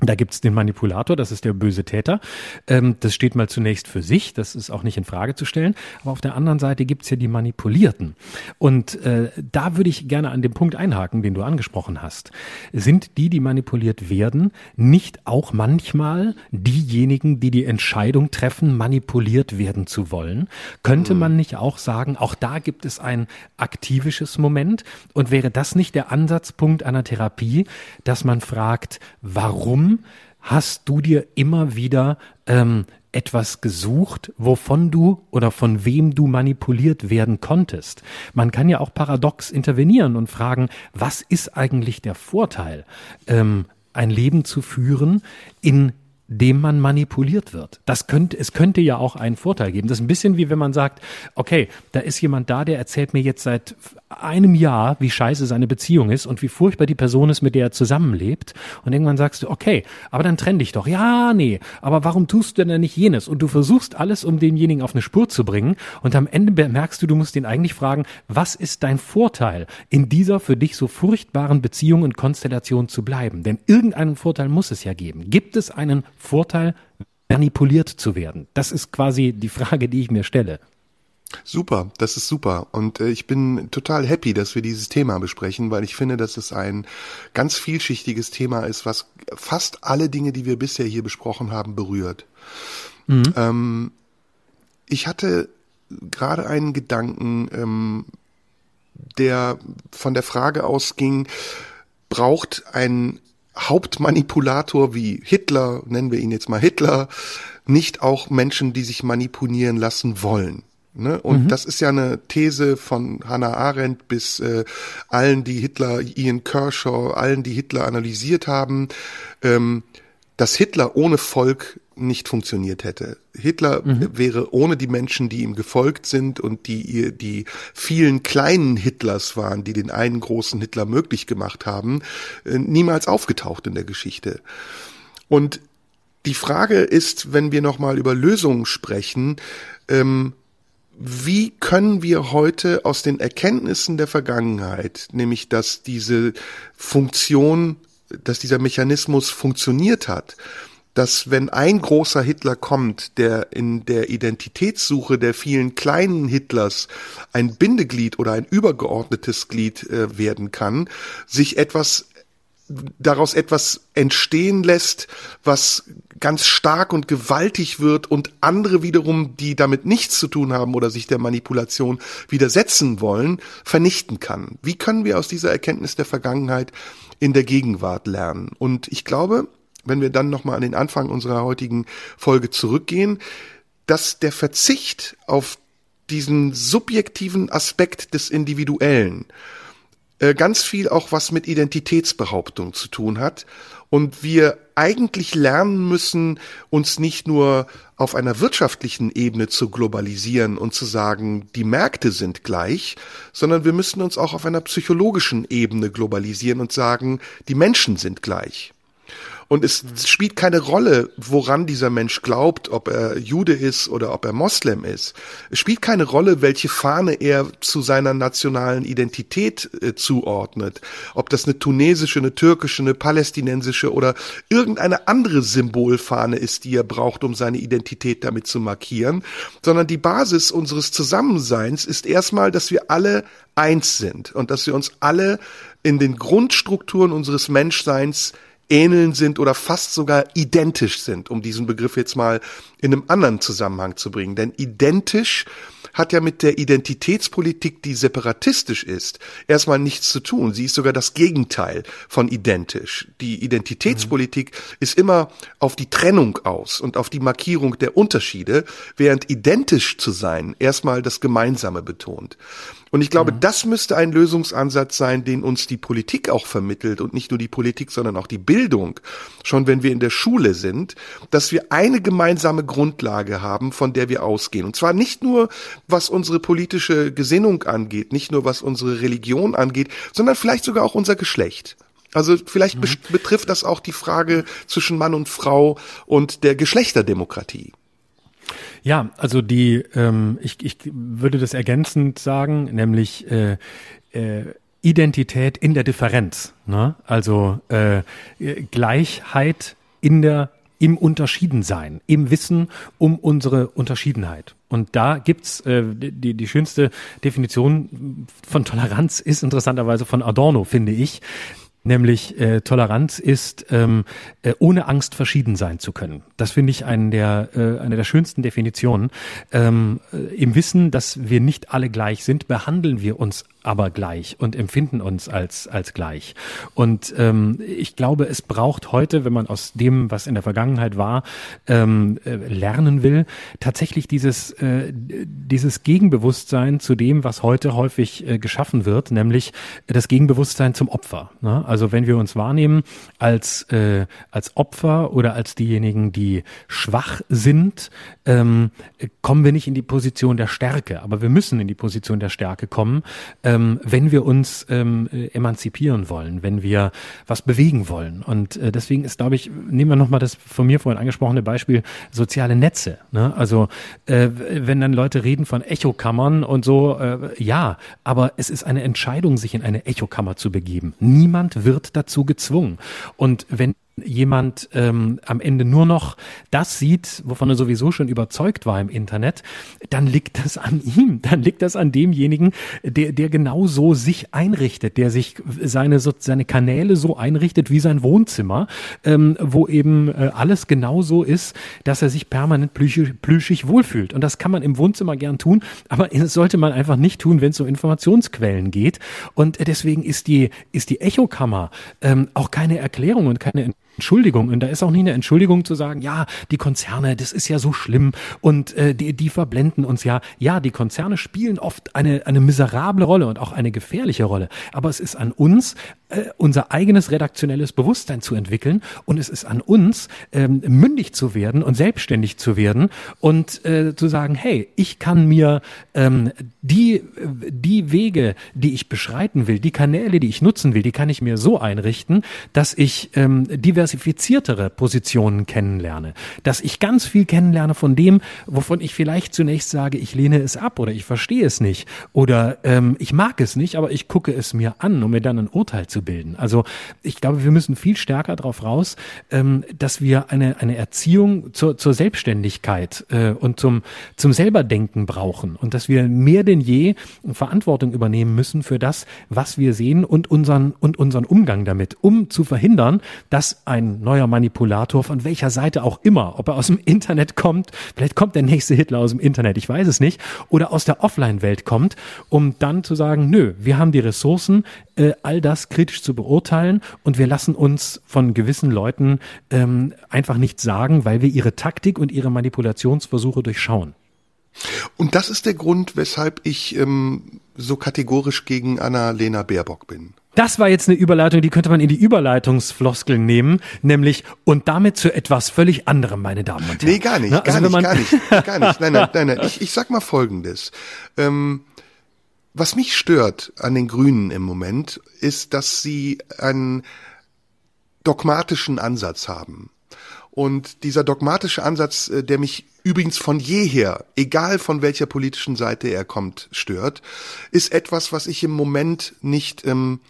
da gibt's den Manipulator, das ist der böse Täter. Ähm, das steht mal zunächst für sich, das ist auch nicht in Frage zu stellen. Aber auf der anderen Seite gibt's ja die Manipulierten. Und äh, da würde ich gerne an dem Punkt einhaken, den du angesprochen hast. Sind die, die manipuliert werden, nicht auch manchmal diejenigen, die die Entscheidung treffen, manipuliert werden zu wollen? Könnte mhm. man nicht auch sagen, auch da gibt es ein aktivisches Moment? Und wäre das nicht der Ansatzpunkt einer Therapie, dass man fragt, warum hast du dir immer wieder ähm, etwas gesucht, wovon du oder von wem du manipuliert werden konntest. Man kann ja auch paradox intervenieren und fragen, was ist eigentlich der Vorteil, ähm, ein Leben zu führen, in dem man manipuliert wird. Das könnte, es könnte ja auch einen Vorteil geben. Das ist ein bisschen wie wenn man sagt, okay, da ist jemand da, der erzählt mir jetzt seit einem Jahr, wie scheiße seine Beziehung ist und wie furchtbar die Person ist, mit der er zusammenlebt. Und irgendwann sagst du, okay, aber dann trenn dich doch. Ja, nee, aber warum tust du denn nicht jenes? Und du versuchst alles, um denjenigen auf eine Spur zu bringen. Und am Ende merkst du, du musst ihn eigentlich fragen, was ist dein Vorteil, in dieser für dich so furchtbaren Beziehung und Konstellation zu bleiben? Denn irgendeinen Vorteil muss es ja geben. Gibt es einen Vorteil, manipuliert zu werden? Das ist quasi die Frage, die ich mir stelle. Super, das ist super. Und äh, ich bin total happy, dass wir dieses Thema besprechen, weil ich finde, dass es ein ganz vielschichtiges Thema ist, was fast alle Dinge, die wir bisher hier besprochen haben, berührt. Mhm. Ähm, ich hatte gerade einen Gedanken, ähm, der von der Frage ausging, braucht ein Hauptmanipulator wie Hitler, nennen wir ihn jetzt mal Hitler, nicht auch Menschen, die sich manipulieren lassen wollen? Ne? Und mhm. das ist ja eine These von Hannah Arendt bis äh, allen, die Hitler, Ian Kershaw, allen, die Hitler analysiert haben, ähm, dass Hitler ohne Volk nicht funktioniert hätte. Hitler mhm. wäre ohne die Menschen, die ihm gefolgt sind und die die vielen kleinen Hitlers waren, die den einen großen Hitler möglich gemacht haben, äh, niemals aufgetaucht in der Geschichte. Und die Frage ist, wenn wir nochmal über Lösungen sprechen, ähm, wie können wir heute aus den Erkenntnissen der Vergangenheit, nämlich dass diese Funktion, dass dieser Mechanismus funktioniert hat, dass wenn ein großer Hitler kommt, der in der Identitätssuche der vielen kleinen Hitlers ein Bindeglied oder ein übergeordnetes Glied äh, werden kann, sich etwas daraus etwas entstehen lässt, was ganz stark und gewaltig wird und andere wiederum, die damit nichts zu tun haben oder sich der Manipulation widersetzen wollen, vernichten kann. Wie können wir aus dieser Erkenntnis der Vergangenheit in der Gegenwart lernen? Und ich glaube, wenn wir dann nochmal an den Anfang unserer heutigen Folge zurückgehen, dass der Verzicht auf diesen subjektiven Aspekt des Individuellen äh, ganz viel auch was mit Identitätsbehauptung zu tun hat und wir eigentlich lernen müssen, uns nicht nur auf einer wirtschaftlichen Ebene zu globalisieren und zu sagen, die Märkte sind gleich, sondern wir müssen uns auch auf einer psychologischen Ebene globalisieren und sagen, die Menschen sind gleich. Und es spielt keine Rolle, woran dieser Mensch glaubt, ob er Jude ist oder ob er Moslem ist. Es spielt keine Rolle, welche Fahne er zu seiner nationalen Identität äh, zuordnet. Ob das eine tunesische, eine türkische, eine palästinensische oder irgendeine andere Symbolfahne ist, die er braucht, um seine Identität damit zu markieren. Sondern die Basis unseres Zusammenseins ist erstmal, dass wir alle eins sind und dass wir uns alle in den Grundstrukturen unseres Menschseins ähneln sind oder fast sogar identisch sind, um diesen Begriff jetzt mal in einem anderen Zusammenhang zu bringen. Denn identisch hat ja mit der Identitätspolitik, die separatistisch ist, erstmal nichts zu tun. Sie ist sogar das Gegenteil von identisch. Die Identitätspolitik mhm. ist immer auf die Trennung aus und auf die Markierung der Unterschiede, während identisch zu sein erstmal das Gemeinsame betont. Und ich glaube, mhm. das müsste ein Lösungsansatz sein, den uns die Politik auch vermittelt und nicht nur die Politik, sondern auch die Bildung, schon wenn wir in der Schule sind, dass wir eine gemeinsame Grundlage haben, von der wir ausgehen. Und zwar nicht nur, was unsere politische Gesinnung angeht, nicht nur, was unsere Religion angeht, sondern vielleicht sogar auch unser Geschlecht. Also vielleicht mhm. betrifft das auch die Frage zwischen Mann und Frau und der Geschlechterdemokratie. Ja, also die, ähm, ich, ich würde das ergänzend sagen, nämlich äh, äh, Identität in der Differenz. Ne? Also äh, Gleichheit in der im Unterschiedensein, im Wissen um unsere Unterschiedenheit. Und da gibt's äh, die, die schönste Definition von Toleranz ist interessanterweise von Adorno, finde ich nämlich äh, Toleranz ist, ähm, äh, ohne Angst verschieden sein zu können. Das finde ich eine der, äh, eine der schönsten Definitionen. Ähm, äh, Im Wissen, dass wir nicht alle gleich sind, behandeln wir uns aber gleich und empfinden uns als, als gleich. Und ähm, ich glaube, es braucht heute, wenn man aus dem, was in der Vergangenheit war, ähm, äh, lernen will, tatsächlich dieses, äh, dieses Gegenbewusstsein zu dem, was heute häufig äh, geschaffen wird, nämlich das Gegenbewusstsein zum Opfer. Ne? Also wenn wir uns wahrnehmen als, äh, als Opfer oder als diejenigen, die schwach sind, ähm, kommen wir nicht in die Position der Stärke, aber wir müssen in die Position der Stärke kommen. Äh, ähm, wenn wir uns ähm, äh, emanzipieren wollen, wenn wir was bewegen wollen. Und äh, deswegen ist, glaube ich, nehmen wir nochmal das von mir vorhin angesprochene Beispiel soziale Netze. Ne? Also äh, wenn dann Leute reden von Echokammern und so, äh, ja, aber es ist eine Entscheidung, sich in eine Echokammer zu begeben. Niemand wird dazu gezwungen. Und wenn jemand ähm, am Ende nur noch das sieht, wovon er sowieso schon überzeugt war im Internet, dann liegt das an ihm, dann liegt das an demjenigen, der, der genau so sich einrichtet, der sich seine, so, seine Kanäle so einrichtet wie sein Wohnzimmer, ähm, wo eben äh, alles genau so ist, dass er sich permanent plüschig, plüschig wohlfühlt. Und das kann man im Wohnzimmer gern tun, aber das sollte man einfach nicht tun, wenn es um Informationsquellen geht. Und deswegen ist die, ist die Echokammer ähm, auch keine Erklärung und keine Entschuldigung. Und da ist auch nie eine Entschuldigung zu sagen, ja, die Konzerne, das ist ja so schlimm und äh, die, die verblenden uns ja. Ja, die Konzerne spielen oft eine, eine miserable Rolle und auch eine gefährliche Rolle. Aber es ist an uns, äh, unser eigenes redaktionelles Bewusstsein zu entwickeln und es ist an uns, ähm, mündig zu werden und selbstständig zu werden und äh, zu sagen, hey, ich kann mir ähm, die, die Wege, die ich beschreiten will, die Kanäle, die ich nutzen will, die kann ich mir so einrichten, dass ich ähm, divers diversifiziertere Positionen kennenlerne, dass ich ganz viel kennenlerne von dem, wovon ich vielleicht zunächst sage, ich lehne es ab oder ich verstehe es nicht oder ähm, ich mag es nicht, aber ich gucke es mir an, um mir dann ein Urteil zu bilden. Also ich glaube, wir müssen viel stärker darauf raus, ähm, dass wir eine, eine Erziehung zur, zur Selbstständigkeit äh, und zum, zum Selberdenken brauchen und dass wir mehr denn je Verantwortung übernehmen müssen für das, was wir sehen und unseren, und unseren Umgang damit, um zu verhindern, dass ein neuer Manipulator von welcher Seite auch immer, ob er aus dem Internet kommt, vielleicht kommt der nächste Hitler aus dem Internet, ich weiß es nicht, oder aus der Offline-Welt kommt, um dann zu sagen, nö, wir haben die Ressourcen, äh, all das kritisch zu beurteilen und wir lassen uns von gewissen Leuten ähm, einfach nichts sagen, weil wir ihre Taktik und ihre Manipulationsversuche durchschauen. Und das ist der Grund, weshalb ich ähm, so kategorisch gegen Anna-Lena Baerbock bin. Das war jetzt eine Überleitung, die könnte man in die Überleitungsfloskel nehmen, nämlich und damit zu etwas völlig anderem, meine Damen und Herren. Nee, gar nicht, Na, also gar, nicht gar nicht, gar nicht. Nein, nein, nein, nein. Ich, ich sag mal Folgendes. Ähm, was mich stört an den Grünen im Moment, ist, dass sie einen dogmatischen Ansatz haben. Und dieser dogmatische Ansatz, äh, der mich übrigens von jeher, egal von welcher politischen Seite er kommt, stört, ist etwas, was ich im Moment nicht ähm,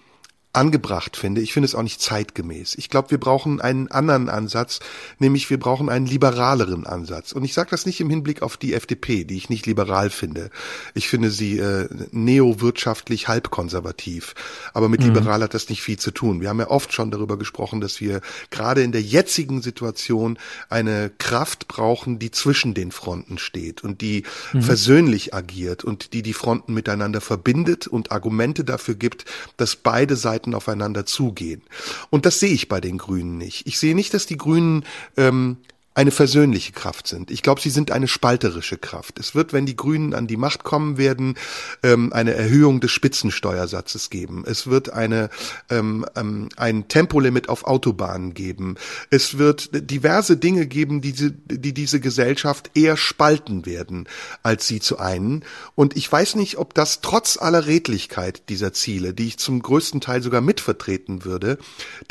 angebracht finde. Ich finde es auch nicht zeitgemäß. Ich glaube, wir brauchen einen anderen Ansatz, nämlich wir brauchen einen liberaleren Ansatz. Und ich sage das nicht im Hinblick auf die FDP, die ich nicht liberal finde. Ich finde sie äh, neowirtschaftlich halbkonservativ. Aber mit mhm. liberal hat das nicht viel zu tun. Wir haben ja oft schon darüber gesprochen, dass wir gerade in der jetzigen Situation eine Kraft brauchen, die zwischen den Fronten steht und die mhm. versöhnlich agiert und die die Fronten miteinander verbindet und Argumente dafür gibt, dass beide Seiten Seiten aufeinander zugehen. Und das sehe ich bei den Grünen nicht. Ich sehe nicht, dass die Grünen ähm, eine versöhnliche Kraft sind. Ich glaube, sie sind eine spalterische Kraft. Es wird, wenn die Grünen an die Macht kommen werden, ähm, eine Erhöhung des Spitzensteuersatzes geben. Es wird eine, ähm, ähm, ein Tempolimit auf Autobahnen geben. Es wird diverse Dinge geben, die, die diese Gesellschaft eher spalten werden, als sie zu einen. Und ich weiß nicht, ob das trotz aller Redlichkeit dieser Ziele, die ich zum größten Teil sogar mitvertreten würde,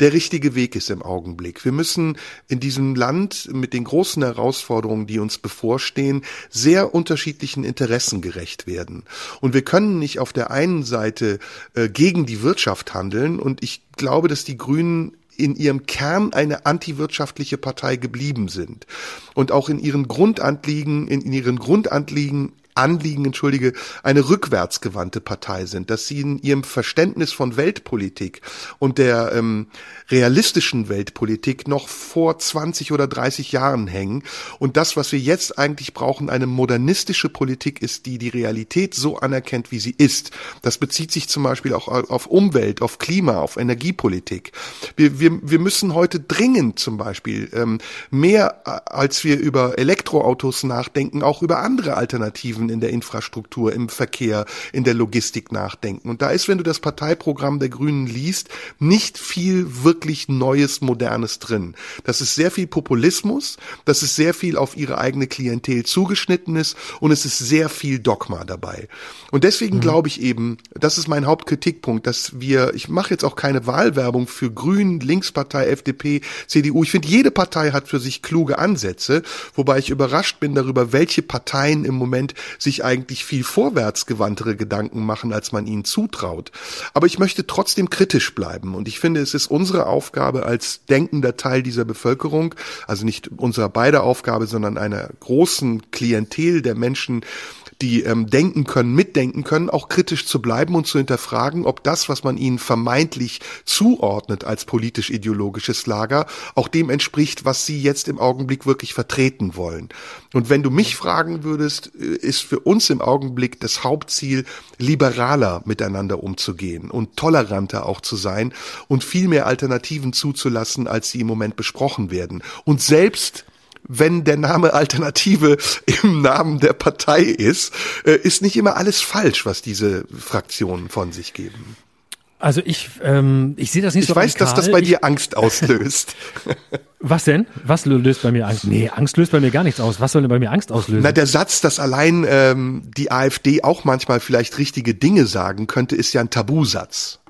der richtige Weg ist im Augenblick. Wir müssen in diesem Land mit den großen Herausforderungen, die uns bevorstehen, sehr unterschiedlichen Interessen gerecht werden. Und wir können nicht auf der einen Seite äh, gegen die Wirtschaft handeln und ich glaube, dass die Grünen in ihrem Kern eine antiwirtschaftliche Partei geblieben sind und auch in ihren Grundanliegen, in, ihren Grundanliegen Anliegen, entschuldige, eine rückwärtsgewandte Partei sind, dass sie in ihrem Verständnis von Weltpolitik und der ähm, realistischen Weltpolitik noch vor 20 oder 30 Jahren hängen. Und das, was wir jetzt eigentlich brauchen, eine modernistische Politik ist, die die Realität so anerkennt, wie sie ist. Das bezieht sich zum Beispiel auch auf Umwelt, auf Klima, auf Energiepolitik. Wir, wir, wir müssen heute dringend zum Beispiel ähm, mehr, äh, als wir über Elektroautos nachdenken, auch über andere Alternativen in der Infrastruktur, im Verkehr, in der Logistik nachdenken. Und da ist, wenn du das Parteiprogramm der Grünen liest, nicht viel wirklich wirklich Neues, Modernes drin. Das ist sehr viel Populismus, das ist sehr viel auf ihre eigene Klientel zugeschnitten ist und es ist sehr viel Dogma dabei. Und deswegen mhm. glaube ich eben, das ist mein Hauptkritikpunkt, dass wir, ich mache jetzt auch keine Wahlwerbung für Grünen, Linkspartei, FDP, CDU. Ich finde, jede Partei hat für sich kluge Ansätze, wobei ich überrascht bin darüber, welche Parteien im Moment sich eigentlich viel vorwärtsgewandtere Gedanken machen, als man ihnen zutraut. Aber ich möchte trotzdem kritisch bleiben und ich finde, es ist unsere Aufgabe als denkender Teil dieser Bevölkerung, also nicht unserer beider Aufgabe, sondern einer großen Klientel der Menschen, die ähm, denken können, mitdenken können, auch kritisch zu bleiben und zu hinterfragen, ob das, was man ihnen vermeintlich zuordnet als politisch-ideologisches Lager, auch dem entspricht, was sie jetzt im Augenblick wirklich vertreten wollen. Und wenn du mich fragen würdest, äh, ist für uns im Augenblick das Hauptziel, liberaler miteinander umzugehen und toleranter auch zu sein und viel mehr Alternativen zuzulassen, als sie im Moment besprochen werden. Und selbst wenn der Name Alternative im Namen der Partei ist, äh, ist nicht immer alles falsch, was diese Fraktionen von sich geben. Also ich, ähm, ich sehe das nicht ich so Ich weiß, dass das bei ich, dir Angst auslöst. Was denn? Was löst bei mir Angst? Nee, Angst löst bei mir gar nichts aus. Was soll denn bei mir Angst auslösen? Na, der Satz, dass allein ähm, die AfD auch manchmal vielleicht richtige Dinge sagen könnte, ist ja ein Tabusatz.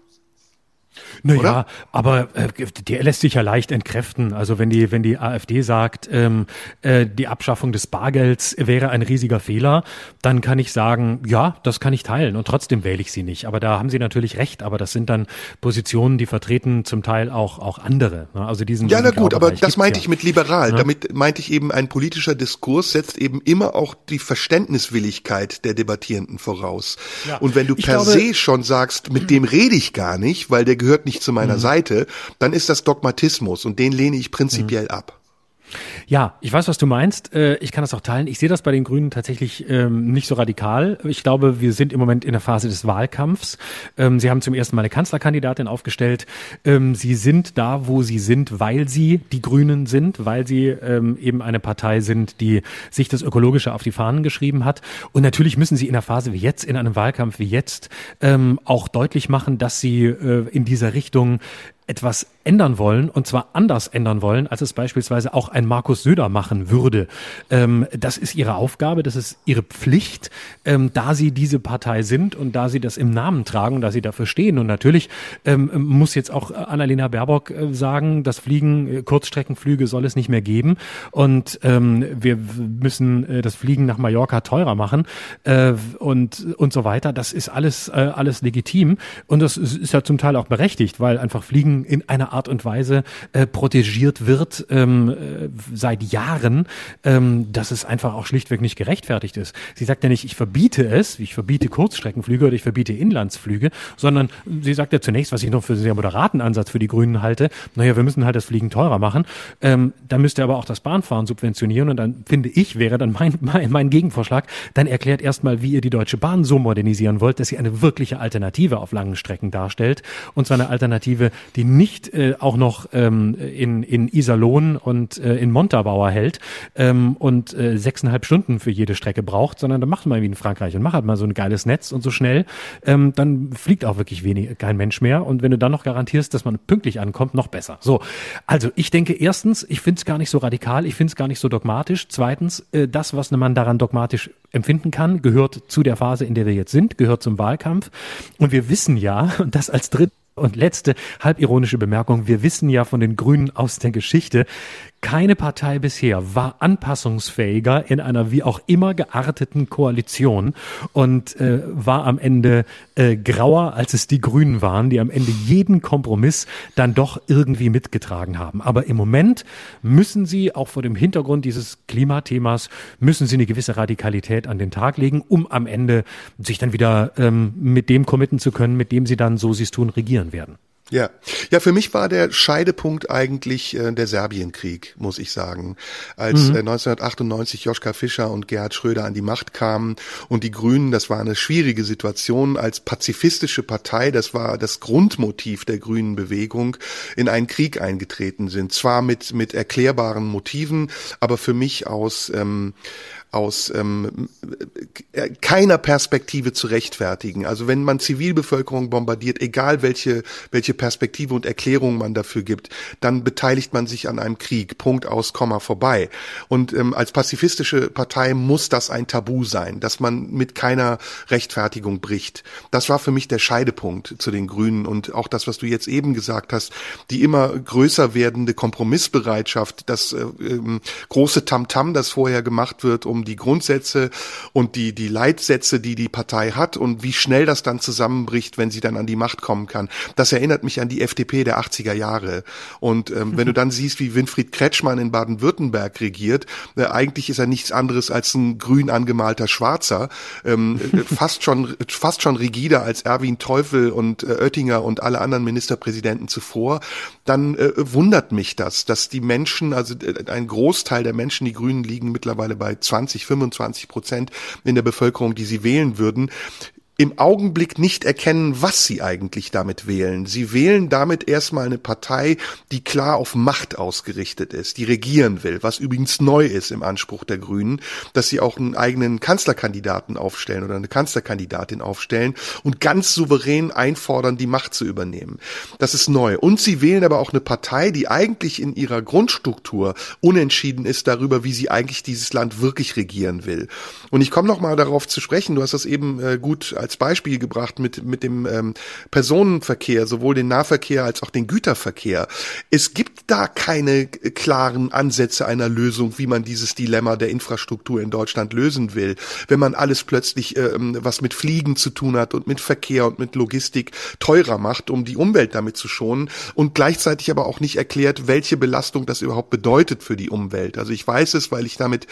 Naja, aber äh, der lässt sich ja leicht entkräften. Also wenn die, wenn die AfD sagt, ähm, äh, die Abschaffung des Bargelds wäre ein riesiger Fehler, dann kann ich sagen, ja, das kann ich teilen und trotzdem wähle ich sie nicht. Aber da haben sie natürlich recht. Aber das sind dann Positionen, die vertreten zum Teil auch auch andere. Ne? Also diesen ja, na gut, aber das meinte ja. ich mit liberal. Ja? Damit meinte ich eben, ein politischer Diskurs setzt eben immer auch die Verständniswilligkeit der Debattierenden voraus. Ja. Und wenn du per glaube, se schon sagst, mit dem rede ich gar nicht, weil der gehört nicht zu meiner mhm. Seite, dann ist das Dogmatismus und den lehne ich prinzipiell mhm. ab. Ja, ich weiß, was du meinst. Äh, ich kann das auch teilen. Ich sehe das bei den Grünen tatsächlich ähm, nicht so radikal. Ich glaube, wir sind im Moment in der Phase des Wahlkampfs. Ähm, sie haben zum ersten Mal eine Kanzlerkandidatin aufgestellt. Ähm, sie sind da, wo sie sind, weil sie die Grünen sind, weil sie eben eine Partei sind, die sich das Ökologische auf die Fahnen geschrieben hat. Und natürlich müssen sie in einer Phase wie jetzt, in einem Wahlkampf wie jetzt, auch deutlich machen, dass sie äh, in dieser Richtung etwas ändern wollen und zwar anders ändern wollen, als es beispielsweise auch ein Markus Söder machen würde. Ähm, das ist ihre Aufgabe, das ist ihre Pflicht, ähm, da sie diese Partei sind und da sie das im Namen tragen da sie dafür stehen. Und natürlich ähm, muss jetzt auch Annalena Baerbock äh, sagen, das Fliegen, äh, Kurzstreckenflüge soll es nicht mehr geben und ähm, wir müssen äh, das Fliegen nach Mallorca teurer machen äh, und, und so weiter. Das ist alles, äh, alles legitim und das ist ja zum Teil auch berechtigt, weil einfach Fliegen in einer Art und Weise äh, protegiert wird ähm, äh, seit Jahren, ähm, dass es einfach auch schlichtweg nicht gerechtfertigt ist. Sie sagt ja nicht, ich verbiete es, ich verbiete Kurzstreckenflüge oder ich verbiete Inlandsflüge, sondern sie sagt ja zunächst, was ich noch für einen sehr moderaten Ansatz für die Grünen halte, naja, wir müssen halt das Fliegen teurer machen. Ähm, dann müsste aber auch das Bahnfahren subventionieren und dann finde ich, wäre dann mein, mein, mein Gegenvorschlag, dann erklärt erstmal, wie ihr die Deutsche Bahn so modernisieren wollt, dass sie eine wirkliche Alternative auf langen Strecken darstellt. Und zwar eine Alternative, die nicht äh, auch noch ähm, in, in Iserlohn und äh, in Montabaur hält ähm, und äh, sechseinhalb Stunden für jede Strecke braucht, sondern dann macht man wie in Frankreich und macht halt mal so ein geiles Netz und so schnell, ähm, dann fliegt auch wirklich wenig, kein Mensch mehr. Und wenn du dann noch garantierst, dass man pünktlich ankommt, noch besser. So, also ich denke erstens, ich finde es gar nicht so radikal, ich finde es gar nicht so dogmatisch. Zweitens, äh, das, was man daran dogmatisch empfinden kann, gehört zu der Phase, in der wir jetzt sind, gehört zum Wahlkampf. Und wir wissen ja, und das als dritt und letzte halbironische Bemerkung. Wir wissen ja von den Grünen aus der Geschichte, keine Partei bisher war anpassungsfähiger in einer wie auch immer gearteten Koalition und äh, war am Ende äh, grauer, als es die Grünen waren, die am Ende jeden Kompromiss dann doch irgendwie mitgetragen haben. Aber im Moment müssen sie auch vor dem Hintergrund dieses Klimathemas müssen sie eine gewisse Radikalität an den Tag legen, um am Ende sich dann wieder ähm, mit dem committen zu können, mit dem sie dann, so sie es tun, regieren werden. Ja, ja, für mich war der Scheidepunkt eigentlich äh, der Serbienkrieg, muss ich sagen. Als mhm. äh, 1998 Joschka Fischer und Gerhard Schröder an die Macht kamen und die Grünen, das war eine schwierige Situation, als pazifistische Partei, das war das Grundmotiv der grünen Bewegung, in einen Krieg eingetreten sind. Zwar mit, mit erklärbaren Motiven, aber für mich aus, ähm, aus ähm, äh, keiner Perspektive zu rechtfertigen. Also wenn man Zivilbevölkerung bombardiert, egal welche, welche Perspektive und Erklärung man dafür gibt, dann beteiligt man sich an einem Krieg. Punkt aus, Komma vorbei. Und ähm, als pazifistische Partei muss das ein Tabu sein, dass man mit keiner Rechtfertigung bricht. Das war für mich der Scheidepunkt zu den Grünen und auch das, was du jetzt eben gesagt hast, die immer größer werdende Kompromissbereitschaft, das äh, ähm, große Tamtam, -Tam, das vorher gemacht wird, um die Grundsätze und die, die Leitsätze, die die Partei hat und wie schnell das dann zusammenbricht, wenn sie dann an die Macht kommen kann. Das erinnert mich an die FDP der 80er Jahre. Und ähm, wenn du dann siehst, wie Winfried Kretschmann in Baden-Württemberg regiert, äh, eigentlich ist er nichts anderes als ein grün angemalter Schwarzer, ähm, äh, fast schon fast schon rigider als Erwin Teufel und äh, Oettinger und alle anderen Ministerpräsidenten zuvor, dann äh, wundert mich das, dass die Menschen, also äh, ein Großteil der Menschen, die Grünen liegen mittlerweile bei 20 20, 25 Prozent in der Bevölkerung, die sie wählen würden, im Augenblick nicht erkennen, was sie eigentlich damit wählen. Sie wählen damit erstmal eine Partei, die klar auf Macht ausgerichtet ist, die regieren will, was übrigens neu ist im Anspruch der Grünen, dass sie auch einen eigenen Kanzlerkandidaten aufstellen oder eine Kanzlerkandidatin aufstellen und ganz souverän einfordern, die Macht zu übernehmen. Das ist neu. Und sie wählen aber auch eine Partei, die eigentlich in ihrer Grundstruktur unentschieden ist darüber, wie sie eigentlich dieses Land wirklich regieren will. Und ich komme noch mal darauf zu sprechen, du hast das eben äh, gut als Beispiel gebracht mit, mit dem ähm, Personenverkehr, sowohl den Nahverkehr als auch den Güterverkehr. Es gibt da keine klaren Ansätze einer Lösung, wie man dieses Dilemma der Infrastruktur in Deutschland lösen will. Wenn man alles plötzlich, ähm, was mit Fliegen zu tun hat und mit Verkehr und mit Logistik teurer macht, um die Umwelt damit zu schonen und gleichzeitig aber auch nicht erklärt, welche Belastung das überhaupt bedeutet für die Umwelt. Also ich weiß es, weil ich da mit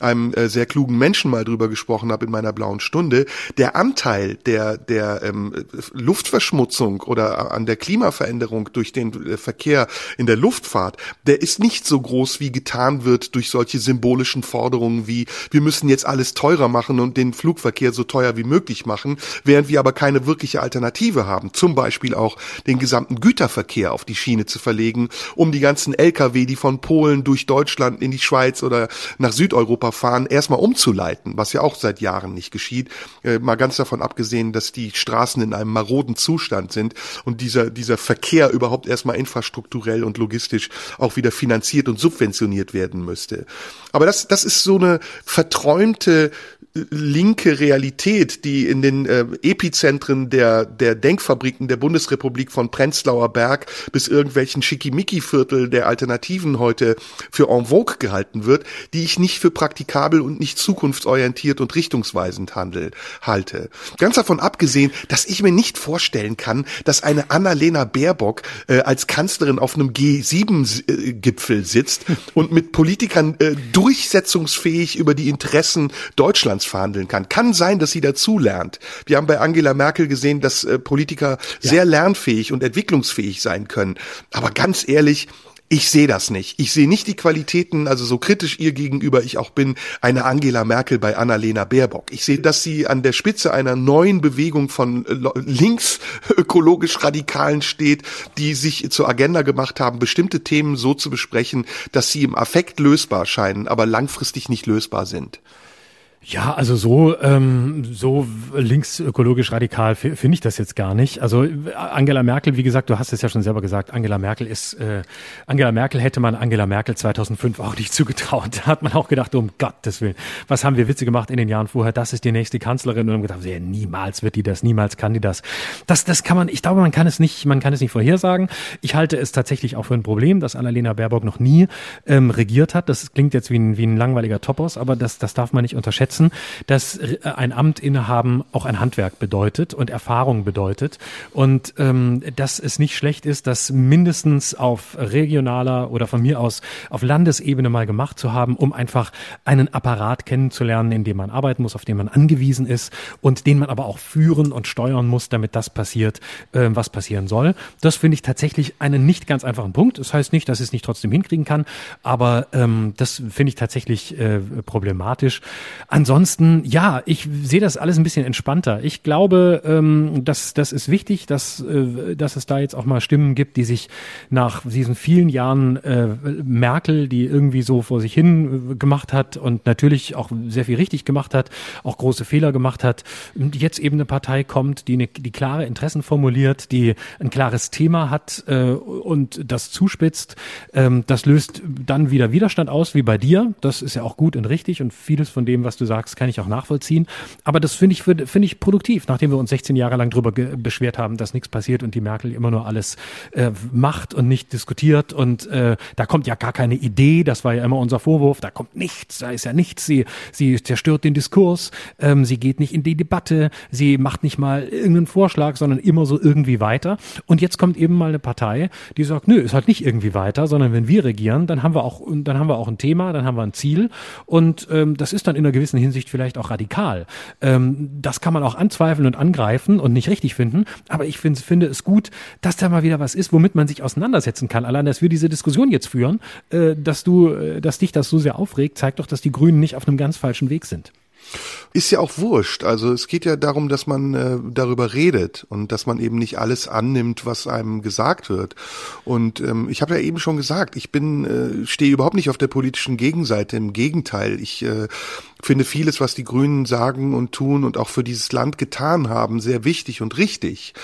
einem äh, sehr klugen Menschen mal drüber gesprochen habe in meiner blauen Stunde. Der Anteil der, der ähm, Luftverschmutzung oder an der Klimaveränderung durch den äh, Verkehr in der Luftfahrt, der ist nicht so groß, wie getan wird durch solche symbolischen Forderungen wie, wir müssen jetzt alles teurer machen und den Flugverkehr so teuer wie möglich machen, während wir aber keine wirkliche Alternative haben. Zum Beispiel auch den gesamten Güterverkehr auf die Schiene zu verlegen, um die ganzen Lkw, die von Polen durch Deutschland in die Schweiz oder nach Südeuropa fahren, erstmal umzuleiten, was ja auch seit Jahren nicht geschieht. Äh, mal ganz davon abgesehen, dass die Straßen in einem maroden Zustand sind und dieser, dieser Verkehr überhaupt erstmal infrastrukturell und logistisch auch wieder finanziert und subventioniert werden müsste. Aber das, das ist so eine verträumte linke Realität, die in den äh, Epizentren der, der Denkfabriken der Bundesrepublik von Prenzlauer Berg bis irgendwelchen Schickimicki-Viertel der Alternativen heute für en vogue gehalten wird, die ich nicht für praktikabel und nicht zukunftsorientiert und richtungsweisend handel, halte. Ganz davon abgesehen, dass ich mir nicht vorstellen kann, dass eine Annalena Baerbock äh, als Kanzlerin auf einem G7-Gipfel sitzt und mit Politikern äh, durchsetzungsfähig über die Interessen Deutschlands Deutschlands verhandeln kann. Kann sein, dass sie dazu lernt. Wir haben bei Angela Merkel gesehen, dass äh, Politiker ja. sehr lernfähig und entwicklungsfähig sein können. Aber ganz ehrlich, ich sehe das nicht. Ich sehe nicht die Qualitäten, also so kritisch ihr gegenüber ich auch bin, eine Angela Merkel bei Annalena Baerbock. Ich sehe, dass sie an der Spitze einer neuen Bewegung von äh, links ökologisch Radikalen steht, die sich zur Agenda gemacht haben, bestimmte Themen so zu besprechen, dass sie im Affekt lösbar scheinen, aber langfristig nicht lösbar sind. Ja, also so ähm, so linksökologisch radikal finde ich das jetzt gar nicht. Also Angela Merkel, wie gesagt, du hast es ja schon selber gesagt, Angela Merkel ist äh, Angela Merkel hätte man Angela Merkel 2005 auch nicht zugetraut. Da hat man auch gedacht, um Gottes Willen, was haben wir Witze gemacht in den Jahren vorher? Das ist die nächste Kanzlerin und haben gedacht, ja, niemals wird die das, niemals kann die das. Das das kann man, ich glaube, man kann es nicht, man kann es nicht vorhersagen. Ich halte es tatsächlich auch für ein Problem, dass Annalena Baerbock noch nie ähm, regiert hat. Das klingt jetzt wie ein, wie ein langweiliger Topos, aber das das darf man nicht unterschätzen schätzen, dass äh, ein Amt innehaben auch ein Handwerk bedeutet und Erfahrung bedeutet und ähm, dass es nicht schlecht ist, das mindestens auf regionaler oder von mir aus auf Landesebene mal gemacht zu haben, um einfach einen Apparat kennenzulernen, in dem man arbeiten muss, auf den man angewiesen ist und den man aber auch führen und steuern muss, damit das passiert, äh, was passieren soll. Das finde ich tatsächlich einen nicht ganz einfachen Punkt. Das heißt nicht, dass es nicht trotzdem hinkriegen kann, aber ähm, das finde ich tatsächlich äh, problematisch. Ansonsten, ja, ich sehe das alles ein bisschen entspannter. Ich glaube, ähm, dass das ist wichtig, dass, äh, dass es da jetzt auch mal Stimmen gibt, die sich nach diesen vielen Jahren äh, Merkel, die irgendwie so vor sich hin äh, gemacht hat und natürlich auch sehr viel richtig gemacht hat, auch große Fehler gemacht hat, jetzt eben eine Partei kommt, die, eine, die klare Interessen formuliert, die ein klares Thema hat äh, und das zuspitzt. Ähm, das löst dann wieder Widerstand aus, wie bei dir. Das ist ja auch gut und richtig und vieles von dem, was du sagst, kann ich auch nachvollziehen. Aber das finde ich, finde ich produktiv, nachdem wir uns 16 Jahre lang drüber beschwert haben, dass nichts passiert und die Merkel immer nur alles äh, macht und nicht diskutiert. Und äh, da kommt ja gar keine Idee, das war ja immer unser Vorwurf, da kommt nichts, da ist ja nichts, sie, sie zerstört den Diskurs, ähm, sie geht nicht in die Debatte, sie macht nicht mal irgendeinen Vorschlag, sondern immer so irgendwie weiter. Und jetzt kommt eben mal eine Partei, die sagt, nö, ist halt nicht irgendwie weiter, sondern wenn wir regieren, dann haben wir auch, dann haben wir auch ein Thema, dann haben wir ein Ziel. Und ähm, das ist dann in einer gewissen Hinsicht vielleicht auch radikal. Ähm, das kann man auch anzweifeln und angreifen und nicht richtig finden. Aber ich find, finde es gut, dass da mal wieder was ist, womit man sich auseinandersetzen kann. Allein, dass wir diese Diskussion jetzt führen, äh, dass du, äh, dass dich das so sehr aufregt, zeigt doch, dass die Grünen nicht auf einem ganz falschen Weg sind. Ist ja auch wurscht. Also es geht ja darum, dass man äh, darüber redet und dass man eben nicht alles annimmt, was einem gesagt wird. Und ähm, ich habe ja eben schon gesagt, ich bin äh, stehe überhaupt nicht auf der politischen Gegenseite. Im Gegenteil, ich äh, finde vieles, was die Grünen sagen und tun und auch für dieses Land getan haben, sehr wichtig und richtig.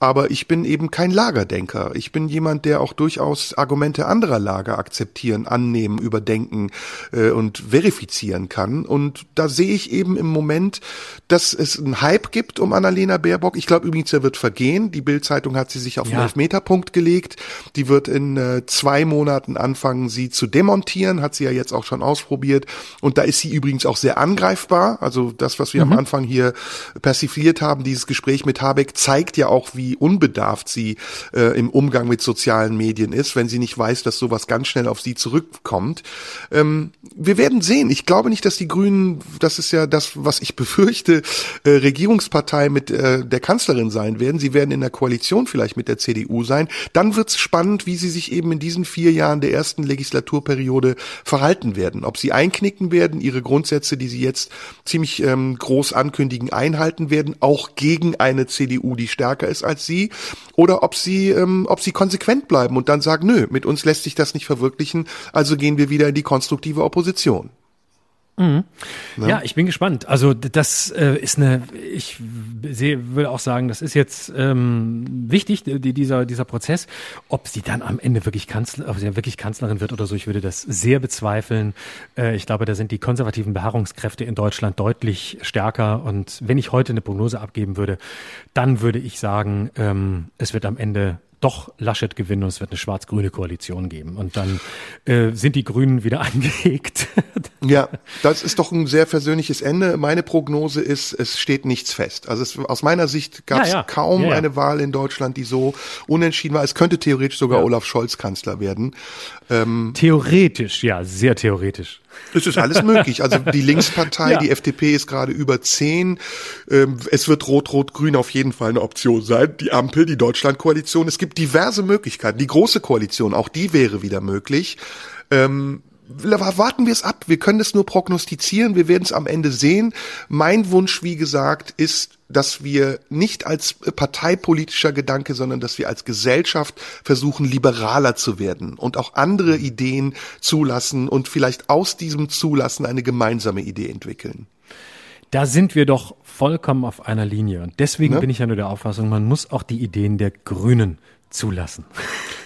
Aber ich bin eben kein Lagerdenker. Ich bin jemand, der auch durchaus Argumente anderer Lager akzeptieren, annehmen, überdenken äh, und verifizieren kann. Und da sehe ich eben im Moment, dass es einen Hype gibt um Annalena Baerbock. Ich glaube übrigens, er wird vergehen. Die Bild-Zeitung hat sie sich auf ja. den Elfmeterpunkt gelegt. Die wird in äh, zwei Monaten anfangen, sie zu demontieren. Hat sie ja jetzt auch schon ausprobiert. Und da ist sie übrigens auch sehr angreifbar. Also das, was wir mhm. am Anfang hier persifliert haben, dieses Gespräch mit Habeck, zeigt ja auch, wie unbedarft sie äh, im Umgang mit sozialen Medien ist, wenn sie nicht weiß, dass sowas ganz schnell auf sie zurückkommt. Ähm, wir werden sehen. Ich glaube nicht, dass die Grünen, das ist ja das, was ich befürchte, äh, Regierungspartei mit äh, der Kanzlerin sein werden. Sie werden in der Koalition vielleicht mit der CDU sein. Dann wird es spannend, wie sie sich eben in diesen vier Jahren der ersten Legislaturperiode verhalten werden. Ob sie einknicken werden, ihre Grundsätze, die sie jetzt ziemlich ähm, groß ankündigen, einhalten werden, auch gegen eine CDU, die stärker ist als sie, oder ob sie, ähm, ob sie konsequent bleiben und dann sagen, nö, mit uns lässt sich das nicht verwirklichen, also gehen wir wieder in die konstruktive Opposition. Mhm. Ja. ja. ich bin gespannt. Also das äh, ist eine, ich sehe, will auch sagen, das ist jetzt ähm, wichtig, die, dieser, dieser Prozess. Ob sie dann am Ende wirklich Kanzler, ob sie wirklich Kanzlerin wird oder so, ich würde das sehr bezweifeln. Äh, ich glaube, da sind die konservativen Beharrungskräfte in Deutschland deutlich stärker. Und wenn ich heute eine Prognose abgeben würde, dann würde ich sagen, ähm, es wird am Ende doch Laschet gewinnen und es wird eine schwarz-grüne Koalition geben. Und dann äh, sind die Grünen wieder angelegt. ja, das ist doch ein sehr versöhnliches Ende. Meine Prognose ist, es steht nichts fest. Also es, aus meiner Sicht gab es ja, ja. kaum ja, eine Wahl in Deutschland, die so unentschieden war. Es könnte theoretisch sogar Olaf Scholz Kanzler werden. Ähm, theoretisch, ja, sehr theoretisch. Es ist alles möglich. Also die Linkspartei, ja. die FDP ist gerade über zehn. Ähm, es wird Rot-Rot-Grün auf jeden Fall eine Option sein. Die Ampel, die Deutschlandkoalition. Es gibt diverse Möglichkeiten. Die große Koalition, auch die wäre wieder möglich. Ähm, warten wir es ab. Wir können es nur prognostizieren. Wir werden es am Ende sehen. Mein Wunsch, wie gesagt, ist, dass wir nicht als parteipolitischer Gedanke, sondern dass wir als Gesellschaft versuchen, liberaler zu werden und auch andere Ideen zulassen und vielleicht aus diesem Zulassen eine gemeinsame Idee entwickeln. Da sind wir doch vollkommen auf einer Linie. Und deswegen ne? bin ich ja nur der Auffassung, man muss auch die Ideen der Grünen zulassen.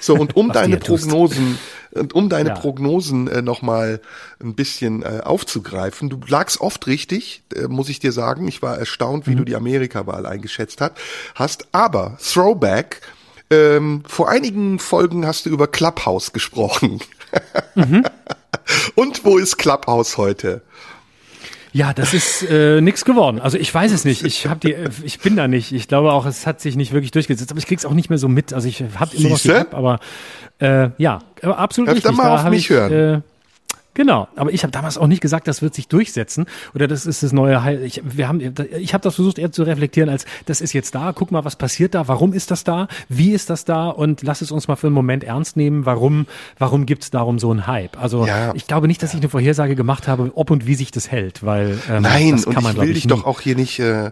So, und um deine Prognosen, und um deine ja. Prognosen äh, nochmal ein bisschen äh, aufzugreifen, du lagst oft richtig, äh, muss ich dir sagen. Ich war erstaunt, wie mhm. du die Amerika-Wahl eingeschätzt hat, hast. Aber Throwback, ähm, vor einigen Folgen hast du über Clubhouse gesprochen. Mhm. und wo ist Clubhouse heute? Ja, das ist äh, nichts geworden. Also ich weiß es nicht. Ich habe die, ich bin da nicht. Ich glaube auch, es hat sich nicht wirklich durchgesetzt. Aber ich krieg's auch nicht mehr so mit. Also ich habe immer noch die App, aber äh, ja, absolut Öfter richtig. Mal da auf mich ich, hören. Äh, Genau, aber ich habe damals auch nicht gesagt, das wird sich durchsetzen oder das ist das neue Heil. Ich, wir haben, ich habe das versucht eher zu reflektieren als das ist jetzt da. Guck mal, was passiert da? Warum ist das da? Wie ist das da? Und lass es uns mal für einen Moment ernst nehmen. Warum? Warum gibt's darum so einen Hype? Also ja. ich glaube nicht, dass ich eine Vorhersage gemacht habe, ob und wie sich das hält, weil ähm, nein, das kann man, und ich will dich doch auch hier nicht. Äh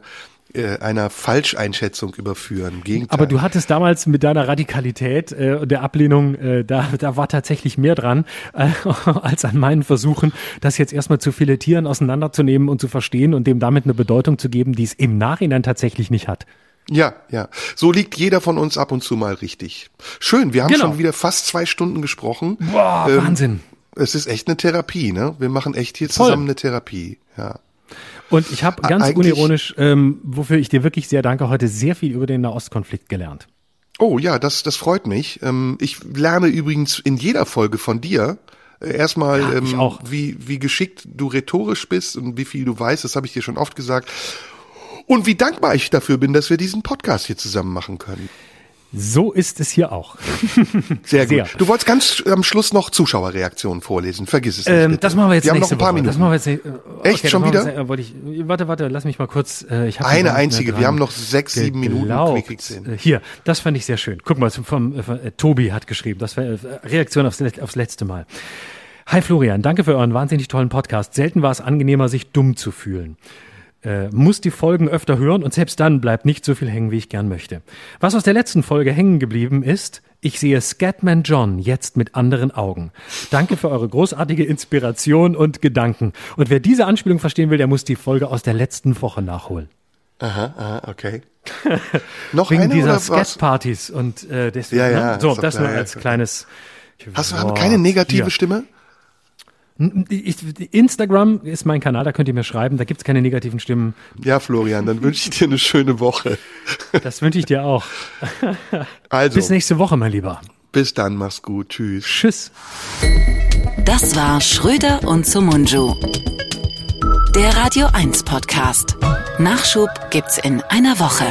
äh, einer Falscheinschätzung überführen. Gegenteil. Aber du hattest damals mit deiner Radikalität äh, und der Ablehnung, äh, da, da war tatsächlich mehr dran, äh, als an meinen Versuchen, das jetzt erstmal zu filetieren, auseinanderzunehmen und zu verstehen und dem damit eine Bedeutung zu geben, die es im Nachhinein tatsächlich nicht hat. Ja, ja. So liegt jeder von uns ab und zu mal richtig. Schön, wir haben genau. schon wieder fast zwei Stunden gesprochen. Boah, ähm, Wahnsinn. Es ist echt eine Therapie, ne? Wir machen echt hier zusammen Voll. eine Therapie, ja. Und ich habe ganz Eigentlich, unironisch, ähm, wofür ich dir wirklich sehr danke, heute sehr viel über den Nahostkonflikt gelernt. Oh ja, das, das freut mich. Ähm, ich lerne übrigens in jeder Folge von dir. Äh, erstmal, ja, ähm, wie, wie geschickt du rhetorisch bist und wie viel du weißt, das habe ich dir schon oft gesagt. Und wie dankbar ich dafür bin, dass wir diesen Podcast hier zusammen machen können. So ist es hier auch. Sehr gut. Sehr. Du wolltest ganz am Schluss noch Zuschauerreaktionen vorlesen. Vergiss es nicht. Ähm, das machen wir jetzt wir haben noch ein paar Woche. Minuten. Das machen wir jetzt nicht, okay, Echt schon wieder? Äh, ich, warte, warte, lass mich mal kurz. Äh, ich Eine einzige. Wir haben noch sechs, sieben Minuten. Äh, hier, das fand ich sehr schön. Guck mal, vom, vom äh, Tobi hat geschrieben. Das war äh, Reaktion aufs, aufs letzte Mal. Hi Florian, danke für euren wahnsinnig tollen Podcast. Selten war es angenehmer, sich dumm zu fühlen äh, muss die Folgen öfter hören und selbst dann bleibt nicht so viel hängen, wie ich gern möchte. Was aus der letzten Folge hängen geblieben ist, ich sehe Scatman John jetzt mit anderen Augen. Danke für eure großartige Inspiration und Gedanken. Und wer diese Anspielung verstehen will, der muss die Folge aus der letzten Woche nachholen. Aha, aha okay. Noch Wegen eine dieser Scat-Partys und äh, deswegen. Ja, ja, ne? So, das nur als kleines. Hast du keine negative hier. Stimme? Instagram ist mein Kanal, da könnt ihr mir schreiben, da gibt's keine negativen Stimmen. Ja, Florian, dann wünsche ich dir eine schöne Woche. Das wünsche ich dir auch. Also, Bis nächste Woche, mein Lieber. bis dann, mach's gut, tschüss. Tschüss. Das war Schröder und Sumunju. Der Radio 1 Podcast. Nachschub gibt's in einer Woche.